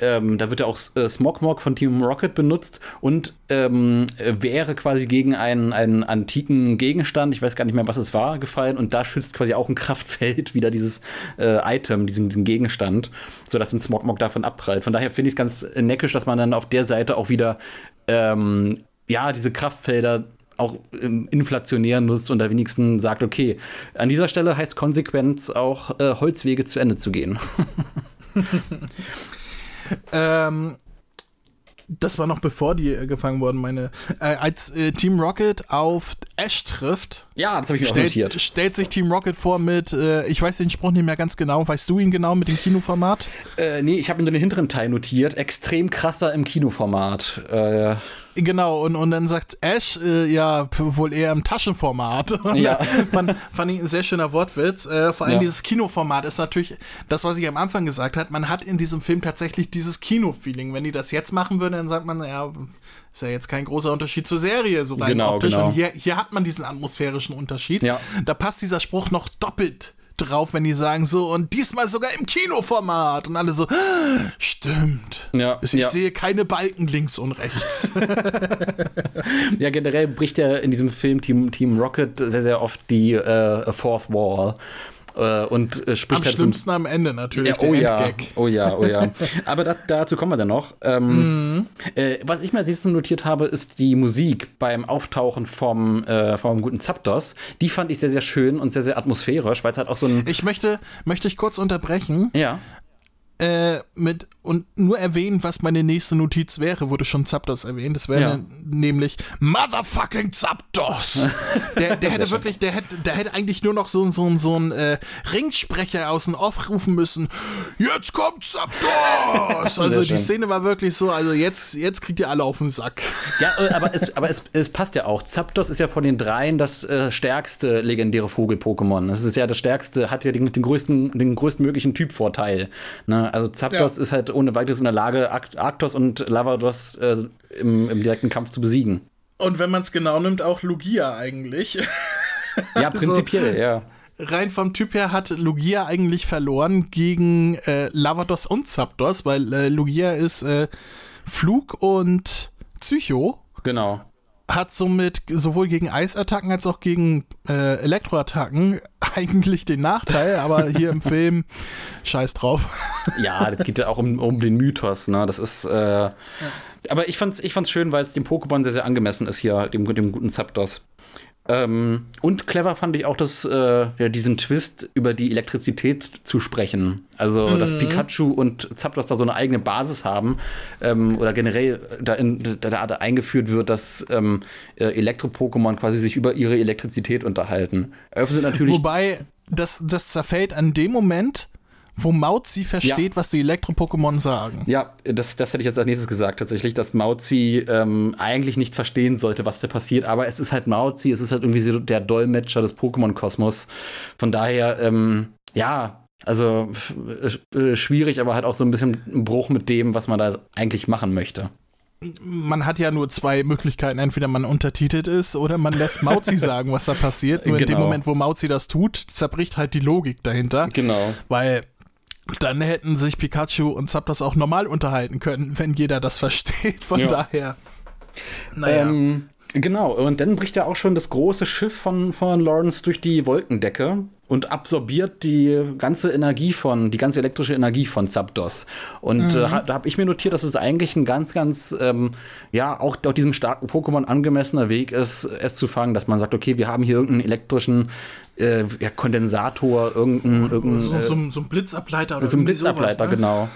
ähm, da wird ja auch äh, Smogmog von Team Rocket benutzt und ähm, wäre quasi gegen einen, einen antiken Gegenstand, ich weiß gar nicht mehr, was es war, gefallen und da schützt quasi auch ein Kraftfeld wieder dieses äh, Item, diesen, diesen Gegenstand, sodass ein Smogmog davon abprallt. Von daher finde ich es ganz neckisch, dass man dann auf der Seite auch wieder ähm, ja, diese Kraftfelder auch ähm, inflationär nutzt und da wenigstens sagt, okay, an dieser Stelle heißt Konsequenz auch äh, Holzwege zu Ende zu gehen. Ähm, das war noch bevor die äh, gefangen wurden, meine. Äh, als äh, Team Rocket auf Ash trifft, ja, das habe ich mir auch stellt, notiert. stellt sich Team Rocket vor mit, äh, ich weiß den Spruch nicht mehr ganz genau, weißt du ihn genau mit dem Kinoformat? Äh, nee, ich habe mir nur den hinteren Teil notiert. Extrem krasser im Kinoformat. Äh, Genau, und, und dann sagt Ash, äh, ja, wohl eher im Taschenformat. Ja. fand, fand ich ein sehr schöner Wortwitz. Äh, vor allem Ja. dieses Kinoformat ist natürlich das, was ich am Anfang gesagt habe. Man hat in diesem Film tatsächlich dieses Kino-Feeling. Wenn die das jetzt machen würden, dann sagt man, ja, ist ja jetzt kein großer Unterschied zur Serie, so rein Genau, optisch. genau. Und hier, hier hat man diesen atmosphärischen Unterschied. Ja. Da passt dieser Spruch noch doppelt drauf, wenn die sagen so, und diesmal sogar im Kinoformat. Und alle so, "Ah, stimmt. Ja, Ich ja. sehe keine Balken links und rechts. ja, generell bricht er in diesem Film Team, Team Rocket sehr, sehr oft die äh, Fourth Wall. Äh, und äh, spricht Am halt so schlimmsten am Ende natürlich, Ja, der oh ja, oh ja, oh ja. Aber da, dazu kommen wir dann noch. Ähm, Mhm. äh, was ich mir nächstes notiert habe, ist die Musik beim Auftauchen vom, äh, vom guten Zapdos. Die fand ich sehr, sehr schön und sehr, sehr atmosphärisch, weil es halt auch so ein. Ich möchte, möchte ich kurz unterbrechen. Ja. Äh, mit und nur erwähnen, was meine nächste Notiz wäre, wurde schon Zapdos erwähnt. Das wäre Ja. ne, nämlich Motherfucking Zapdos. der, der hätte wirklich, der hätte, der hätte eigentlich nur noch so, so, so einen äh, Ringsprecher außen aufrufen müssen. Jetzt kommt Zapdos! Also die. Szene war wirklich so, also jetzt, jetzt kriegt ihr alle auf den Sack. Ja, äh, aber, es, aber es, es passt ja auch. Zapdos ist ja von den dreien das äh, stärkste legendäre Vogel-Pokémon. Das ist ja das stärkste, hat ja den, den, größten, den größtmöglichen Typvorteil. Ne? Also Zapdos Ja. ist halt ohne weiteres in der Lage, Arct- Arctos und Lavados äh, im, im direkten Kampf zu besiegen. Und wenn man es genau nimmt, auch Lugia eigentlich. Ja, prinzipiell, ja. rein vom Typ her hat Lugia eigentlich verloren gegen äh, Lavados und Zapdos, weil äh, Lugia ist äh, Flug und Psycho, Genau. Hat somit sowohl gegen Eisattacken als auch gegen äh, Elektroattacken eigentlich den Nachteil, aber hier im Film scheiß drauf. Ja, das geht ja auch um, um den Mythos, ne? Das ist. Äh, Aber ich fand's, ich fand's schön, weil es dem Pokémon sehr, sehr angemessen ist hier, dem, dem guten Zapdos. Ähm, und clever fand ich auch, dass, äh, ja, diesen Twist über die Elektrizität zu sprechen. Also, dass Pikachu und Zapdos da so eine eigene Basis haben ähm, oder generell da, in, da, da eingeführt wird, dass ähm, äh, Elektro-Pokémon quasi sich über ihre Elektrizität unterhalten. Öffnet natürlich Wobei, das, das zerfällt an dem Moment, wo Mauzi versteht, was die Elektro-Pokémon sagen. Ja, das, das hätte ich jetzt als nächstes gesagt, tatsächlich, dass Mauzi ähm, eigentlich nicht verstehen sollte, was da passiert, aber es ist halt Mauzi, es ist halt irgendwie so der Dolmetscher des Pokémon-Kosmos. Von daher, ähm, ja, also äh, äh, schwierig, aber halt auch so ein bisschen ein Bruch mit dem, was man da eigentlich machen möchte. man hat ja nur zwei Möglichkeiten. Entweder man untertitelt ist oder man lässt Mauzi sagen, was da passiert. Nur in dem Genau. Moment, wo Mauzi das tut, zerbricht halt die Logik dahinter. Genau. Weil dann hätten sich Pikachu und Zapdos auch normal unterhalten können, wenn jeder das versteht. Von Ja. daher. Naja. Ähm, genau, und dann bricht ja auch schon das große Schiff von, von Lawrence durch die Wolkendecke und absorbiert die ganze Energie von, die ganze elektrische Energie von Zapdos. Und äh, ha- da habe ich mir notiert, dass es eigentlich ein ganz, ganz, ähm, ja, auch, auch diesem starken Pokémon angemessener Weg ist, es zu fangen, dass man sagt, okay, wir haben hier irgendeinen elektrischen äh, ja, Kondensator, irgendeinen, irgendeinen so, so, so ein Blitzableiter oder so ein Blitzableiter, sowas, ne? genau.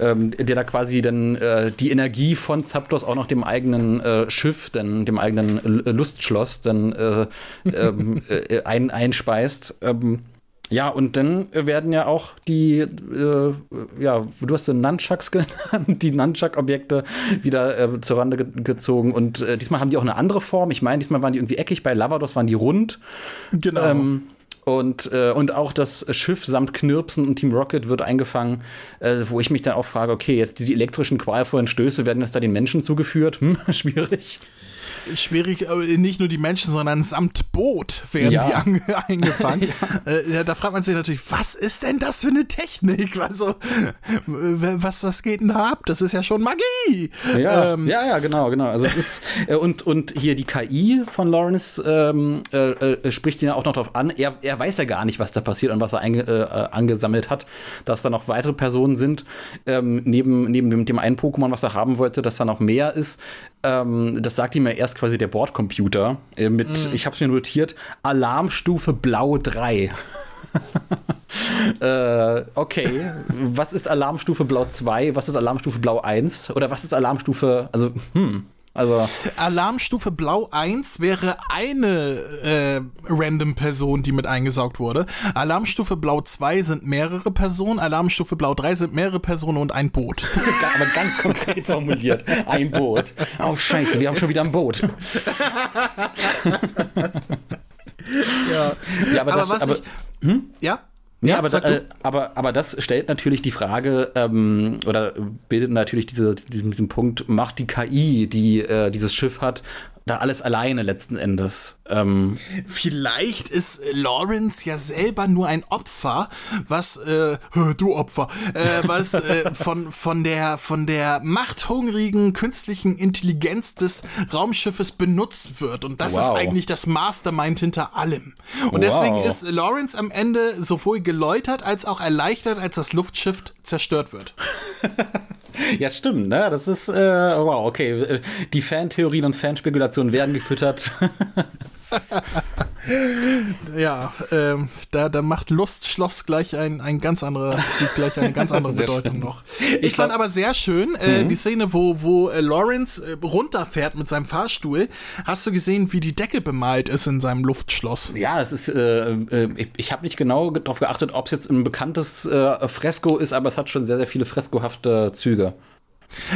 Ähm, der da quasi dann äh, die Energie von Zapdos auch noch dem eigenen äh, Schiff, denn dem eigenen L- Lustschloss, dann äh, ähm, äh, ein, einspeist. Ähm, ja, und dann werden ja auch die, äh, ja, du hast den Nunchucks genannt, die Nunchuck-Objekte wieder äh, zur Rande ge gezogen. Und äh, diesmal haben die auch eine andere Form. Ich meine, diesmal waren die irgendwie eckig, bei Lavados waren die rund. Genau. Ähm, und, äh, und auch das Schiff samt Knirpsen und Team Rocket wird eingefangen, äh, wo ich mich dann auch frage, okay, jetzt die elektrischen qualvollen Stöße werden jetzt da den Menschen zugeführt? Hm, schwierig. Schwierig, aber nicht nur die Menschen, sondern samt Boot werden Ja. die ange eingefangen. äh, ja, da fragt man sich natürlich, was ist denn das für eine Technik? Also, äh, was, was geht denn da ab? Das ist ja schon Magie. Ja, Ähm, ja, ja, genau, genau. Also ist, äh, und, und hier die KI von Lawrence ähm, äh, äh, spricht ihn ja auch noch darauf an. Er, er weiß ja gar nicht, was da passiert und was er einge, äh, äh, angesammelt hat, dass da noch weitere Personen sind, ähm, neben, neben dem, dem einen Pokémon, was er haben wollte, dass da noch mehr ist. Ähm, das sagt ihm ja erst quasi der Bordcomputer äh, mit, ich habe es mir notiert, Alarmstufe Blau 3. äh, okay, was ist Alarmstufe Blau 2? Was ist Alarmstufe Blau 1? Oder was ist Alarmstufe, also, hm, also, Alarmstufe Blau 1 wäre eine äh, random Person, die mit eingesaugt wurde. Alarmstufe Blau 2 sind mehrere Personen. Alarmstufe Blau 3 sind mehrere Personen und ein Boot. aber ganz konkret formuliert, ein Boot. Oh, scheiße, wir haben schon wieder ein Boot. ja. Ja, aber, Aber das, was aber, ich. Ja? Ja, aber, sag da, äh, aber, aber das stellt natürlich die Frage, ähm, oder bildet natürlich diese, diesen, diesen Punkt, macht die KI, die äh, dieses Schiff hat, da alles alleine letzten Endes. Ähm, Vielleicht ist Lawrence ja selber nur ein Opfer, was, äh, du Opfer, äh, was äh, von, von, der, von der machthungrigen künstlichen Intelligenz des Raumschiffes benutzt wird. Und das Wow. ist eigentlich das Mastermind hinter allem. Und deswegen Wow. ist Lawrence am Ende sowohl geläutert als auch erleichtert, als das Luftschiff zerstört wird. ja, stimmt, ne? Das ist, äh, wow, okay. Äh, Die Fantheorien und Fanspekulationen werden gefüttert. Ja, ähm, da, da macht Lustschloss gleich ein, ein ganz andere, gleich eine ganz andere Bedeutung schön. noch. Ich, fand aber sehr schön äh, die Szene, wo, wo äh, Lawrence äh, runterfährt mit seinem Fahrstuhl. Hast du gesehen, wie die Decke bemalt ist in seinem Luftschloss? Ja, es ist, äh, ich, ich habe nicht genau darauf geachtet, ob es jetzt ein bekanntes Fresko ist, aber es hat schon sehr, sehr viele freskohafte Züge.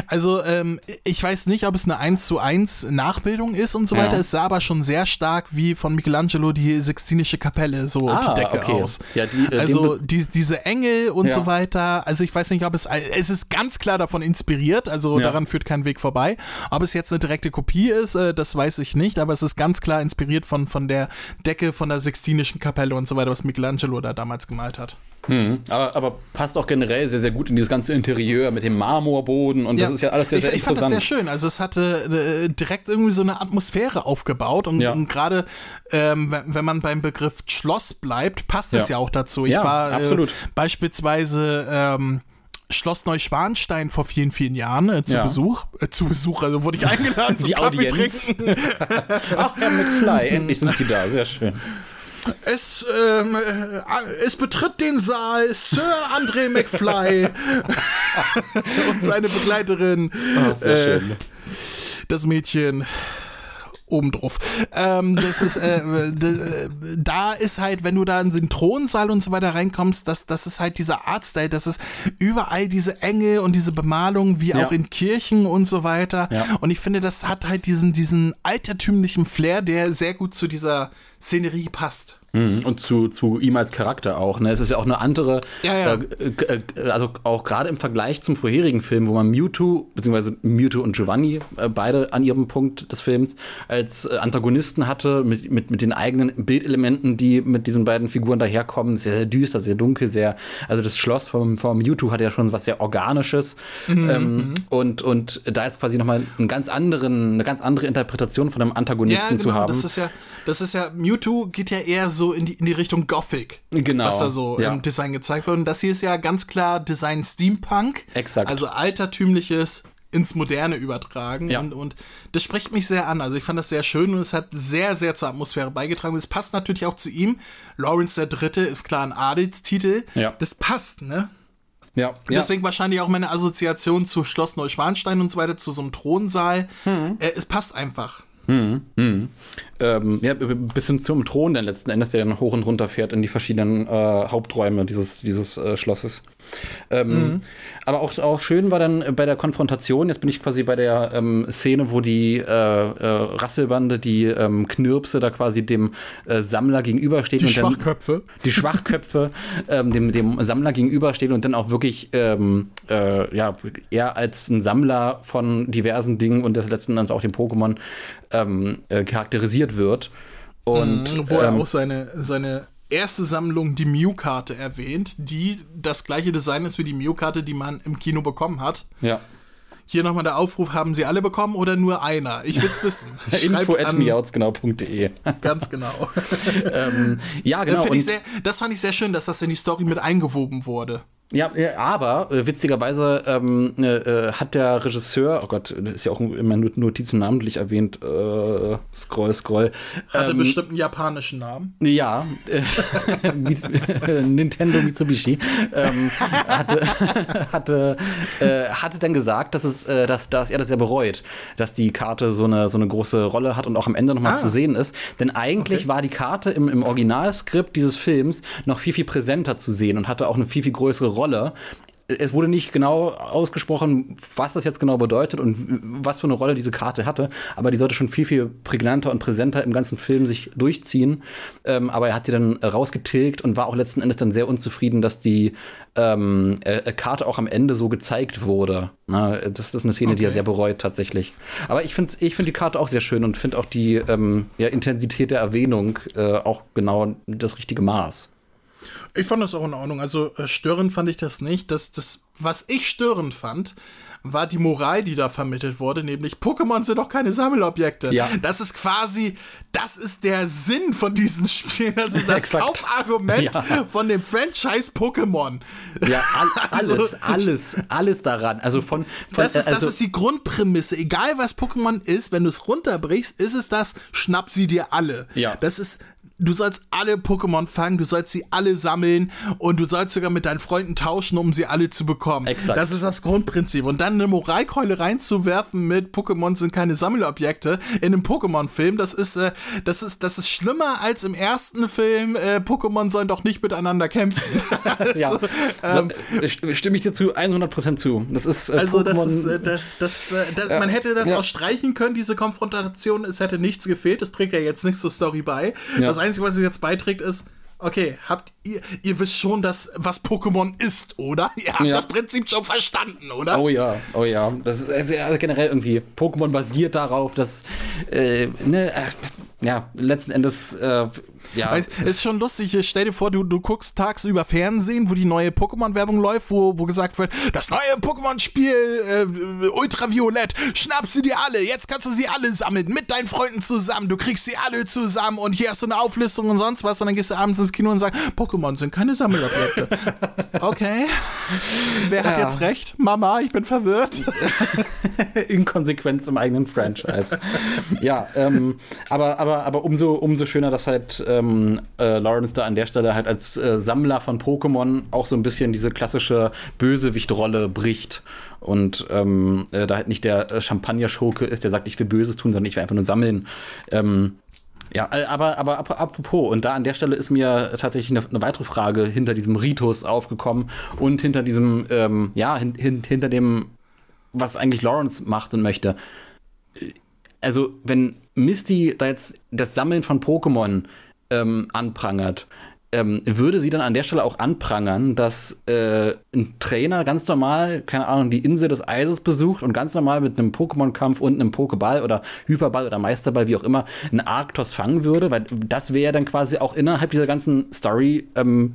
Also, ähm, ich weiß nicht, ob es eine 1 zu 1 Nachbildung ist und so Ja. weiter. Es sah aber schon sehr stark wie von Michelangelo die Sixtinische Kapelle, so Ah, die Decke okay. aus. Ja, die, äh, also die, diese Engel und Ja. so weiter. Also ich weiß nicht, ob es, es ist ganz klar davon inspiriert, also daran führt kein Weg vorbei. Ob es jetzt eine direkte Kopie ist, äh, das weiß ich nicht, aber es ist ganz klar inspiriert von, von der Decke von der Sixtinischen Kapelle und so weiter, was Michelangelo da damals gemalt hat. Mhm. Aber, aber passt auch generell sehr, sehr gut in dieses ganze Interieur mit dem Marmorboden und das ist ja alles sehr, ich, sehr ich fand das sehr schön. Also es hatte äh, direkt irgendwie so eine Atmosphäre aufgebaut und, Ja. und gerade ähm, wenn, man beim Begriff Schloss bleibt, passt es Ja. ja auch dazu. Ich Ja, war. Äh, beispielsweise ähm, Schloss Neuschwanstein vor vielen, vielen Jahren äh, zu Ja. Besuch. Äh, zu Besuch, also wurde ich eingeladen zum Die Kaffee Audienz. trinken. Ach, Herr McFly, endlich sind Sie da, sehr schön. Es, ähm, äh, es betritt den Saal Sir André McFly und seine Begleiterin. Ach, sehr äh, schön. das Mädchen obendrauf. Ähm, das ist, äh, d- da ist halt, wenn du da in den Thronsaal und so weiter reinkommst, das, das ist halt dieser Artstyle, das ist überall diese Enge und diese Bemalung, wie Ja. auch in Kirchen und so weiter. Ja. Und ich finde, das hat halt diesen, diesen altertümlichen Flair, der sehr gut zu dieser Szenerie passt. Mhm. Und zu, zu ihm als Charakter auch. Ne? Es ist ja auch eine andere, Ja, ja. Äh, äh, also auch gerade im Vergleich zum vorherigen Film, wo man Mewtwo, beziehungsweise Mewtwo und Giovanni, äh, beide an ihrem Punkt des Films, als äh, Antagonisten hatte, mit, mit, mit den eigenen Bildelementen, die mit diesen beiden Figuren daherkommen. Sehr, sehr düster, sehr dunkel, sehr. Also das Schloss vom, vom Mewtwo hat ja schon was sehr Organisches. Mhm, ähm, und, und da ist quasi nochmal einen ganz anderen, eine ganz andere Interpretation von einem Antagonisten zu haben. genau, Das ist ja, das ist ja, Mewtwo geht ja eher so in die, in die Richtung Gothic. Genau, Was da so ja. im Design gezeigt wird. Und das hier ist ja ganz klar Design Steampunk. Exakt. Also altertümliches ins Moderne übertragen. Ja. Und, und das spricht mich sehr an. Also ich fand das sehr schön und es hat sehr, sehr zur Atmosphäre beigetragen. Es passt natürlich auch zu ihm. Lawrence der Dritte ist klar ein Adelstitel. Ja. Das passt, ne? ja, Und Deswegen wahrscheinlich auch meine Assoziation zu Schloss Neuschwanstein und so weiter, zu so einem Thronsaal. Hm. Äh, es passt einfach. Ähm, ja, bis hin zum Thron dann letzten Endes, der dann hoch und runter fährt in die verschiedenen äh, Haupträume dieses, dieses äh, Schlosses. Ähm, Aber auch, auch schön war dann bei der Konfrontation, jetzt bin ich quasi bei der ähm, Szene, wo die äh, äh, Rasselbande, die ähm, Knirpse da quasi dem äh, Sammler gegenüberstehen. Die und dann- Schwachköpfe. die Schwachköpfe ähm, dem, dem Sammler gegenüberstehen und dann auch wirklich ähm, äh, ja, er als ein Sammler von diversen Dingen und das letzten Endes auch dem Pokémon ähm, äh, wird. Und Mhm, Wo er ähm, auch seine, seine erste Sammlung, die Mew-Karte, erwähnt, die das gleiche Design ist wie die Mew-Karte, die man im Kino bekommen hat. ja. Hier nochmal der Aufruf, haben sie alle bekommen oder nur einer? Ich will's wissen. Info at miautsgenau.de. Ganz genau. ähm, ja, genau. Und- ich sehr, das fand ich sehr schön, dass das in die Story mit eingewoben wurde. Ja, ja, aber äh, witzigerweise ähm, äh, äh, hat der Regisseur, oh Gott, das ist ja auch in meinen Not- Notizen namentlich erwähnt, äh, scroll, scroll. Hatte ähm, bestimmt einen japanischen Namen. Ja, äh, Nintendo Mitsubishi ähm, hatte, hatte, hatte dann gesagt, dass, es, dass, dass er das sehr bereut, dass die Karte so eine, so eine große Rolle hat und auch am Ende nochmal Ah. zu sehen ist. Denn eigentlich Okay. war die Karte im, im Originalskript dieses Films noch viel, viel präsenter zu sehen und hatte auch eine viel, viel größere Rolle. Es wurde nicht genau ausgesprochen, was das jetzt genau bedeutet und was für eine Rolle diese Karte hatte, aber die sollte schon viel, viel prägnanter und präsenter im ganzen Film sich durchziehen. Ähm, aber er hat die dann rausgetilgt und war auch letzten Endes dann sehr unzufrieden, dass die ähm, äh, Karte auch am Ende so gezeigt wurde. Na, das ist eine Szene, die er Okay. sehr bereut tatsächlich. Aber ich finde ich find die Karte auch sehr schön und finde auch die ähm, ja, Intensität der Erwähnung äh, auch genau das richtige Maß. Ich fand das auch in Ordnung. Also äh, störend fand ich das nicht. Das, das, was ich störend fand, war die Moral, die da vermittelt wurde, nämlich Pokémon sind doch keine Sammelobjekte. Ja. Das ist quasi, das ist der Sinn von diesen Spielen. Das ist das Exakt. Kaufargument Ja. von dem Franchise Pokémon. Ja, all, Also- alles, alles, alles daran. Also von, von Das ist, also, das ist die Grundprämisse. Egal was Pokémon ist, wenn du es runterbrichst, ist es das, schnapp sie dir alle. Ja. Das ist du sollst alle Pokémon fangen, du sollst sie alle sammeln und du sollst sogar mit deinen Freunden tauschen, um sie alle zu bekommen. Exakt. Das ist das Grundprinzip. Und dann eine Moralkeule reinzuwerfen mit Pokémon sind keine Sammelobjekte in einem Pokémon-Film, das ist, äh, das ist, das ist schlimmer als im ersten Film, äh, Pokémon sollen doch nicht miteinander kämpfen. Ja, also, ähm, so, st- stimme ich dir zu 100% zu. Das ist äh, also das ist, äh, das, das, äh, das, Ja. man hätte das Ja. auch streichen können, diese Konfrontation, es hätte nichts gefehlt, es trägt ja jetzt nichts zur Story bei. Ja. Das Einzige, was es jetzt beiträgt, ist, okay, habt ihr, ihr wisst schon, dass, was Pokémon ist, oder? Ihr habt Ja. das Prinzip schon verstanden, oder? Oh ja, oh ja. Das ist also, generell irgendwie. Pokémon basiert darauf, dass, äh, ne, äh, ja, letzten Endes, äh, ja. Es ist schon lustig, stell dir vor, du, du guckst tagsüber Fernsehen, wo die neue Pokémon-Werbung läuft, wo, wo gesagt wird, das neue Pokémon-Spiel äh, Ultraviolett, schnapp sie dir alle, jetzt kannst du sie alle sammeln, mit deinen Freunden zusammen, du kriegst sie alle zusammen und hier hast du eine Auflistung und sonst was und dann gehst du abends ins Kino und sagst, Pokémon sind keine Sammelobjekte. okay. Wer hat Ja. jetzt recht? Mama, ich bin verwirrt. Inkonsequenz im eigenen Franchise. ja, ähm, aber, aber, aber umso, umso schöner, dass halt ähm, äh, Lawrence da an der Stelle halt als äh, Sammler von Pokémon auch so ein bisschen diese klassische Bösewichtrolle bricht. Und ähm, äh, da halt nicht der äh, Champagner-Schurke ist, der sagt, ich will Böses tun, sondern ich will einfach nur sammeln. Ähm, ja, äh, aber, aber ap- apropos, und da an der Stelle ist mir tatsächlich eine, eine weitere Frage hinter diesem Ritus aufgekommen und hinter diesem, ähm, ja, hin, hin, hinter dem, was eigentlich Lawrence macht und möchte. Also, wenn Misty da jetzt das Sammeln von Pokémon ähm, anprangert, ähm, würde sie dann an der Stelle auch anprangern, dass äh, ein Trainer ganz normal, keine Ahnung, die Insel des Eises besucht und ganz normal mit einem Pokémon-Kampf und einem Pokéball oder Hyperball oder Meisterball, wie auch immer, einen Arktos fangen würde? Weil das wäre ja dann quasi auch innerhalb dieser ganzen Story ähm,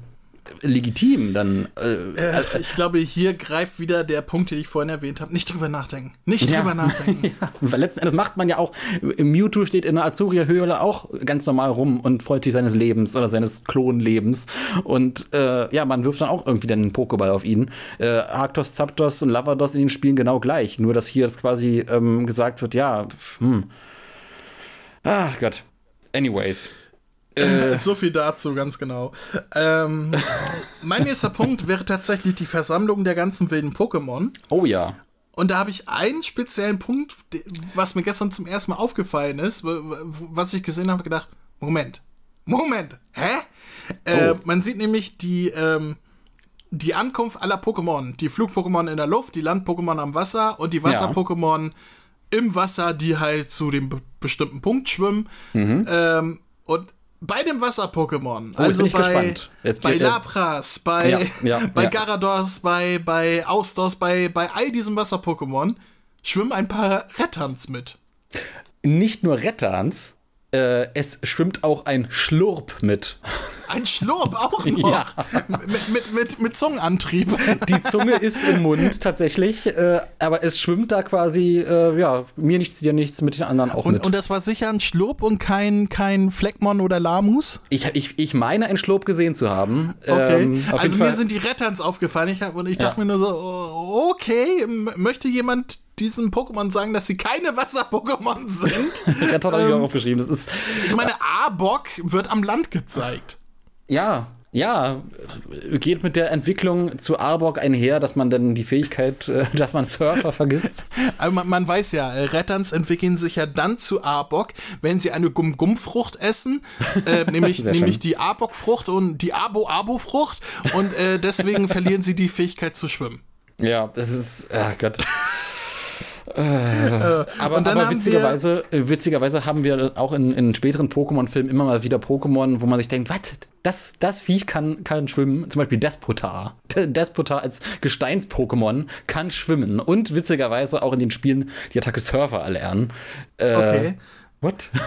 legitim. Dann, äh, Äh, ich glaube, hier greift wieder der Punkt, den ich vorhin erwähnt habe. Nicht drüber nachdenken. Nicht Ja. drüber nachdenken. Ja, weil letzten Endes macht man ja auch, Mewtwo steht in der Azuria-Höhle auch ganz normal rum und freut sich seines Lebens oder seines Klonlebens. Und äh, ja, man wirft dann auch irgendwie dann einen Pokéball auf ihn. Äh, Arctos, Zapdos und Lavados in den Spielen genau gleich. Nur, dass hier jetzt quasi ähm, gesagt wird, ja, hm. Ach Gott. Anyways. Äh, So viel dazu, ganz genau. Ähm, mein nächster Punkt wäre tatsächlich die Versammlung der ganzen wilden Pokémon. oh ja. Und da habe ich einen speziellen Punkt, was mir gestern zum ersten Mal aufgefallen ist, was ich gesehen habe, gedacht, Moment, Moment, hä? Äh, Oh. Man sieht nämlich die, ähm, die Ankunft aller Pokémon. Die Flug-Pokémon in der Luft, die Land-Pokémon am Wasser und die Wasser-Pokémon im Wasser, die halt zu dem be bestimmten Punkt schwimmen. Ähm, und bei dem Wasser-Pokémon. Oh, also bei, gespannt. Jetzt bei geht- äh, Lapras, bei, Ja, ja, bei ja. Garados, bei, bei Austos, bei, bei all diesen Wasser-Pokémon schwimmen ein paar Rettans mit. Nicht nur Rettans, äh, es schwimmt auch ein Schlurp mit. Ein Schlurp auch noch. Ja. Mit, mit, mit, mit Zungenantrieb. Die Zunge ist im Mund tatsächlich, äh, aber es schwimmt da quasi, äh, ja, mir nichts, dir nichts, mit den anderen auch Und, mit. und das war sicher ein Schlurp und kein, kein Fleckmon oder Lamus? ich, ich, ich meine, ein Schlurp gesehen zu haben. Okay. Ähm, also mir sind die Rettans aufgefallen ich hab, und ich Ja. dachte mir nur so, oh, okay, möchte jemand diesen Pokémon sagen, dass sie keine Wasser-Pokémon sind? Retter habe ich ähm, auch aufgeschrieben. Das ist, Ich meine, Arbok wird am Land gezeigt. Ja, ja, geht mit der Entwicklung zu Arbok einher, dass man dann die Fähigkeit, äh, dass man Surfer vergisst. Aber man, man weiß ja, äh, Rettans entwickeln sich ja dann zu Arbok, wenn sie eine Gum-Gum-Frucht essen, äh, nämlich, nämlich die Arbok-Frucht und die Abo-Abo-Frucht und äh, deswegen verlieren sie die Fähigkeit zu schwimmen. Ja, das ist, ach Gott. Äh, aber dann aber haben witzigerweise, äh, witzigerweise haben wir auch in, in späteren Pokémon-Filmen immer mal wieder Pokémon, wo man sich denkt, was, das, das Viech kann, kann schwimmen. Zum Beispiel Despotar. Despotar als Gesteins-Pokémon kann schwimmen. Und witzigerweise auch in den Spielen die Attacke Surfer erlernen. Äh, Okay. What?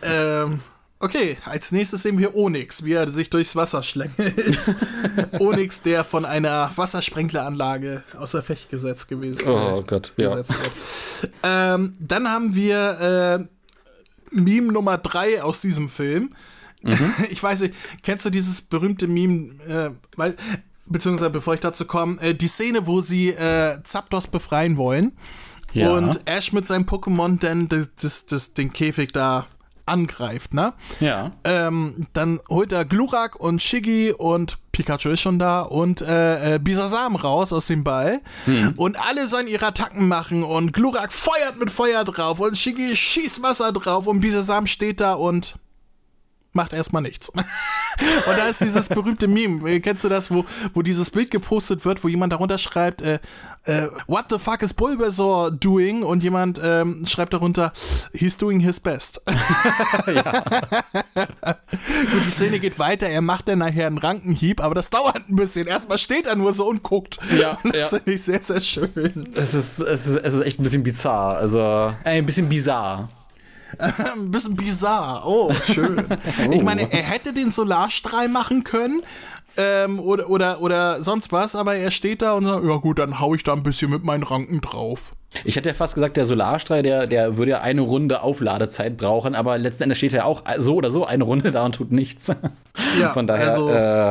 Ähm, okay, als nächstes sehen wir Onyx, wie er sich durchs Wasser schlängelt. Onyx, der von einer Wassersprenkleranlage außer Fecht gesetzt gewesen Oh Gott, ja. gesetzt wird. Ähm, dann haben wir äh, Meme Nummer 3 aus diesem Film. Mhm. Ich weiß nicht, kennst du dieses berühmte Meme, äh, weil, beziehungsweise bevor ich dazu komme, äh, die Szene, wo sie äh, Zapdos befreien wollen Ja. und Ash mit seinem Pokémon dann das, das, das, den Käfig da angreift, ne? Ja. Ähm, dann holt er Glurak und Shiggy und Pikachu ist schon da und äh, äh, Bisasam raus aus dem Ball und alle sollen ihre Attacken machen und Glurak feuert mit Feuer drauf und Shiggy schießt Wasser drauf und Bisasam steht da und macht erstmal nichts. und da ist dieses berühmte Meme, kennst du das, wo, wo dieses Bild gepostet wird, wo jemand darunter schreibt, äh, äh, what the fuck is Bulbasaur doing? Und jemand ähm, schreibt darunter, he's doing his best. Gut, die Szene geht weiter, er macht dann nachher einen Rankenhieb, aber das dauert ein bisschen. Erstmal steht er nur so und guckt. Ja, Und das ja. finde ich sehr, sehr schön. Es ist, es, ist, es ist echt ein bisschen bizarr. Also, äh, ein bisschen bizarr. Ein bisschen bizarr. Oh, schön. Ich meine, er hätte den Solarstrahl machen können. Ähm, oder, oder, oder sonst was, aber er steht da und sagt, ja gut, dann hau ich da ein bisschen mit meinen Ranken drauf. Ich hätte ja fast gesagt, der Solarstrahl, der, der würde ja eine Runde Aufladezeit brauchen, aber letzten Endes steht er auch so oder so eine Runde da und tut nichts. Ja, Von daher, also- äh,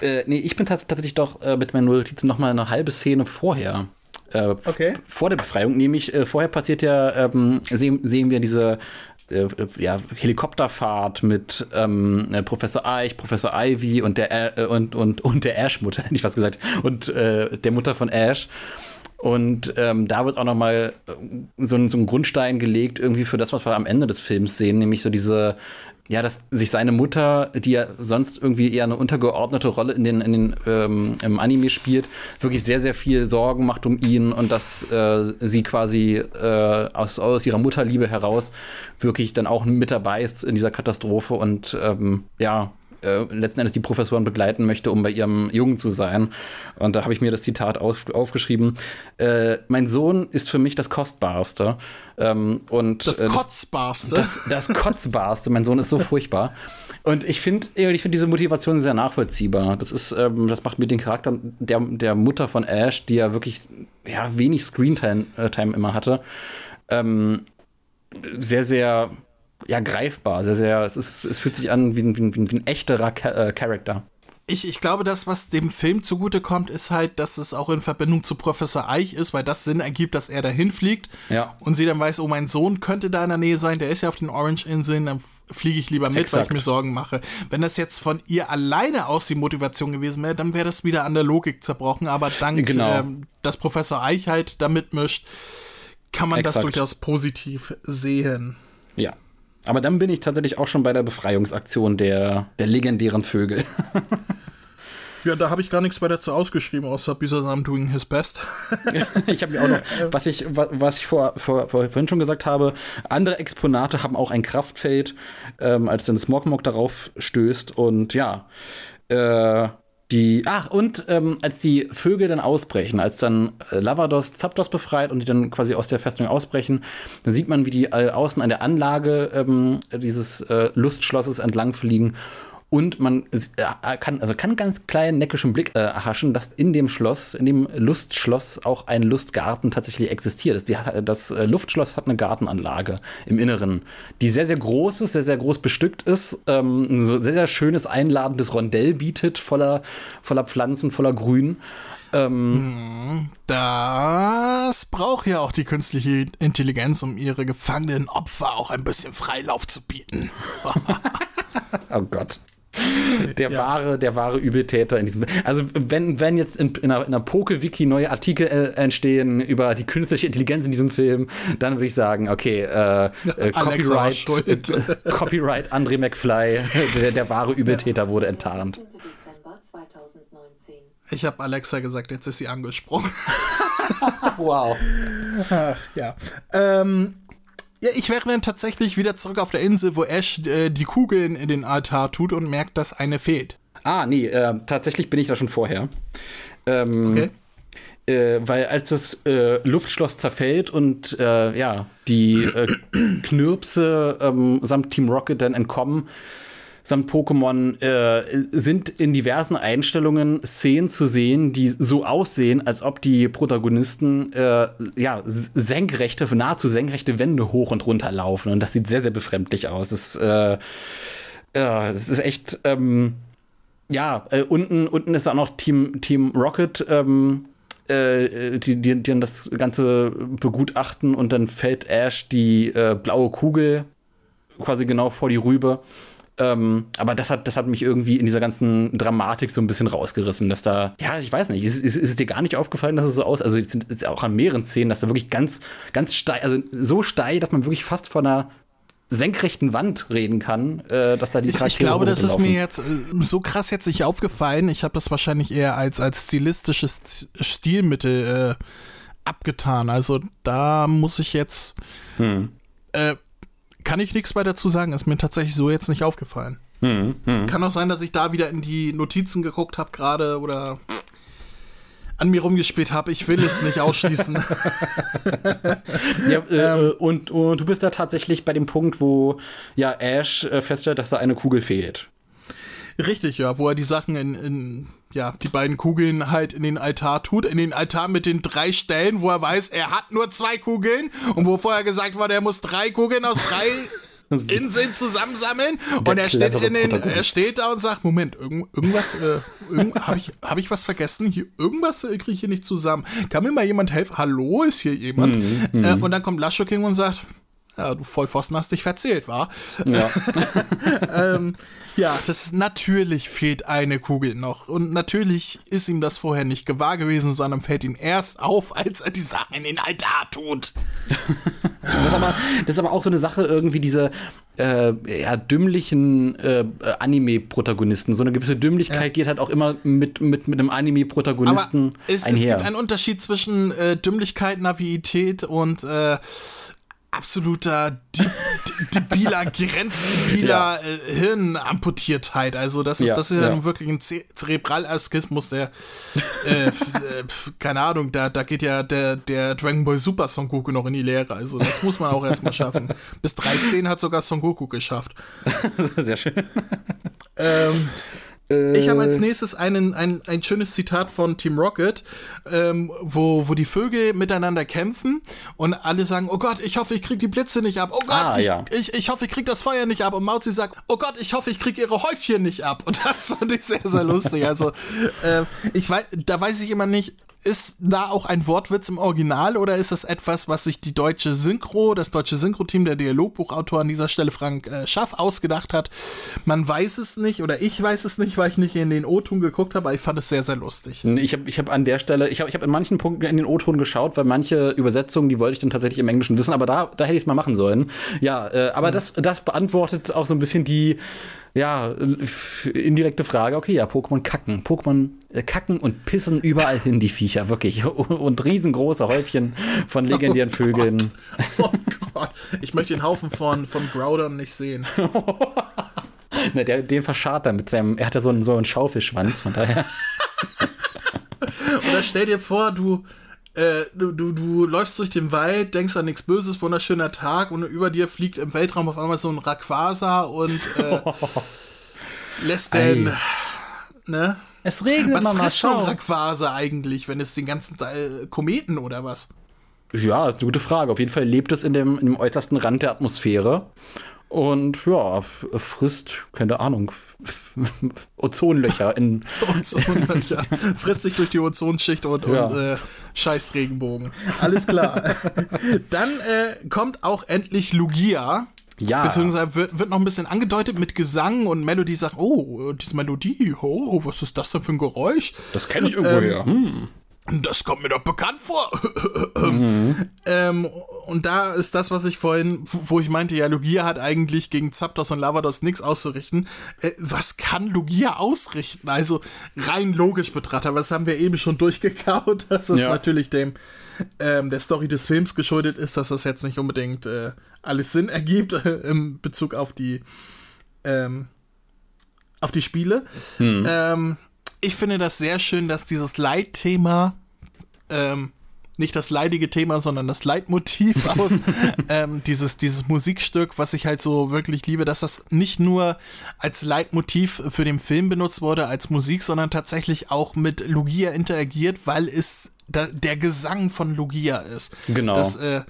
äh, nee, ich bin tats tatsächlich doch äh, mit meinen Notizen noch mal eine halbe Szene vorher. Äh, Okay. Vor der Befreiung, nämlich äh, vorher passiert ja, ähm, sehen, sehen wir diese äh, äh, ja, Helikopterfahrt mit ähm, äh, Professor Eich, Professor Ivy und der äh, und, und, und der Ash-Mutter, hätte ich was gesagt, und äh, der Mutter von Ash. Und ähm, da wird auch noch mal äh, so, ein- so ein Grundstein gelegt, irgendwie für das, was wir am Ende des Films sehen, nämlich so diese, ja, dass sich seine Mutter, die ja sonst irgendwie eher eine untergeordnete Rolle in den, in den ähm, im Anime spielt, wirklich sehr, sehr viel Sorgen macht um ihn und dass äh, sie quasi äh, aus, aus ihrer Mutterliebe heraus wirklich dann auch mit dabei ist in dieser Katastrophe und ähm, ja, äh, letzten Endes die Professoren begleiten möchte, um bei ihrem Jungen zu sein. Und da habe ich mir das Zitat auf, aufgeschrieben. Äh, mein Sohn ist für mich das Kostbarste. Ähm, und, Das äh, Kotzbarste. das, das Kotzbarste. Mein Sohn ist so furchtbar. Und ich finde ich find diese Motivation sehr nachvollziehbar. Das ist, ähm, das macht mir den Charakter der, der Mutter von Ash, die ja wirklich ja, wenig Screentime äh, Time immer hatte, ähm, sehr, sehr ja, greifbar. Sehr, sehr, es, ist, es fühlt sich an wie ein, wie ein, wie ein, echterer äh, Charakter. Ich, ich glaube, das, was dem Film zugutekommt, ist halt, dass es auch in Verbindung zu Professor Eich ist, weil das Sinn ergibt, dass er dahin fliegt. Ja. Und sie dann weiß, oh, mein Sohn könnte da in der Nähe sein, der ist ja auf den Orange-Inseln, dann fliege ich lieber mit, weil ich Exakt. mir Sorgen mache. Wenn das jetzt von ihr alleine aus die Motivation gewesen wäre, dann wäre das wieder an der Logik zerbrochen. Aber dank, Genau. ähm, dass Professor Eich halt da mitmischt, kann man das Exakt. durchaus positiv sehen. Ja. Aber dann bin ich tatsächlich auch schon bei der Befreiungsaktion der, der legendären Vögel. Ja, da habe ich gar nichts weiter zu ausgeschrieben, außer Bisasam doing his best. Ich habe mir auch noch, was ich, wa- was ich vor, vor, vor, vorhin schon gesagt habe, andere Exponate haben auch ein Kraftfeld, ähm, als dann Smogmog darauf stößt. Und ja, äh, die, ach, und ähm, als die Vögel dann ausbrechen, als dann äh, Lavados Zapdos befreit und die dann quasi aus der Festung ausbrechen, dann sieht man, wie die äh, außen an der Anlage ähm, dieses äh, Lustschlosses entlang fliegen. Und man äh, kann, also kann ganz kleinen neckischen Blick äh, erhaschen, dass in dem Schloss, in dem Lustschloss auch ein Lustgarten tatsächlich existiert. Das, die, das äh, Luftschloss hat eine Gartenanlage im Inneren, die sehr, sehr groß ist, sehr, sehr groß bestückt ist, ähm, ein so sehr, sehr schönes, einladendes Rondell bietet, voller, voller Pflanzen, voller Grün. Das braucht ja auch die künstliche Intelligenz, um ihre gefangenen Opfer auch ein bisschen Freilauf zu bieten. Oh Gott. Der wahre, der wahre Übeltäter in diesem. Also wenn, wenn jetzt in, in einer, in einer Poke-Wiki neue Artikel äh, entstehen über die künstliche Intelligenz in diesem Film, dann würde ich sagen, okay, äh, äh, Copyright, äh, Copyright André McFly, der, der wahre Übeltäter wurde enttarnt. Dezember 2019. Ich habe Alexa gesagt, jetzt ist sie angesprungen. Wow. ja. Ähm, ja, ich wäre dann tatsächlich wieder zurück auf der Insel, wo Ash äh, die Kugeln in den Altar tut und merkt, dass eine fehlt. Ah, nee, äh, tatsächlich bin ich da schon vorher. Ähm, Okay. Äh, weil als das äh, Luftschloss zerfällt und äh, ja, die äh, Knirpse ähm, samt Team Rocket dann entkommen, samt Pokémon, äh, sind in diversen Einstellungen Szenen zu sehen, die so aussehen, als ob die Protagonisten äh, ja, senkrechte, nahezu senkrechte Wände hoch und runter laufen. Und das sieht sehr, sehr befremdlich aus. Das, äh, ja, das ist echt. Ähm, ja, äh, unten, unten ist auch noch Team, Team Rocket, ähm, äh, die, die, die dann das Ganze begutachten und dann fällt Ash die äh, blaue Kugel quasi genau vor die Rübe. Ähm, aber das hat, das hat mich irgendwie in dieser ganzen Dramatik so ein bisschen rausgerissen, dass da, ja, ich weiß nicht, ist, ist, ist es dir gar nicht aufgefallen, dass es so aus, also es ist auch an mehreren Szenen, dass da wirklich ganz, ganz steil, also so steil, dass man wirklich fast von einer senkrechten Wand reden kann, äh, dass da die Ich, ich glaube, das ist mir jetzt äh, so krass jetzt nicht aufgefallen. Ich habe das wahrscheinlich eher als, als stilistisches Stilmittel äh, abgetan. Also da muss ich jetzt. Hm. Äh, kann ich nichts weiter dazu sagen. Ist mir tatsächlich so jetzt nicht aufgefallen. Hm, hm. Kann auch sein, dass ich da wieder in die Notizen geguckt habe gerade oder an mir rumgespielt habe. Ich will es nicht ausschließen. ja, äh, ähm, und, und, du bist da tatsächlich bei dem Punkt, wo ja Ash äh, feststellt, dass da eine Kugel fehlt. Richtig, ja, wo er die Sachen in, in, ja, die beiden Kugeln halt in den Altar tut, in den Altar mit den drei Stellen, wo er weiß, er hat nur zwei Kugeln und wo vorher gesagt wurde, er muss drei Kugeln aus drei Inseln zusammensammeln Der und er steht, in den, er steht da und sagt, Moment, irgend, irgendwas, äh, irgend, habe ich, hab ich was vergessen? Hier, irgendwas äh, kriege ich hier nicht zusammen. Kann mir mal jemand helfen? Hallo, ist hier jemand? Mm, mm. Äh, und dann kommt Lascho King und sagt, ja, du Vollpfosten hast dich verzählt, war. Ja. ähm, ja, das ist, natürlich fehlt eine Kugel noch. Und natürlich ist ihm das vorher nicht gewahr gewesen, sondern fällt ihm erst auf, als er die Sachen in den Altar tut. das, ist aber, das ist aber auch so eine Sache, irgendwie diese äh, ja, dümmlichen äh, Anime-Protagonisten. So eine gewisse Dümmlichkeit ja. geht halt auch immer mit, mit, mit einem Anime-Protagonisten einher. Es gibt einen Unterschied zwischen äh, Dümmlichkeit, Naivität und absoluter debiler, grenzdebiler ja. äh, Hirnamputiertheit. Also das ist, ja, das ist ja, nun wirklich ein Zerebralaskismus, der äh, äh, keine Ahnung, da, da geht ja der, der Dragon Ball Super Son Goku noch in die Lehre. Also das muss man auch erstmal schaffen. Bis 13 hat sogar Son Goku geschafft. Sehr schön. Ähm, ich habe als äh. nächstes einen, ein, ein schönes Zitat von Team Rocket, ähm, wo, wo die Vögel miteinander kämpfen und alle sagen, oh Gott, ich hoffe, ich krieg die Blitze nicht ab. Oh Gott, ah, ich, ja. ich, ich hoffe, ich krieg das Feuer nicht ab. Und Mauzi sagt, oh Gott, ich hoffe, ich krieg ihre Häufchen nicht ab. Und das fand ich sehr, sehr lustig. Also, äh, ich weiß, da weiß ich immer nicht, ist da auch ein Wortwitz im Original oder ist das etwas, was sich die deutsche Synchro, das deutsche Synchro-Team, der Dialogbuchautor an dieser Stelle Frank äh, Schaff ausgedacht hat? Man weiß es nicht oder ich weiß es nicht, weil ich nicht in den O-Ton geguckt habe, aber ich fand es sehr, sehr lustig. Ich habe ich hab an der Stelle, ich habe ich hab in manchen Punkten in den O-Ton geschaut, weil manche Übersetzungen, die wollte ich dann tatsächlich im Englischen wissen, aber da, da hätte ich es mal machen sollen. Ja, äh, aber mhm. das, das beantwortet auch so ein bisschen die ja, indirekte Frage, okay, ja, Pokémon kacken. Pokémon äh, kacken und pissen überall hin, die Viecher, wirklich. Und riesengroße Häufchen von legendären oh Vögeln. Oh Gott, ich möchte den Haufen von, von Groudern nicht sehen. ne, der, den verscharrt er mit seinem, er hat ja so einen, so einen Schaufelschwanz, von daher. Oder stell dir vor, du, äh, du, du, du läufst durch den Wald, denkst an nichts Böses, wunderschöner Tag und über dir fliegt im Weltraum auf einmal so ein Rayquaza und äh, lässt den, ne? Es regnet, was Mama, frisst so ein Rayquaza eigentlich, wenn es den ganzen Teil Kometen oder was? Ja, ist eine gute Frage. Auf jeden Fall lebt es in dem, in dem äußersten Rand der Atmosphäre. Und ja, frisst, keine Ahnung, Ozonlöcher in. Ozonlöcher. Frisst sich durch die Ozonschicht und, ja. und äh, scheißt Regenbogen. Alles klar. Dann äh, kommt auch endlich Lugia. Ja. Beziehungsweise wird, wird noch ein bisschen angedeutet mit Gesang und Melodie sagt, oh, diese Melodie, oh, was ist das denn für ein Geräusch? Das kenne ich irgendwoher. Ähm, hm. Das kommt mir doch bekannt vor. Mhm. ähm, und da ist das, was ich vorhin, wo ich meinte, ja, Lugia hat eigentlich gegen Zapdos und Lavados nichts auszurichten. Äh, was kann Lugia ausrichten? Also rein logisch betrachtet, aber das haben wir eben schon durchgekaut, dass es ja. natürlich dem ähm, der Story des Films geschuldet ist, dass das jetzt nicht unbedingt äh, alles Sinn ergibt im Bezug auf die ähm, auf die Spiele. Mhm. Ähm, ich finde das sehr schön, dass dieses Leitthema, ähm, nicht das leidige Thema, sondern das Leitmotiv aus ähm, dieses, dieses Musikstück, was ich halt so wirklich liebe, dass das nicht nur als Leitmotiv für den Film benutzt wurde, als Musik, sondern tatsächlich auch mit Lugia interagiert, weil es da, der Gesang von Lugia ist. Genau. Das, äh,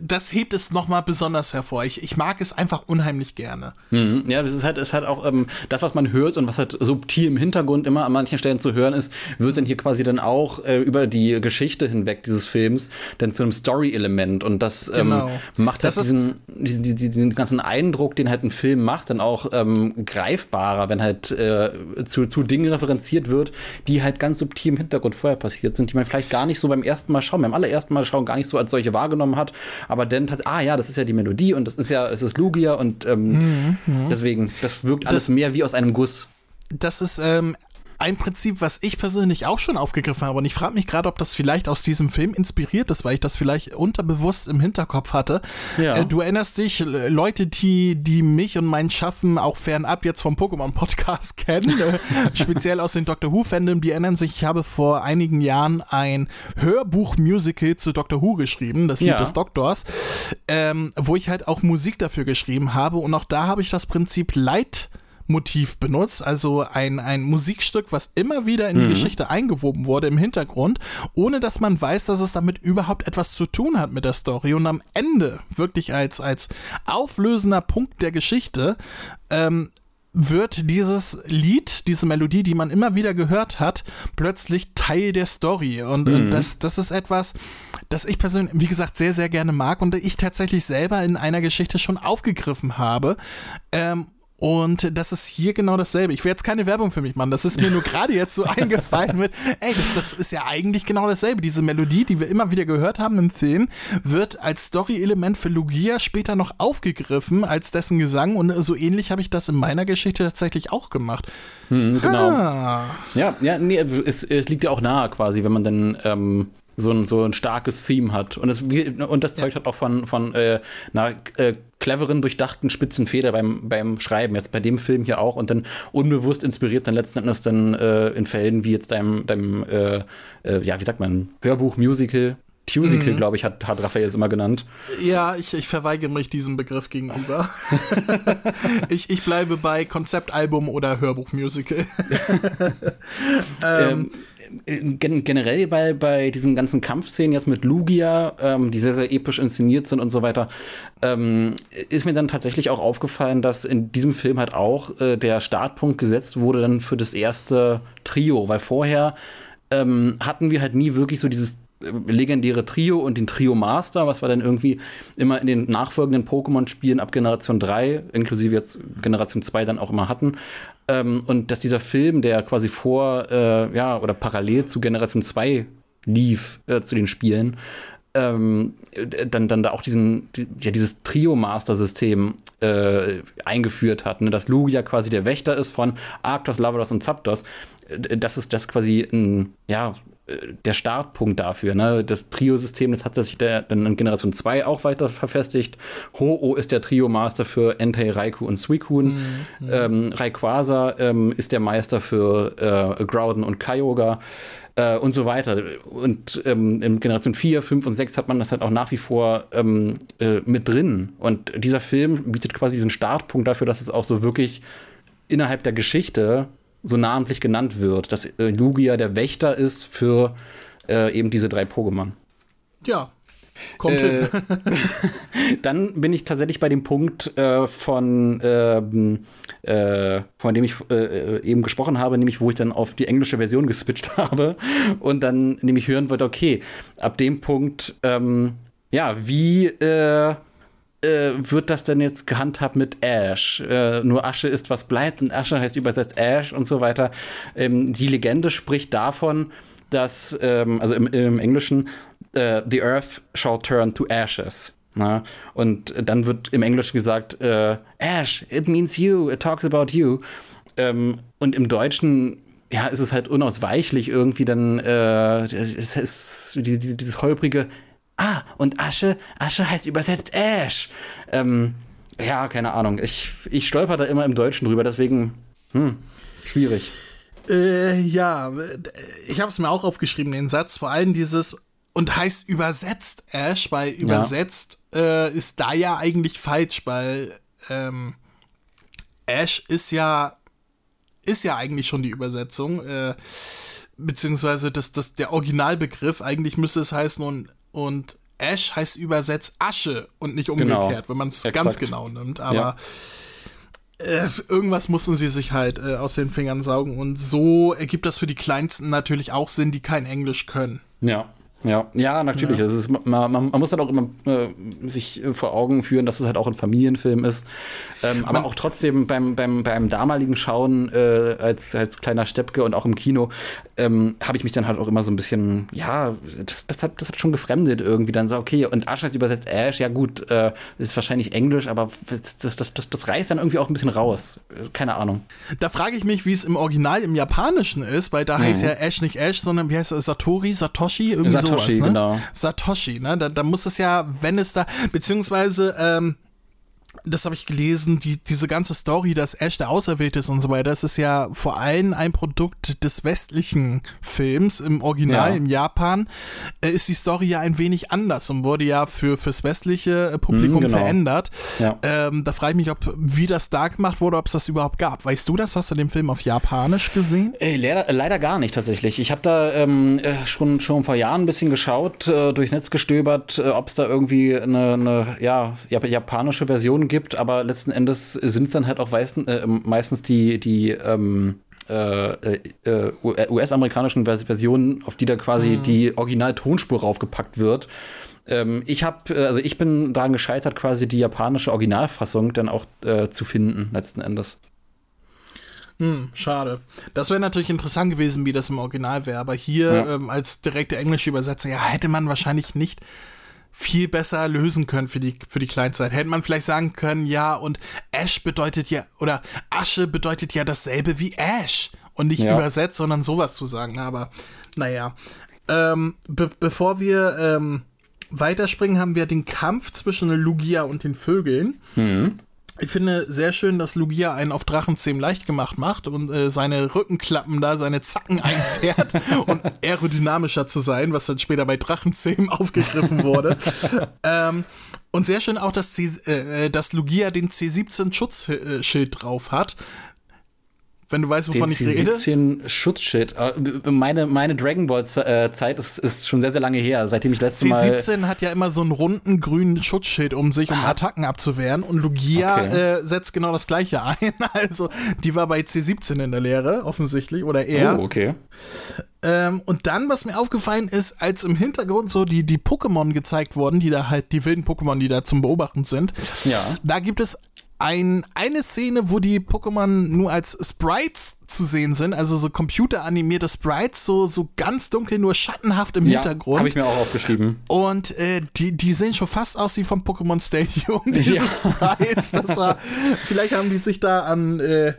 das hebt es nochmal besonders hervor. Ich, ich mag es einfach unheimlich gerne. Mhm. Ja, das ist halt, ist halt auch ähm, das, was man hört und was halt subtil im Hintergrund immer an manchen Stellen zu hören ist, wird dann hier quasi dann auch äh, über die Geschichte hinweg dieses Films dann zu einem Story-Element und das ähm, Genau. macht halt Das diesen, diesen, diesen, diesen ganzen Eindruck, den halt ein Film macht, dann auch ähm, greifbarer, wenn halt äh, zu, zu Dingen referenziert wird, die halt ganz subtil im Hintergrund vorher passiert sind, die man vielleicht gar nicht so beim ersten Mal schauen, beim allerersten Mal schauen gar nicht so als solche wahrgenommen hat, aber dann hat, ah ja, das ist ja die Melodie und das ist ja, es ist Lugia und ähm, deswegen, das wirkt alles Das- mehr wie aus einem Guss. das ist ähm, ein Prinzip, was ich persönlich auch schon aufgegriffen habe. Und ich frage mich gerade, ob das vielleicht aus diesem Film inspiriert ist, weil ich das vielleicht unterbewusst im Hinterkopf hatte. Ja. Äh, du erinnerst dich, Leute, die, die mich und mein Schaffen auch fernab jetzt vom Pokémon-Podcast kennen, äh, speziell aus den Doctor Who-Fandom, die erinnern sich, ich habe vor einigen Jahren ein Hörbuch-Musical zu Doctor Who geschrieben, das Lied Ja. des Doktors, ähm, wo ich halt auch Musik dafür geschrieben habe. Und auch da habe ich das Prinzip Light Motiv benutzt, also ein, ein Musikstück, was immer wieder in die Geschichte eingewoben wurde im Hintergrund, ohne dass man weiß, dass es damit überhaupt etwas zu tun hat mit der Story. Und am Ende, wirklich als, als auflösender Punkt der Geschichte, ähm, wird dieses Lied, diese Melodie, die man immer wieder gehört hat, plötzlich Teil der Story. Und, und das, das ist etwas, das ich persönlich, wie gesagt, sehr, sehr gerne mag und ich tatsächlich selber in einer Geschichte schon aufgegriffen habe. Ähm, und das ist hier genau dasselbe. Ich will jetzt keine Werbung für mich machen. Das ist mir nur gerade jetzt so eingefallen mit, ey, das, das ist ja eigentlich genau dasselbe. Diese Melodie, die wir immer wieder gehört haben im Film, wird als Story-Element für Lugia später noch aufgegriffen als dessen Gesang. Und so ähnlich habe ich das in meiner Geschichte tatsächlich auch gemacht. Mhm, genau. Ah, Ja, ja, nee, es, es liegt ja auch nahe quasi, wenn man dann ähm, so, ein, so ein starkes Theme hat. Und das, und das zeugt halt auch von, von äh, einer äh, cleveren, durchdachten spitzen Feder beim, beim Schreiben. Jetzt bei dem Film hier auch und dann unbewusst inspiriert dann letzten Endes dann äh, in Fällen wie jetzt deinem, deinem äh, äh, ja, wie sagt man, Hörbuch, Musical. Tusical, glaube ich, hat, hat Raphael es immer genannt. ja, ich, ich verweigere mich diesem Begriff gegenüber. ich, ich bleibe bei Konzeptalbum oder Hörbuchmusical. Ähm, gen generell bei, bei diesen ganzen Kampfszenen jetzt mit Lugia, ähm, die sehr, sehr episch inszeniert sind und so weiter, ähm, ist mir dann tatsächlich auch aufgefallen, dass in diesem Film halt auch äh, der Startpunkt gesetzt wurde dann für das erste Trio, weil vorher ähm, hatten wir halt nie wirklich so dieses legendäre Trio und den Trio Master, was wir dann irgendwie immer in den nachfolgenden Pokémon-Spielen ab Generation 3, inklusive jetzt Generation 2 dann auch immer hatten. Ähm, und dass dieser Film, der quasi vor, äh, ja, oder parallel zu Generation 2 lief, äh, zu den Spielen, ähm, äh, dann, dann da auch diesen, die, ja, dieses Trio-Master-System äh, eingeführt hat, ne? dass Lugia quasi der Wächter ist von Arctos, Lavados und Zapdos. Äh, Das ist das quasi ein, ja, äh, der Startpunkt dafür. Ne? Das Trio-System, das hat sich der, dann in Generation 2 auch weiter verfestigt. Ho-Oh ist der Trio-Master für Entei, Raikou und Suicune. Ähm, Rayquaza ähm, ist der Meister für äh, Groudon und Kyogre äh, und so weiter. Und ähm, in Generation 4, 5 und 6 hat man das halt auch nach wie vor ähm, äh, mit drin. Und dieser Film bietet quasi diesen Startpunkt dafür, dass es auch so wirklich innerhalb der Geschichte so namentlich genannt wird, dass äh, Lugia der Wächter ist für äh, eben diese drei Pokémon. Ja, kommt Äh, hin. Dann bin ich tatsächlich bei dem Punkt äh, von, ähm, äh, von dem ich äh, eben gesprochen habe, nämlich wo ich dann auf die englische Version geswitcht habe und dann nämlich hören wollte, okay, ab dem Punkt, ähm, ja, wie äh, äh, wird das denn jetzt gehandhabt mit Ash? Äh, nur Asche ist, was bleibt und Asche heißt übersetzt Ash und so weiter. Ähm, die Legende spricht davon, dass, ähm, also im, im Englischen, äh, the earth shall turn to ashes. Na? Und dann wird im Englischen gesagt, äh, Ash, it means you, it talks about you. Ähm, und im Deutschen ja, ist es halt unausweichlich irgendwie dann, äh, es ist die, die, dieses holprige, ah, und Asche, Asche heißt übersetzt Ash. Ähm, ja, keine Ahnung. Ich, ich stolper da immer im Deutschen drüber, deswegen, hm, schwierig. Äh, ja, ich habe es mir auch aufgeschrieben, den Satz. Vor allem dieses und heißt übersetzt Ash, weil übersetzt äh, ist da ja eigentlich falsch, weil ähm, Ash ist ja ist ja eigentlich schon die Übersetzung, äh, beziehungsweise das, das, der Originalbegriff. Eigentlich müsste es heißen und, und Ash heißt übersetzt Asche und nicht umgekehrt, Genau. wenn man es ganz genau nimmt. Aber Ja. äh, irgendwas mussten sie sich halt äh, aus den Fingern saugen. Und so ergibt das für die Kleinsten natürlich auch Sinn, die kein Englisch können. Ja. Ja, ja, natürlich. Es ist, man, man, muss halt auch immer äh, sich äh, vor Augen führen, dass es halt auch ein Familienfilm ist. Ähm, aber auch trotzdem beim, beim, beim damaligen Schauen äh, als, als kleiner Steppke und auch im Kino ähm, habe ich mich dann halt auch immer so ein bisschen, ja, das, das, hat, das hat schon gefremdet irgendwie. Dann so, okay, und Ash heißt übersetzt Ash, ja gut, äh, ist wahrscheinlich Englisch, aber das, das, das, das, das reißt dann irgendwie auch ein bisschen raus. Äh, Keine Ahnung. Da frage ich mich, wie es im Original im Japanischen ist, weil da heißt ja Ash nicht Ash, sondern wie heißt es? Satori, Satoshi, irgendwie Mhm. Satoshi, sowas, ne? genau. Satoshi, ne? Da, da muss es ja, wenn es da, beziehungsweise, ähm, das habe ich gelesen, die, diese ganze Story, dass Ash der Auserwählte ist und so weiter, das ist ja vor allem ein Produkt des westlichen Films. Im Original, Ja. in Japan, äh, ist die Story ja ein wenig anders und wurde ja für, fürs westliche äh, Publikum Mhm, genau. verändert. Ja. Ähm, da frage ich mich, ob wie das da gemacht wurde, ob es das überhaupt gab. Weißt du das? Hast du den Film auf Japanisch gesehen? Ey, leider, leider gar nicht tatsächlich. Ich habe da ähm, äh, schon, schon vor Jahren ein bisschen geschaut, äh, durchs Netz gestöbert, äh, ob es da irgendwie eine, eine ja, jap- japanische Version gibt, aber letzten Endes sind es dann halt auch weißen, äh, meistens die, die ähm, äh, äh, US-amerikanischen Vers Versionen, auf die da quasi die Original-Tonspur raufgepackt wird. Ähm, ich habe, äh, also ich bin daran gescheitert, quasi die japanische Originalfassung dann auch äh, zu finden, letzten Endes. Hm, schade. Das wäre natürlich interessant gewesen, wie das im Original wäre, aber hier Ja. ähm, als direkte englische Übersetzer, ja, hätte man wahrscheinlich nicht viel besser lösen können für die, für die Kleinzeit. Hätte man vielleicht sagen können, ja, und Ash bedeutet ja, oder Asche bedeutet ja dasselbe wie Ash. Und nicht Ja. übersetzt, sondern sowas zu sagen. Aber naja. Ähm, be bevor wir ähm, weiterspringen, haben wir den Kampf zwischen Lugia und den Vögeln. Ich finde sehr schön, dass Lugia einen auf Drachenzähmen leicht gemacht macht und äh, seine Rückenklappen da, seine Zacken einfährt und aerodynamischer zu sein, was dann später bei Drachenzähmen aufgegriffen wurde. ähm, und sehr schön auch, dass, C, äh, dass Lugia den C17 Schutzschild drauf hat. Wenn du weißt, wovon Den ich rede. C17 Schutzschild. Äh, Meine, meine Dragon Ball äh, Zeit ist, ist schon sehr, sehr lange her, seitdem ich letztes Mal. C17 hat ja immer so einen runden grünen Schutzschild um sich, um Attacken abzuwehren. Und Lugia Ah. Okay. äh, setzt genau das gleiche ein. Also, die war bei C17 in der Lehre, offensichtlich, oder er. Oh, okay. Ähm, und dann, was mir aufgefallen ist, als im Hintergrund so die, die Pokémon gezeigt wurden, die da halt, die wilden Pokémon, die da zum Beobachten sind, Ja. da gibt es ein, eine Szene, wo die Pokémon nur als Sprites zu sehen sind, also so computeranimierte Sprites, so, so ganz dunkel, nur schattenhaft im Ja, Hintergrund. habe ich mir auch aufgeschrieben. Und äh, die, die sehen schon fast aus wie vom Pokémon Stadium, diese Ja. Sprites. Das war, vielleicht haben die sich da an äh,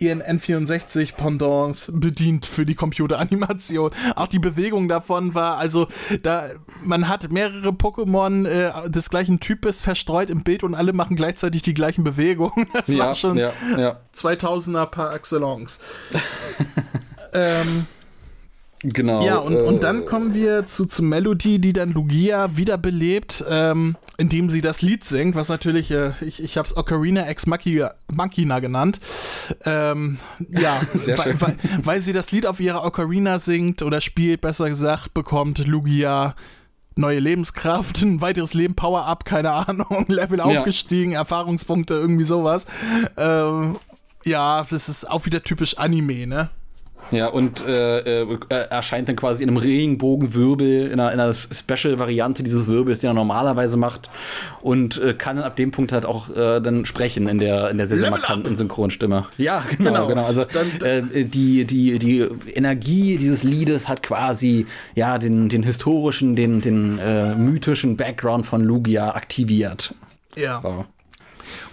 ihren N64-Pendants bedient für die Computeranimation. Auch die Bewegung davon war, also da, man hat mehrere Pokémon äh, des gleichen Types verstreut im Bild und alle machen gleichzeitig die gleichen Bewegungen. Das Ja, war schon ja, ja. 2000er par excellence. ähm, Genau. ja, und, äh, und dann kommen wir zu, zu Melody, die dann Lugia wiederbelebt, ähm, indem sie das Lied singt, was natürlich, äh, ich, ich habe es Ocarina ex Machina, genannt. Ähm, ja, Sehr weil, schön. weil, weil sie das Lied auf ihrer Ocarina singt oder spielt, besser gesagt, bekommt Lugia neue Lebenskraft, ein weiteres Leben, Power-Up, keine Ahnung, Level Ja. aufgestiegen, Erfahrungspunkte, irgendwie sowas. Ähm, ja, das ist auch wieder typisch Anime, ne? Ja, und äh, äh, erscheint dann quasi in einem Regenbogenwirbel, in einer, in einer Special-Variante dieses Wirbels, den er normalerweise macht. Und äh, kann dann ab dem Punkt halt auch äh, dann sprechen in der, in der sehr, sehr markanten Synchronstimme. Ja, genau, Genau. genau. Also Dann- äh, die, die, die Energie dieses Liedes hat quasi ja den, den historischen, den, den äh, mythischen Background von Lugia aktiviert. Ja. So.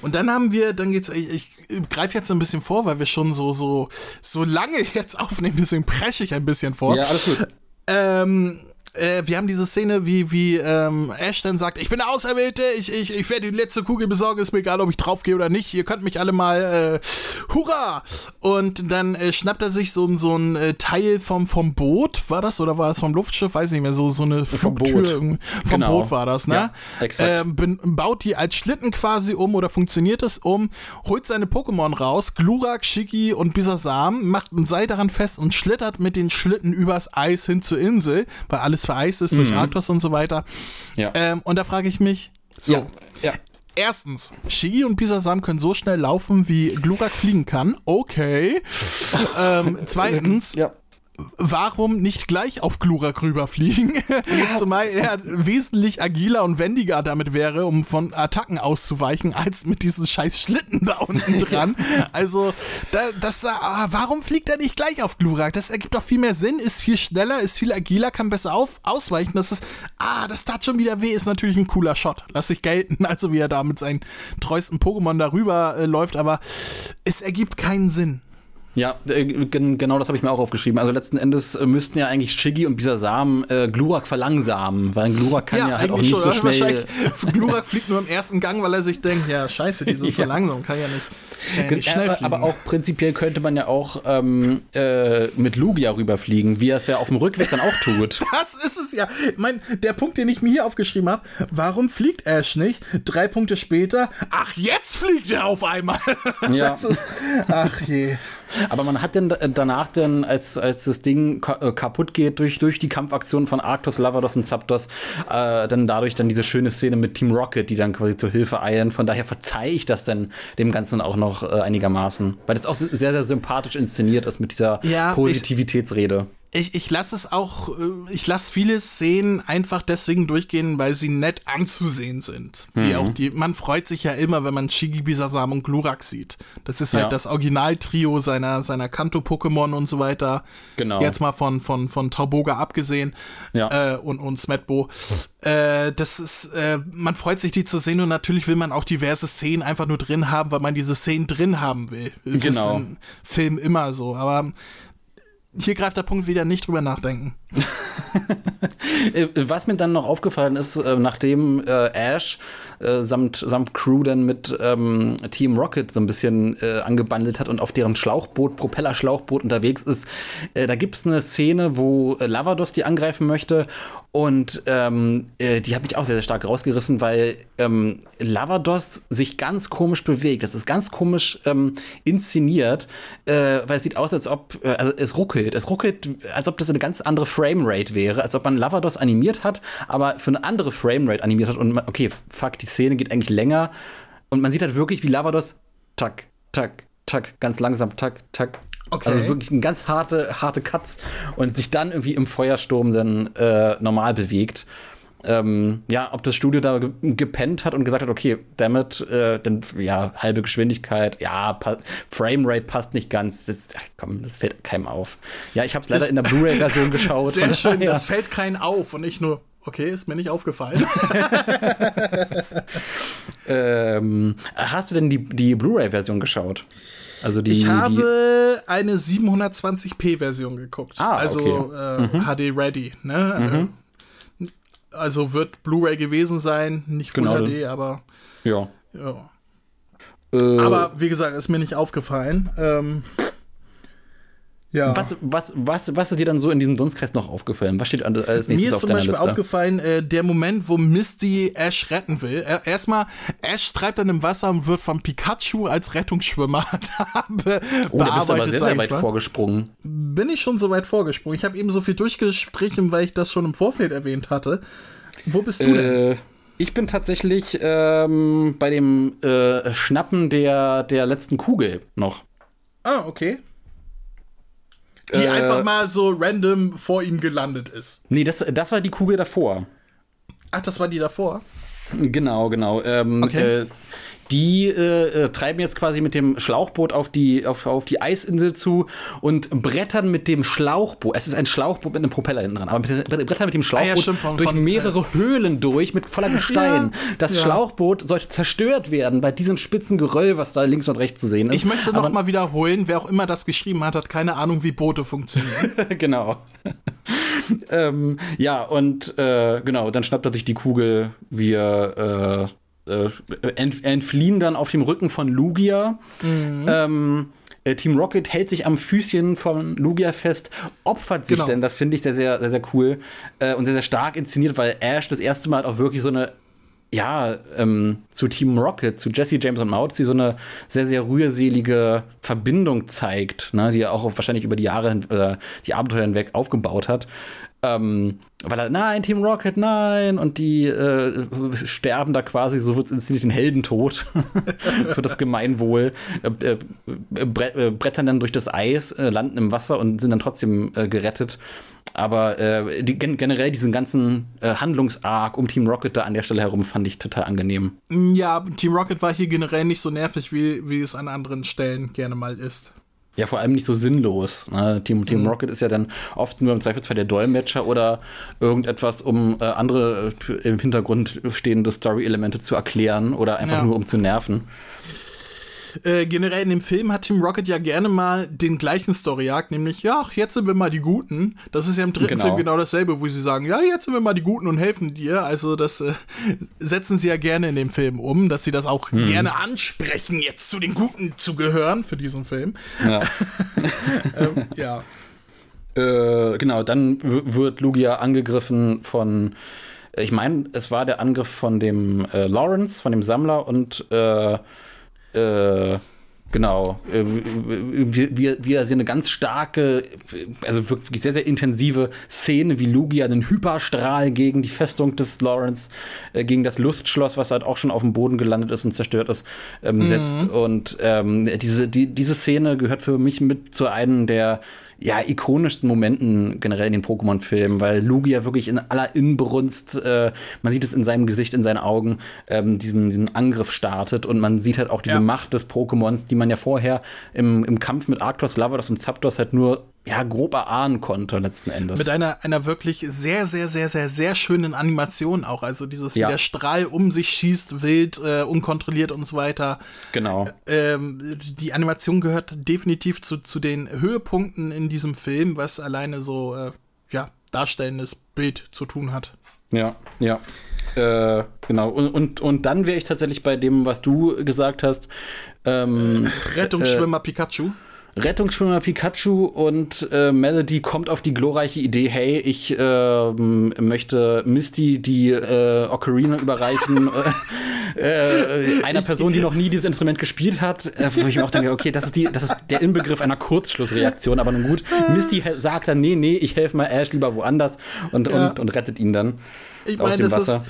Und dann haben wir, dann geht's, ich, ich greife jetzt ein bisschen vor, weil wir schon so, so, so lange jetzt aufnehmen, deswegen presche ich ein bisschen vor. Ja, alles gut. Ähm, äh, wir haben diese Szene, wie, wie ähm, Ash dann sagt, ich bin der Auserwählte, ich, ich, ich werde die letzte Kugel besorgen, ist mir egal, ob ich draufgehe oder nicht, ihr könnt mich alle mal, äh, hurra! Und dann äh, schnappt er sich so, ein- so ein äh, Teil vom, vom Boot, war das, oder war es vom Luftschiff, weiß nicht mehr, so, so eine Vom Flugtür, Boot. irgendwie. vom Genau. Boot war das, ne? Ja, exakt. Ähm, baut die als Schlitten quasi um oder funktioniert es um, holt seine Pokémon raus, Glurak, Shiki und Bisasam, macht ein Seil daran fest und schlittert mit den Schlitten übers Eis hin zur Insel, weil alles vereist ist durch Arctos und so weiter. Ja. Ähm, und da frage ich mich, so, ja. ja. Erstens, Shigi und Bisasam können so schnell laufen, wie Glurak fliegen kann. Okay. ähm, zweitens, Ja. Warum nicht gleich auf Glurak rüberfliegen? Zumal er wesentlich agiler und wendiger damit wäre, um von Attacken auszuweichen, als mit diesen scheiß Schlitten da unten dran. Also, da, das, ah, warum fliegt er nicht gleich auf Glurak? Das ergibt doch viel mehr Sinn, ist viel schneller, ist viel agiler, kann besser auf, ausweichen. Das ist, ah, das tat schon wieder weh, ist natürlich ein cooler Shot. Lass ich gelten, also wie er da mit seinen treuesten Pokémon darüber äh, läuft, aber es ergibt keinen Sinn. Ja, äh, gen genau das habe ich mir auch aufgeschrieben. Also letzten Endes äh, müssten ja eigentlich Shiggy und Bisasam äh, Glurak verlangsamen, weil Glurak kann ja, halt auch nicht so schnell. Glurak fliegt nur im ersten Gang, weil er sich denkt, ja, scheiße, die sind so Ja. langsam, kann ja nicht, ja schnell aber, auch prinzipiell könnte man ja auch ähm, äh, mit Lugia rüberfliegen, wie er es ja auf dem Rückweg dann auch tut. Das ist es ja. Mein, der Punkt, den ich mir hier aufgeschrieben habe, warum fliegt Ash nicht? Drei Punkte später, ach, jetzt fliegt er auf einmal. Ja. Das ist, ach je. Aber man hat denn äh, danach dann, als, als das Ding ka äh, kaputt geht durch, durch die Kampfaktionen von Arctos, Lavados und Zapdos, äh, dann dadurch dann diese schöne Szene mit Team Rocket, die dann quasi zur Hilfe eilen. Von daher verzeihe ich das dann dem Ganzen auch noch äh, einigermaßen. Weil das auch sehr, sehr sympathisch inszeniert ist mit dieser Ja, Positivitätsrede. Ich, ich lasse es auch, äh, ich lasse viele Szenen einfach deswegen durchgehen, weil sie nett anzusehen sind. Wie auch die, man freut sich ja immer, wenn man Shigi, Bisasam und Glurak sieht. Das ist halt Ja. das Originaltrio seiner, seiner Kanto-Pokémon und so weiter. Genau. Jetzt mal von, von, von Tauboga abgesehen. Ja. Äh, und, und Smetbo. Äh, das ist, äh, man freut sich, die zu sehen und natürlich will man auch diverse Szenen einfach nur drin haben, weil man diese Szenen drin haben will. Es Genau. ist im Film immer so, aber hier greift der Punkt wieder nicht drüber nachdenken. Äh, Was mir dann noch aufgefallen ist, äh, nachdem äh, Ash äh, samt, samt Crew dann mit ähm, Team Rocket so ein bisschen äh, angebandelt hat und auf deren Schlauchboot, Propellerschlauchboot unterwegs ist, äh, da gibt es eine Szene, wo äh, Lavados die angreifen möchte und ähm, äh, die hat mich auch sehr, sehr stark rausgerissen, weil ähm, Lavados sich ganz komisch bewegt. Das ist ganz komisch ähm, inszeniert, äh, weil es sieht aus, als ob äh, also es ruckelt. Es ruckelt, als ob das eine ganz andere Framerate wäre, als ob man Lavados animiert hat, aber für eine andere Framerate animiert hat. Und man, okay, fuck, die Szene geht eigentlich länger. Und man sieht halt wirklich, wie Lavados tack, tack, tack, ganz langsam, tack, tack. Okay. Also wirklich ein ganz harte, harte Cuts und sich dann irgendwie im Feuersturm dann äh, normal bewegt. Ähm, ja, ob das Studio da ge gepennt hat und gesagt hat, okay, damit, äh, dann, ja, halbe Geschwindigkeit, ja, pa Framerate passt nicht ganz. Das, ach, komm, das fällt keinem auf. Ja, ich habe es leider in der Blu-ray-Version geschaut. Sehr schön, daher- das fällt keinen auf und nicht nur, okay, ist mir nicht aufgefallen. ähm, hast du denn die, die Blu-ray-Version geschaut? Also die, Ich die, habe eine 720p-Version geguckt. Ah, also okay. äh, HD Ready. Ne? Äh, Also wird Blu-ray gewesen sein, nicht Full Genau. HD, aber ja. ja. Äh, Aber wie gesagt, ist mir nicht aufgefallen. Ähm, ja. was, was, was, was ist dir dann so in diesem Dunstkreis noch aufgefallen? Was steht an- als nächstes Mir ist auf zum Beispiel Liste? aufgefallen, äh, der Moment, wo Misty Ash retten will. Er, erstmal, Ash treibt dann im Wasser und wird von Pikachu als Rettungsschwimmer da be Oh, da bist du aber bearbeitet. sehr, sehr weit mal. vorgesprungen. Bin ich schon so weit vorgesprungen? Ich habe eben so viel durchgestrichen, weil ich das schon im Vorfeld erwähnt hatte. Wo bist du denn? Äh, ich bin tatsächlich ähm, bei dem äh, Schnappen der, der letzten Kugel noch. Ah, okay. Die äh, einfach mal so random vor ihm gelandet ist. Nee, das, das war die Kugel davor. Ach, das war die davor? Genau, genau. Ähm, Okay. äh, die äh, äh, treiben jetzt quasi mit dem Schlauchboot auf die, auf, auf die Eisinsel zu und brettern mit dem Schlauchboot. Es ist ein Schlauchboot mit einem Propeller hinten dran, aber mit, brettern mit dem Schlauchboot Ah ja, stimmt, von- durch von, mehrere Höhlen durch mit voller Gestein. Ja, das ja. Schlauchboot sollte zerstört werden bei diesem spitzen Geröll, was da links und rechts zu sehen ist. Ich möchte noch mal wiederholen, wer auch immer das geschrieben hat, hat keine Ahnung, wie Boote funktionieren. genau. ähm, ja, und äh, genau, dann schnappt er sich die Kugel. Wir äh, ent entfliehen dann auf dem Rücken von Lugia. Ähm, äh, Team Rocket hält sich am Füßchen von Lugia fest, opfert sich Genau. denn, das finde ich sehr, sehr, sehr, sehr cool äh, und sehr, sehr stark inszeniert, weil Ash das erste Mal auch wirklich so eine ja, ähm, zu Team Rocket, zu Jesse, James und Maud, die so eine sehr, sehr rührselige Verbindung zeigt, ne, die er auch wahrscheinlich über die Jahre, äh, die Abenteuer hinweg aufgebaut hat. Ähm, weil er, nein, Team Rocket, nein, und die äh, sterben da quasi, so wird es inszeniert, den Heldentod für das Gemeinwohl, äh, äh, bre äh, brettern dann durch das Eis, äh, landen im Wasser und sind dann trotzdem äh, gerettet. Aber die, gen generell diesen ganzen äh, Handlungsarg um Team Rocket da an der Stelle herum fand ich total angenehm. Ja, Team Rocket war hier generell nicht so nervig, wie, wie es an anderen Stellen gerne mal ist. Ja, vor allem nicht so sinnlos. Ne? Team, Team Mhm. Rocket ist ja dann oft nur im Zweifelsfall der Dolmetscher oder irgendetwas, um äh, andere äh, im Hintergrund stehende Story-Elemente zu erklären oder einfach Ja. nur um zu nerven. Äh, generell in dem Film hat Team Rocket ja gerne mal den gleichen Story-Arc, nämlich, ja, jetzt sind wir mal die Guten. Das ist ja im dritten Genau. Film genau dasselbe, wo sie sagen, ja, jetzt sind wir mal die Guten und helfen dir. Also das äh, setzen sie ja gerne in dem Film um, dass sie das auch Mhm. gerne ansprechen, jetzt zu den Guten zu gehören für diesen Film. Ja. Ähm, ja. Äh, genau, dann wird Lugia angegriffen von, ich meine, es war der Angriff von dem äh, Lawrence, von dem Sammler und äh, äh, genau, äh, wie, wie, wie er so eine ganz starke, also wirklich sehr, sehr intensive Szene, wie Lugia einen Hyperstrahl gegen die Festung des Lawrence, äh, gegen das Lustschloss, was halt auch schon auf dem Boden gelandet ist und zerstört ist, ähm, setzt. Und ähm, diese, die, diese Szene gehört für mich mit zu einem der ja, ikonischsten Momenten generell in den Pokémon-Filmen, weil Lugia wirklich in aller Inbrunst, äh, man sieht es in seinem Gesicht, in seinen Augen, ähm, diesen, diesen Angriff startet und man sieht halt auch diese Ja. Macht des Pokémons, die man ja vorher im, im Kampf mit Arctos, Lavados und Zapdos halt nur ja, grob erahnen konnte, letzten Endes. Mit einer, einer wirklich sehr, sehr, sehr, sehr, sehr schönen Animation auch. Also dieses, Ja. wie der Strahl um sich schießt, wild, äh, unkontrolliert und so weiter. genau. Ähm, die Animation gehört definitiv zu, zu den Höhepunkten in diesem Film, was alleine so, äh, ja, darstellendes Bild zu tun hat. Ja, ja. Äh, genau. Und, und, und dann wäre ich tatsächlich bei dem, was du gesagt hast. Ähm, Rettungsschwimmer Pikachu. Rettungsschwimmer Pikachu und äh, Melody kommt auf die glorreiche Idee, hey, ich ähm, möchte Misty die äh, Ocarina überreichen. äh, äh, einer Person, die noch nie dieses Instrument gespielt hat, äh, wo ich mir auch denke, okay, das ist, die, das ist der Inbegriff einer Kurzschlussreaktion, aber nun gut. Misty sagt dann, nee, nee, ich helfe mal Ash lieber woanders und, Ja. und, und rettet ihn dann Ich aus meine, dem das ist.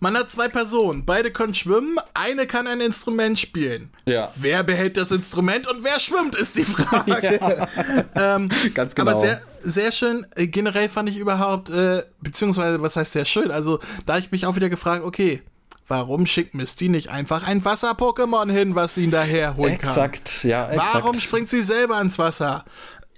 Man hat zwei Personen, beide können schwimmen, eine kann ein Instrument spielen. Ja. Wer behält das Instrument und wer schwimmt, ist die Frage. ähm, Ganz genau. Aber sehr, sehr schön. Äh, generell fand ich überhaupt, äh, beziehungsweise, was heißt sehr schön? Also, da ich mich auch wieder gefragt, okay, warum schickt Misty nicht einfach ein Wasser-Pokémon hin, was ihn daher holen kann? Exakt, ja, exakt. Warum springt sie selber ins Wasser?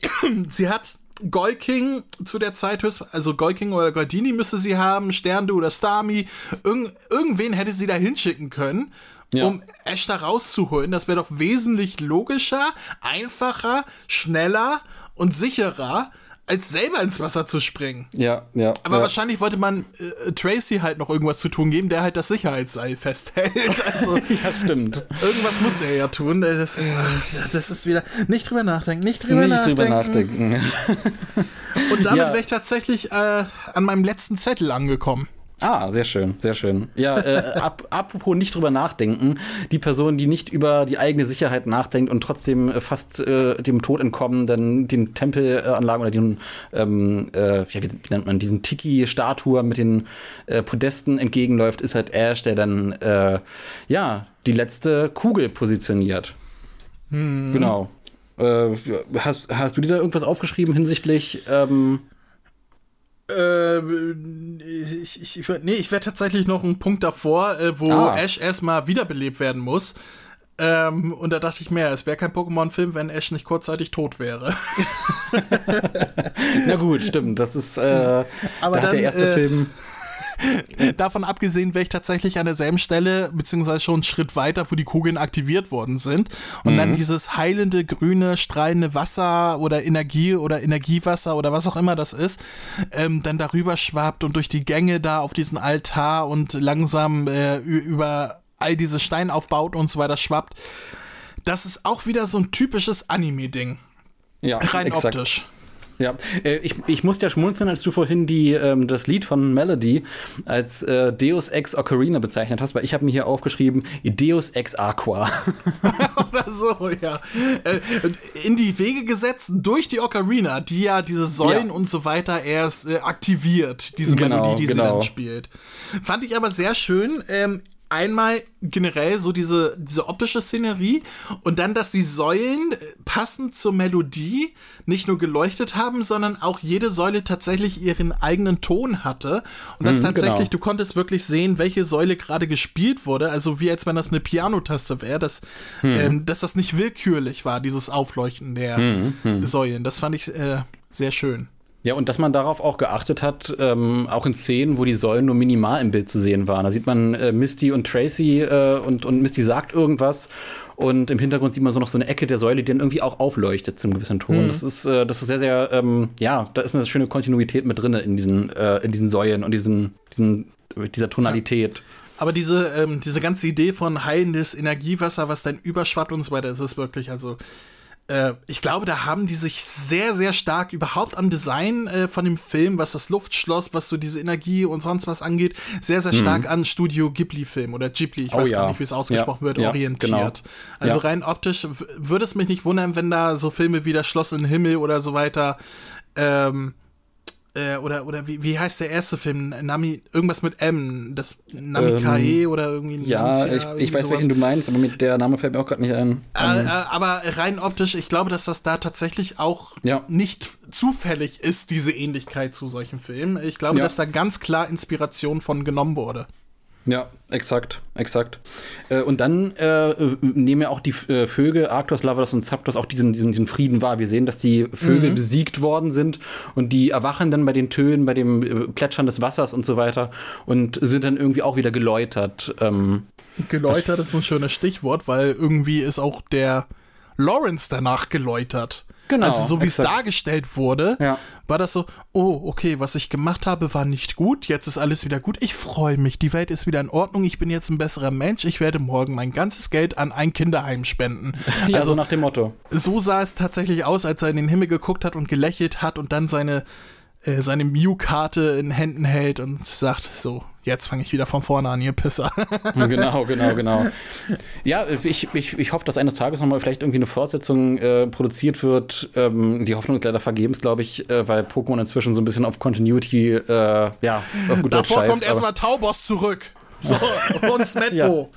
sie hat Golking zu der Zeit höchst, also Golking oder Goldini müsste sie haben, Sterndu oder Starmie. Irgend, irgendwen hätte sie da hinschicken können, Ja. um Ash da rauszuholen. Das wäre doch wesentlich logischer, einfacher, schneller und sicherer, als selber ins Wasser zu springen. Ja, ja. Aber ja. wahrscheinlich wollte man äh, Tracy halt noch irgendwas zu tun geben, der halt das Sicherheitsseil festhält. Also Ja, stimmt. irgendwas muss er ja tun. Das ist, das ist wieder nicht drüber nachdenken, nicht drüber Nicht nachdenken. drüber nachdenken. Und damit Ja. wäre ich tatsächlich äh, an meinem letzten Zettel angekommen. Ah, sehr schön, sehr schön. Ja, äh, ap apropos nicht drüber nachdenken, die Person, die nicht über die eigene Sicherheit nachdenkt und trotzdem äh, fast äh, dem Tod entkommen, dann den Tempelanlagen oder den, ähm, äh, wie, wie nennt man, diesen Tiki-Statue mit den äh, Podesten entgegenläuft, ist halt Ash, der dann, äh, ja, die letzte Kugel positioniert. Genau. Äh, hast, hast du dir da irgendwas aufgeschrieben hinsichtlich, ähm, Äh, ich, ich, ich, nee, ich wäre tatsächlich noch einen Punkt davor, äh, wo Ah. Ash erstmal wiederbelebt werden muss. Ähm, und da dachte ich mir, es wäre kein Pokémon-Film, wenn Ash nicht kurzzeitig tot wäre. na gut, stimmt, das ist, äh, Aber da hat der dann, erste äh, Film Davon abgesehen wäre ich tatsächlich an derselben Stelle, beziehungsweise schon einen Schritt weiter, wo die Kugeln aktiviert worden sind. Und dann dieses heilende, grüne, strahlende Wasser oder Energie oder Energiewasser oder was auch immer das ist, ähm, dann darüber schwappt und durch die Gänge da auf diesen Altar und langsam äh, über all diese Steinaufbauten und so weiter schwappt. Das ist auch wieder so ein typisches Anime-Ding. ja, Rein exakt. optisch. Ja, äh, ich, ich musste ja schmunzeln, als du vorhin die, ähm, das Lied von Melody als äh, Deus Ex Ocarina bezeichnet hast, weil ich habe mir hier aufgeschrieben Deus Ex Aqua. Oder so, ja. Äh, in die Wege gesetzt durch die Ocarina, die ja diese Säulen Ja. und so weiter erst äh, aktiviert, diese Genau, Melodie, die sie genau. dann spielt. Fand ich aber sehr schön. Ähm, einmal generell so diese, diese optische Szenerie und dann, dass die Säulen äh, passend zur Melodie nicht nur geleuchtet haben, sondern auch jede Säule tatsächlich ihren eigenen Ton hatte und dass Mhm, tatsächlich, genau. du konntest wirklich sehen, welche Säule gerade gespielt wurde, also wie als wenn das eine Pianotaste wäre, dass, Mhm. ähm, dass das nicht willkürlich war, dieses Aufleuchten der Mhm, Säulen. Das fand ich äh, sehr schön. Ja, und dass man darauf auch geachtet hat, ähm, auch in Szenen, wo die Säulen nur minimal im Bild zu sehen waren. Da sieht man äh, Misty und Tracy äh, und, und Misty sagt irgendwas und im Hintergrund sieht man so noch so eine Ecke der Säule, die dann irgendwie auch aufleuchtet zum gewissen Ton. Das ist, äh, das ist sehr, sehr, ähm, ja, da ist eine schöne Kontinuität mit drin in diesen, äh, in diesen Säulen und diesen, diesen, dieser Tonalität. Aber diese, ähm, diese ganze Idee von heilendes Energiewasser, was dann überschwappt und so weiter, ist wirklich, also äh, ich glaube, da haben die sich sehr, sehr stark überhaupt am Design äh, von dem Film, was das Luftschloss, was so diese Energie und sonst was angeht, sehr, sehr stark an Studio Ghibli-Film oder Ghibli, ich Mhm. Oh weiß ja. gar nicht, wie es ausgesprochen Ja, wird, ja, orientiert. genau. Also rein optisch würde es mich nicht wundern, wenn da so Filme wie Das Schloss im Himmel oder so weiter ähm, äh, oder, oder wie, wie heißt der erste Film? Nami, irgendwas mit M, das Namikae oder irgendwie Ähm, Ja, Namcia, ich, ich weiß, sowas. welchen du meinst, aber mit der Name fällt mir auch gerade nicht ein. Äh, äh, aber rein optisch, ich glaube, dass das da tatsächlich auch Ja. nicht zufällig ist, diese Ähnlichkeit zu solchen Filmen. Ich glaube, Ja. dass da ganz klar Inspiration von genommen wurde. Ja, exakt, exakt. Äh, und dann äh, nehmen ja auch die äh, Vögel, Arctos, Lavados und Zapdos, auch diesen, diesen, diesen Frieden wahr. Wir sehen, dass die Vögel besiegt worden sind und die erwachen dann bei den Tönen, bei dem äh, Plätschern des Wassers und so weiter und sind dann irgendwie auch wieder geläutert. Ähm, Geläutert ist ein schönes Stichwort, weil irgendwie ist auch der Lawrence danach geläutert. Genau, Also so wie es dargestellt wurde, Ja. War das so, oh, okay, was ich gemacht habe, war nicht gut, jetzt ist alles wieder gut, ich freue mich, die Welt ist wieder in Ordnung, ich bin jetzt ein besserer Mensch, ich werde morgen mein ganzes Geld an ein Kinderheim spenden. ja, also so nach dem Motto. so sah es tatsächlich aus, als er in den Himmel geguckt hat und gelächelt hat und dann seine, äh, seine Mew-Karte in Händen hält und sagt, so, jetzt fange ich wieder von vorne an, ihr Pisser. genau, genau, genau. Ja, ich, ich, ich hoffe, dass eines Tages nochmal vielleicht irgendwie eine Fortsetzung äh, produziert wird. Ähm, die Hoffnung ist leider vergebens, glaube ich, äh, weil Pokémon inzwischen so ein bisschen auf Continuity, äh, ja, auf gut Davor scheißt, kommt erstmal Taubos zurück. So, und Smetbo.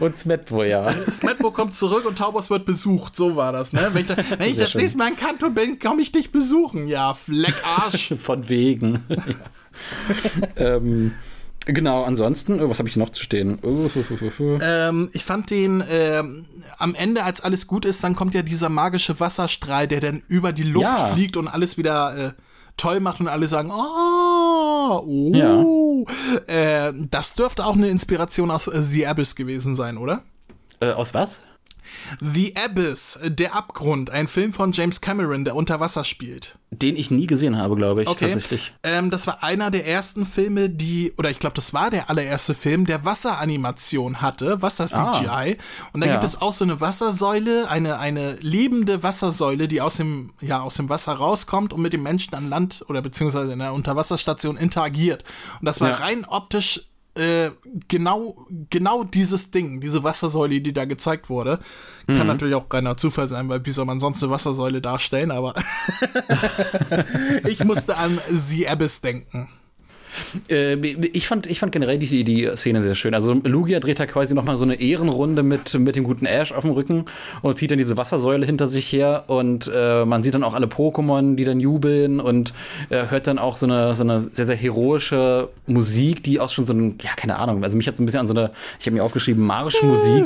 Und Smetbo, ja. Smetbo kommt zurück und Taubos wird besucht. So war das, ne? Wenn ich, da, wenn ich das schön. nächste Mal in Kanto bin, komme ich dich besuchen. Ja, Fleck Arsch. Von wegen. ja. ähm, genau, ansonsten, oh, was habe ich noch zu stehen? Uh, hu, hu. ähm, ich fand den ähm, am Ende, als alles gut ist, dann kommt ja dieser magische Wasserstrahl, der dann über die Luft Ja. fliegt und alles wieder äh, toll macht und alle sagen, oh, oh. Äh, das dürfte auch eine Inspiration aus äh, The Abyss gewesen sein, oder? Äh, aus was? The Abyss, der Abgrund, ein Film von James Cameron, der unter Wasser spielt. Den ich nie gesehen habe, glaube ich, Okay. tatsächlich. Ähm, das war einer der ersten Filme, die, oder ich glaube, das war der allererste Film, der Wasseranimation hatte, Wasser-CGI. Und da Ja. gibt es auch so eine Wassersäule, eine, eine lebende Wassersäule, die aus dem, ja, aus dem Wasser rauskommt und mit dem Menschen an Land oder beziehungsweise in der Unterwasserstation interagiert. Und das war Ja. rein optisch äh, genau, genau dieses Ding, diese Wassersäule, die da gezeigt wurde. Kann Mhm. natürlich auch reiner Zufall sein, weil wie soll man sonst eine Wassersäule darstellen, aber ich musste an The Abyss denken. Äh, ich, fand, ich fand generell die, die Szene sehr schön. Also Lugia dreht da quasi nochmal so eine Ehrenrunde mit, mit dem guten Ash auf dem Rücken und zieht dann diese Wassersäule hinter sich her und äh, man sieht dann auch alle Pokémon, die dann jubeln und äh, hört dann auch so eine, so eine sehr, sehr heroische Musik, die auch schon so ein, ja, keine Ahnung, also mich hat so ein bisschen an so eine, ich habe mir aufgeschrieben, Marschmusik.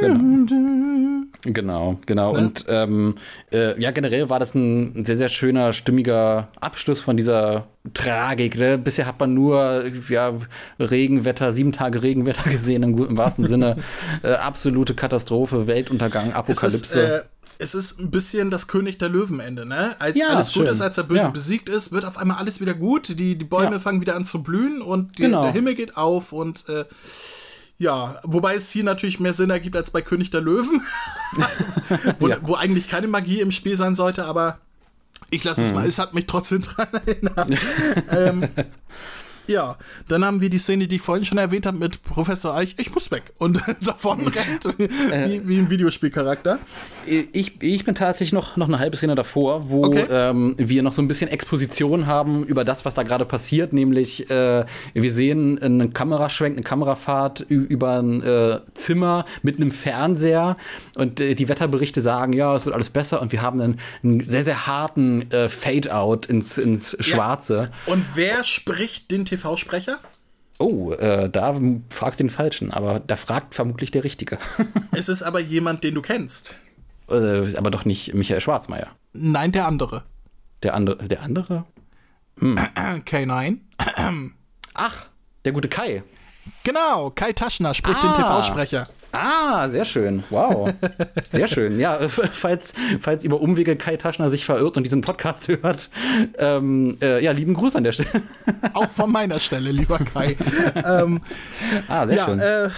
Genau, genau. Und ähm, äh, ja, generell war das ein sehr, sehr schöner, stimmiger Abschluss von dieser Tragik. Ne? Bisher hat man nur ja, Regenwetter, sieben Tage Regenwetter gesehen, im, im wahrsten Sinne. Äh, absolute Katastrophe, Weltuntergang, Es ist, Apokalypse. äh, es ist ein bisschen das König der Löwen-Ende, ne? Als Ja, alles gut schön. ist, als der Böse Ja. besiegt ist, wird auf einmal alles wieder gut. Die, die Bäume fangen wieder an zu blühen und die, Genau. der Himmel geht auf und äh, Ja, wobei es hier natürlich mehr Sinn ergibt als bei König der Löwen, wo, Ja. wo eigentlich keine Magie im Spiel sein sollte, aber ich lasse Hm. es mal. Es hat mich trotzdem dran erinnert. ähm, ja, dann haben wir die Szene, die ich vorhin schon erwähnt habe, mit Professor Eich. Ich muss weg und davon rennt, Äh. wie, wie ein Videospielcharakter. Ich, ich bin tatsächlich noch, noch eine halbe Szene davor, wo Okay. ähm, wir noch so ein bisschen Exposition haben über das, was da gerade passiert. Nämlich, äh, wir sehen einen Kameraschwenk, eine Kamerafahrt über ein äh, Zimmer mit einem Fernseher. Und äh, die Wetterberichte sagen, ja, es wird alles besser. Und wir haben einen, einen sehr, sehr harten äh, Fade-out ins, ins Schwarze. Und wer spricht den TV-Sprecher? Oh, äh, da fragst du den Falschen. Aber da fragt vermutlich der Richtige. Es ist aber jemand, den du kennst. äh, aber doch nicht Michael Schwarzmeier. Nein, der andere. Der andere, der andere? K9. Ach, der gute Kai. Genau, Kai Taschner spricht den Ah. TV-Sprecher. Ah, sehr schön. Wow. Sehr schön. Ja, äh, falls, falls über Umwege Kai Taschner sich verirrt und diesen Podcast hört, ähm, äh, ja, lieben Gruß an der Stelle. Auch von meiner Stelle, lieber Kai. ähm, Ah, sehr ja, schön. äh,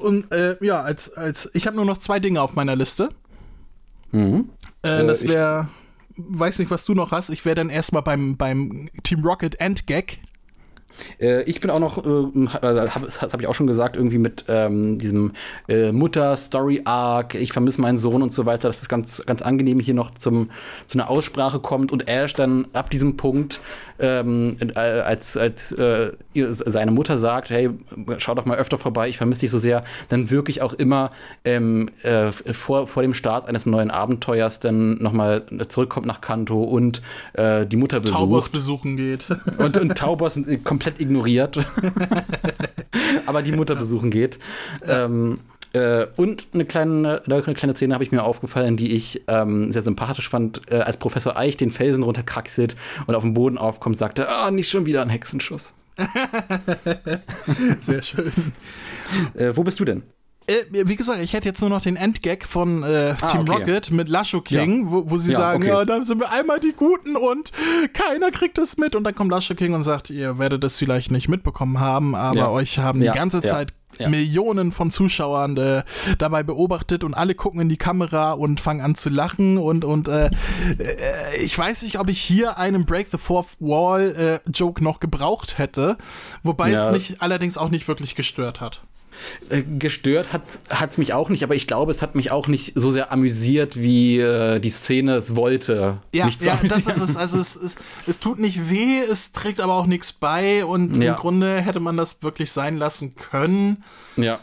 und äh, ja, als, als ich habe nur noch zwei Dinge auf meiner Liste. Äh, das Äh, ich- wäre, weiß nicht, was du noch hast. Ich wäre dann erstmal beim, beim Team Rocket Endgag. Äh, ich bin auch noch, äh, hab, das habe ich auch schon gesagt, irgendwie mit ähm, diesem äh, Mutter-Story-Arc, ich vermisse meinen Sohn und so weiter, dass es ganz, ganz angenehm hier noch zum, zu einer Aussprache kommt. Und Ash dann ab diesem Punkt, ähm, äh, als, als äh, seine Mutter sagt, hey, schau doch mal öfter vorbei, ich vermisse dich so sehr, dann wirklich auch immer ähm, äh, vor, vor dem Start eines neuen Abenteuers dann nochmal zurückkommt nach Kanto und äh, die Mutter besucht. Taubos besuchen geht. Und, und Taubos komplett ignoriert. Aber die Mutter besuchen geht. Ähm, äh, und eine kleine, eine kleine Szene habe ich mir aufgefallen, die ich ähm, sehr sympathisch fand, äh, als Professor Eich den Felsen runterkraxelt und auf dem Boden aufkommt, sagte, ah, nicht schon wieder ein Hexenschuss. Sehr schön. Äh, wo bist du denn? Äh, wie gesagt, ich hätte jetzt nur noch den Endgag von äh, Team okay. Rocket mit Lasho King, Ja. wo, wo sie Ja, sagen, okay. ja, da sind wir einmal die Guten und keiner kriegt es mit. Und dann kommt Lasho King und sagt, ihr werdet es vielleicht nicht mitbekommen haben, aber euch haben die ganze Zeit ja. Millionen von Zuschauern äh, dabei beobachtet und alle gucken in die Kamera und fangen an zu lachen und, und äh, äh, ich weiß nicht, ob ich hier einen Break the Fourth Wall äh, Joke noch gebraucht hätte, wobei Ja. es mich allerdings auch nicht wirklich gestört hat. Äh, gestört hat es mich auch nicht, aber ich glaube, es hat mich auch nicht so sehr amüsiert, wie äh, die Szene es wollte. Ja, mich ja das ist es. Also es, es, es tut nicht weh, es trägt aber auch nichts bei und Ja. im Grunde hätte man das wirklich sein lassen können. Ja.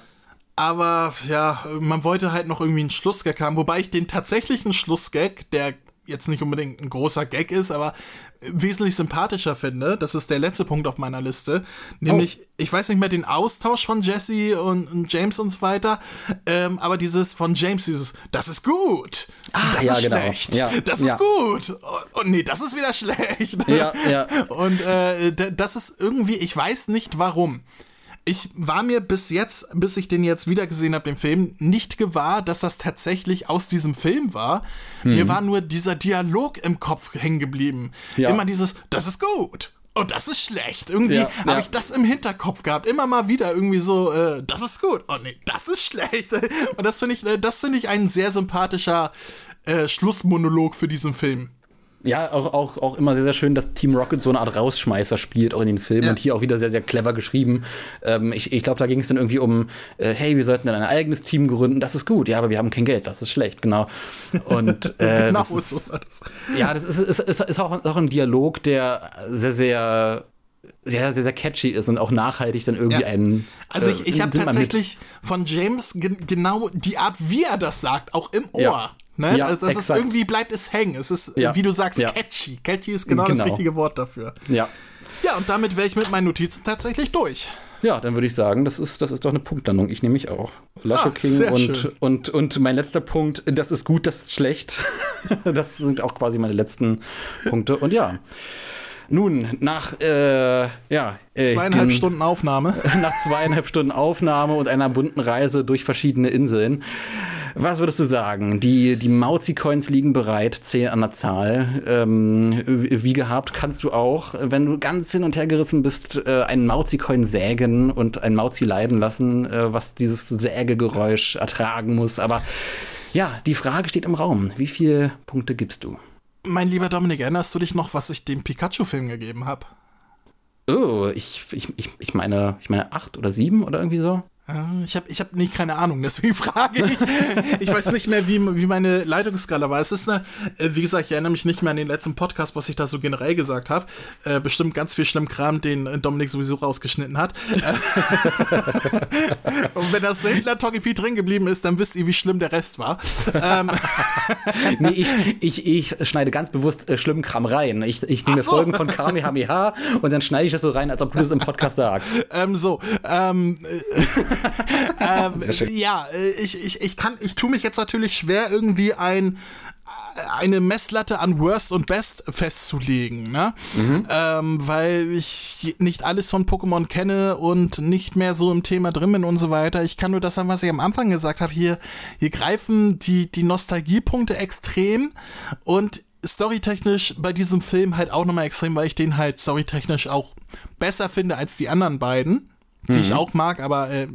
Aber ja, man wollte halt noch irgendwie einen Schlussgag haben, wobei ich den tatsächlichen Schlussgag, der jetzt nicht unbedingt ein großer Gag ist, aber wesentlich sympathischer finde. Das ist der letzte Punkt auf meiner Liste. Nämlich, Oh. ich weiß nicht mehr den Austausch von Jesse und, und James und so weiter, ähm, aber dieses von James, dieses, das ist gut, das ja, ist genau. schlecht, Ja, das ja. ist gut und, und nee, das ist wieder schlecht. Ja, ja. Und äh, das ist irgendwie, ich weiß nicht warum. Ich war mir bis jetzt, bis ich den jetzt wieder gesehen habe, den Film, nicht gewahr, dass das tatsächlich aus diesem Film war. Mir war nur dieser Dialog im Kopf hängen geblieben. Hm. Ja. Immer dieses, das ist gut. Und das ist schlecht. Irgendwie Ja, habe ja. ich das im Hinterkopf gehabt. Immer mal wieder irgendwie so, äh, das ist gut. Oh nee, das ist schlecht. Und das finde ich, äh, das finde ich ein sehr sympathischer äh, Schlussmonolog für diesen Film. Ja, auch, auch, auch immer sehr, sehr schön, dass Team Rocket so eine Art Rausschmeißer spielt, auch in den Filmen. Ja. Und hier auch wieder sehr, sehr clever geschrieben. Ähm, ich ich glaube, da ging es dann irgendwie um, äh, hey, wir sollten dann ein eigenes Team gründen. Das ist gut, ja, aber wir haben kein Geld. Das ist schlecht, genau. Und äh, Genau das so ist, war das. ja, das ist, ist, ist, ist, auch, ist auch ein Dialog, der sehr, sehr, sehr, sehr, sehr catchy ist und auch nachhaltig dann irgendwie Ja. einen. Also äh, ich, ich habe tatsächlich von James gen genau die Art, wie er das sagt, auch im Ohr. Ja. Ne? Ja, also das ist irgendwie bleibt es hängen. Es ist, Ja. wie du sagst, Ja. catchy. Catchy ist genau, das Genau. richtige Wort dafür. Ja. Ja, und damit wäre ich mit meinen Notizen tatsächlich durch. Ja, dann würde ich sagen, das ist, das ist doch eine Punktlandung. Ich nehme mich auch. Lasche Ah, King und, schön. und, und mein letzter Punkt, das ist gut, das ist schlecht. das sind auch quasi meine letzten Punkte. Und ja. Nun, nach äh, ja, äh, Zweieinhalb den- Stunden Aufnahme. nach zweieinhalb Stunden Aufnahme und einer bunten Reise durch verschiedene Inseln Was würdest du sagen? Die, die Mauzi-Coins liegen bereit, zehn an der Zahl. Ähm, wie gehabt kannst du auch, wenn du ganz hin und her gerissen bist, äh, einen Mauzi-Coin sägen und ein Mauzi leiden lassen, äh, was dieses Sägegeräusch ertragen muss. Aber ja, die Frage steht im Raum. Wie viele Punkte gibst du? Mein lieber Dominik, erinnerst du dich noch, was ich dem Pikachu-Film gegeben habe? Oh, ich, ich, ich meine, ich meine acht oder sieben oder irgendwie so. Ich habe ich hab nicht keine Ahnung, deswegen frage ich. Ich weiß nicht mehr, wie, wie meine Leitungsskala war. Es ist eine, äh, wie gesagt, ich erinnere mich nicht mehr an den letzten Podcast, was ich da so generell gesagt habe. Äh, bestimmt ganz viel schlimm Kram, den äh, Dominik sowieso rausgeschnitten hat. Äh, Und wenn das Händler Togepi drin geblieben ist, dann wisst ihr, wie schlimm der Rest war. Ähm, Nee, ich, ich, ich schneide ganz bewusst äh, schlimmen Kram rein. Ich, ich nehme so. Folgen von Kamehameha und dann schneide ich das so rein, als ob du das im Podcast sagst. ähm, so, ähm, äh, ähm, ja, äh, ich, ich, ich kann, ich tue mich jetzt natürlich schwer, irgendwie ein eine Messlatte an Worst und Best festzulegen, ne? Ähm, weil ich nicht alles von Pokémon kenne und nicht mehr so im Thema drin bin und so weiter. Ich kann nur das sagen, was ich am Anfang gesagt habe. Hier, hier greifen die, die Nostalgiepunkte extrem und storytechnisch bei diesem Film halt auch nochmal extrem, weil ich den halt storytechnisch auch besser finde als die anderen beiden, die ich auch mag, aber äh,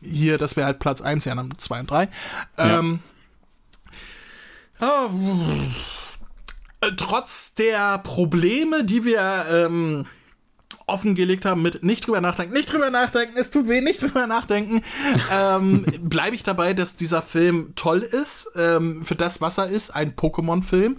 hier, das wäre halt Platz 1, ja, dann 2 und 3. Ähm, ja, äh, trotz der Probleme, die wir ähm, offengelegt haben mit nicht drüber nachdenken, nicht drüber nachdenken, es tut weh, nicht drüber nachdenken, ähm, bleibe ich dabei, dass dieser Film toll ist, ähm, für das, was er ist, ein Pokémon-Film.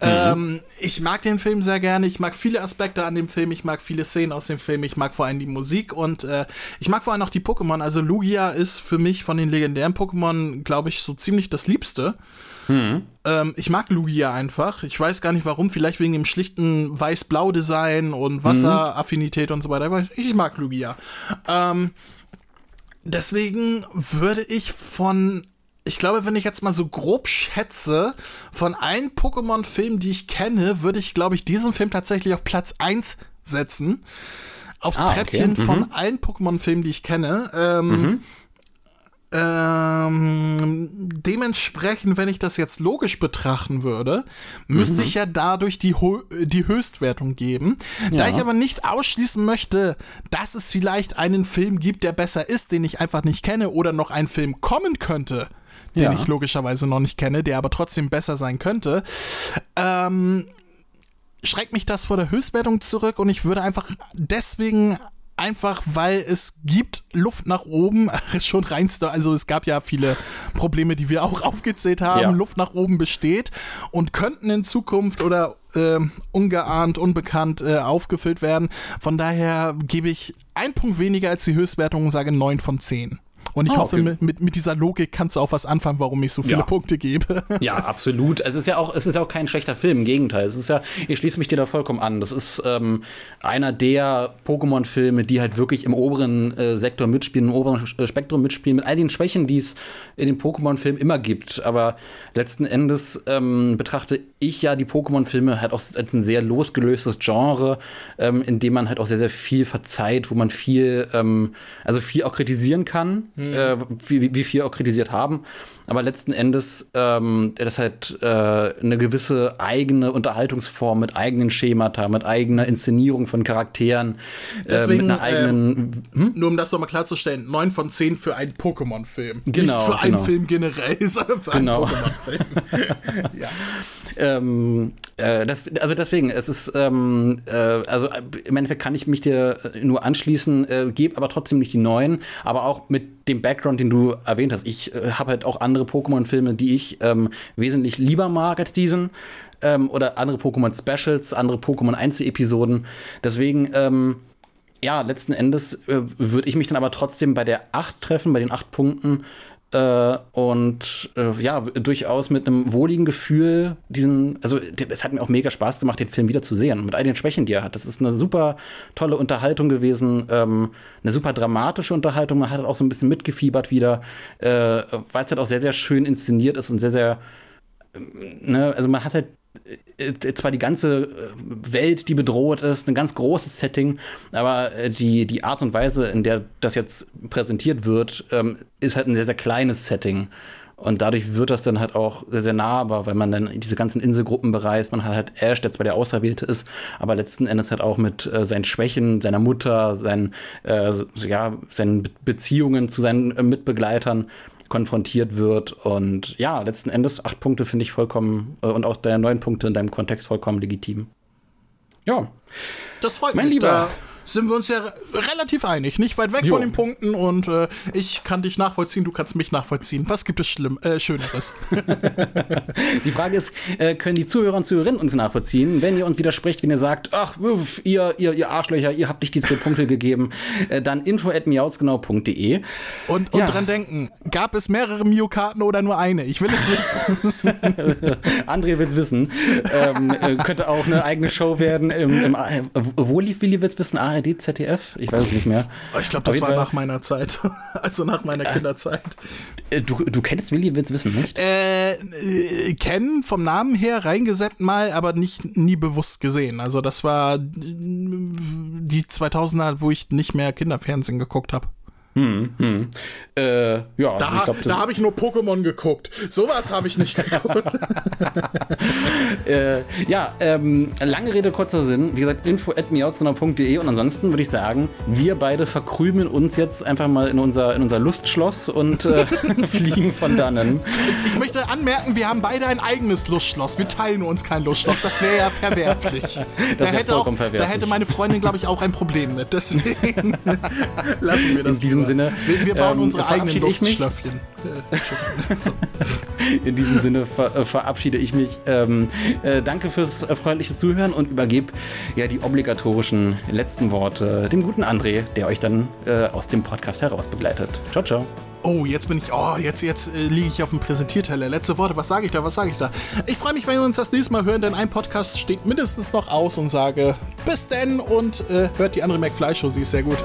Ähm, ich mag den Film sehr gerne, ich mag viele Aspekte an dem Film, ich mag viele Szenen aus dem Film, ich mag vor allem die Musik und äh, ich mag vor allem auch die Pokémon. Also Lugia ist für mich von den legendären Pokémon, glaube ich, so ziemlich das Liebste. Ähm, ich mag Lugia einfach. Ich weiß gar nicht warum. Vielleicht wegen dem schlichten Weiß-Blau-Design und Wasseraffinität und so weiter. Aber ich mag Lugia. Ähm, deswegen würde ich von. Ich glaube, wenn ich jetzt mal so grob schätze, von allen Pokémon-Filmen, die ich kenne, würde ich, glaube ich, diesen Film tatsächlich auf Platz 1 setzen. Aufs Ah, okay. Treppchen von allen Pokémon-Filmen, die ich kenne. Ähm, ähm, dementsprechend, wenn ich das jetzt logisch betrachten würde, müsste ich ja dadurch die, Ho- die Höchstwertung geben. Da Ja. ich aber nicht ausschließen möchte, dass es vielleicht einen Film gibt, der besser ist, den ich einfach nicht kenne, oder noch ein Film kommen könnte, den Ja. ich logischerweise noch nicht kenne, der aber trotzdem besser sein könnte, ähm, schreckt mich das vor der Höchstwertung zurück und ich würde einfach deswegen einfach, weil es gibt Luft nach oben, schon reinste, also es gab ja viele Probleme, die wir auch aufgezählt haben, Ja. Luft nach oben besteht und könnten in Zukunft oder ähm, ungeahnt, unbekannt äh, aufgefüllt werden. Von daher gebe ich einen Punkt weniger als die Höchstwertung und sage 9 von 10. Und ich Ah, hoffe, okay. mit, mit, mit dieser Logik kannst du auch was anfangen, warum ich so viele Ja. Punkte gebe. Ja, absolut. Es ist ja auch, es ist ja auch kein schlechter Film. Im Gegenteil. Es ist ja, ich schließe mich dir da vollkommen an. Das ist ähm, einer der Pokémon-Filme, die halt wirklich im oberen äh, Sektor mitspielen, im oberen äh, Spektrum mitspielen, mit all den Schwächen, die es in den Pokémon-Filmen immer gibt. Aber letzten Endes ähm, betrachte ich ja die Pokémon-Filme halt auch als ein sehr losgelöstes Genre, ähm, in dem man halt auch sehr, sehr viel verzeiht, wo man viel, ähm, also viel auch kritisieren kann, äh, wie, wie viel auch kritisiert haben. Aber letzten Endes ähm, das halt äh, eine gewisse eigene Unterhaltungsform mit eigenen Schemata, mit eigener Inszenierung von Charakteren, äh, Deswegen, mit einer eigenen. hm? Nur um das nochmal klarzustellen, 9 von 10 für einen Pokémon-Film. Genau, Nicht für einen genau. Film generell, sondern für einen Genau. Pokémon-Film. ja. Ähm, äh, das, also deswegen, es ist, ähm, äh, also äh, im Endeffekt kann ich mich dir äh, nur anschließen, äh, gebe aber trotzdem nicht die neuen, aber auch mit dem Background, den du erwähnt hast. Ich äh, habe halt auch andere Pokémon-Filme, die ich ähm, wesentlich lieber mag als diesen. Ähm, oder andere Pokémon-Specials, andere Pokémon-Einzel-Episoden. Deswegen, ähm, ja, letzten Endes äh, würde ich mich dann aber trotzdem bei der 8 treffen, bei den 8 Punkten. Äh, und äh, ja, durchaus mit einem wohligen Gefühl, diesen, also es hat mir auch mega Spaß gemacht, den Film wieder zu sehen, mit all den Schwächen, die er hat. Das ist eine super tolle Unterhaltung gewesen, ähm, eine super dramatische Unterhaltung. Man hat halt auch so ein bisschen mitgefiebert wieder, äh, weil es halt auch sehr, sehr schön inszeniert ist und sehr, sehr ne, also man hat halt zwar die ganze äh, Welt, die bedroht ist, ein ganz großes Setting, aber äh, die, die Art und Weise, in der das jetzt präsentiert wird, ähm, ist halt ein sehr, sehr kleines Setting. Und dadurch wird das dann halt auch sehr, sehr nahbar, weil man dann diese ganzen Inselgruppen bereist. Man hat halt Ash, der zwar der Auserwählte ist, aber letzten Endes halt auch mit äh, seinen Schwächen, seiner Mutter, seinen, äh, ja, seinen Beziehungen zu seinen äh, Mitbegleitern konfrontiert wird. Und ja, letzten Endes acht Punkte finde ich vollkommen äh, und auch deine neun Punkte in deinem Kontext vollkommen legitim. Ja. Das freut Mein mich. Lieber. Da sind wir uns ja re- relativ einig, nicht weit weg Jo. von den Punkten und äh, ich kann dich nachvollziehen, du kannst mich nachvollziehen. Was gibt es schlimm, äh, Schöneres? Die Frage ist, äh, können die Zuhörer und Zuhörerinnen uns nachvollziehen, wenn ihr uns widersprecht, wenn ihr sagt, ach, ihr, ihr, ihr Arschlöcher, ihr habt nicht die zwei Punkte gegeben, äh, dann info at miautsgenau.de. Und, und Ja. dran denken, gab es mehrere Mio-Karten oder nur eine? Ich will es wissen. André will's wissen. ähm, äh, könnte auch eine eigene Show werden. Im, im, äh, wo lief Willi will's wissen? ARD, ZDF? Ich weiß es nicht mehr. Ich glaube, das war Fall- nach meiner Zeit. Also nach meiner Kinderzeit. Äh, Du, du kennst Willi will's wissen, nicht? Äh, äh, kennen vom Namen her reingesetzt mal, aber nicht nie bewusst gesehen. Also das war äh, die 2000er, wo ich nicht mehr Kinderfernsehen geguckt habe. Äh, ja, Da, ich glaube, da habe ich nur Pokémon geguckt. Sowas habe ich nicht geguckt. Äh, ja, ähm, lange Rede, kurzer Sinn. Wie gesagt, info at miautsgenau.de und ansonsten würde ich sagen, wir beide verkrümeln uns jetzt einfach mal in unser, in unser Lustschloss und äh, fliegen von dannen. Ich möchte anmerken, wir haben beide ein eigenes Lustschloss. Wir teilen uns kein Lustschloss. Das wäre ja verwerflich. da, wär hätte auch, vollkommen da verwerflich. hätte meine Freundin, glaube ich, auch ein Problem mit. Deswegen lassen wir das. In diesem lieber. Sinne, Wir, wir bauen ähm, unsere eigenen. Lustschlöffchen. So. In diesem Sinne ver äh, verabschiede ich mich. Ähm, äh, danke fürs äh, freundliche Zuhören und übergebe ja die obligatorischen letzten Worte dem guten André, der euch dann äh, aus dem Podcast heraus begleitet. Ciao, ciao. Oh, jetzt bin ich. Oh, jetzt, jetzt äh, liege ich auf dem Präsentierteller. Letzte Worte. Was sage ich da? Was sage ich da? Ich freue mich, wenn wir uns das nächste Mal hören, denn ein Podcast steht mindestens noch aus und sage bis denn und äh, hört die andere McFly Show. Sie ist sehr gut.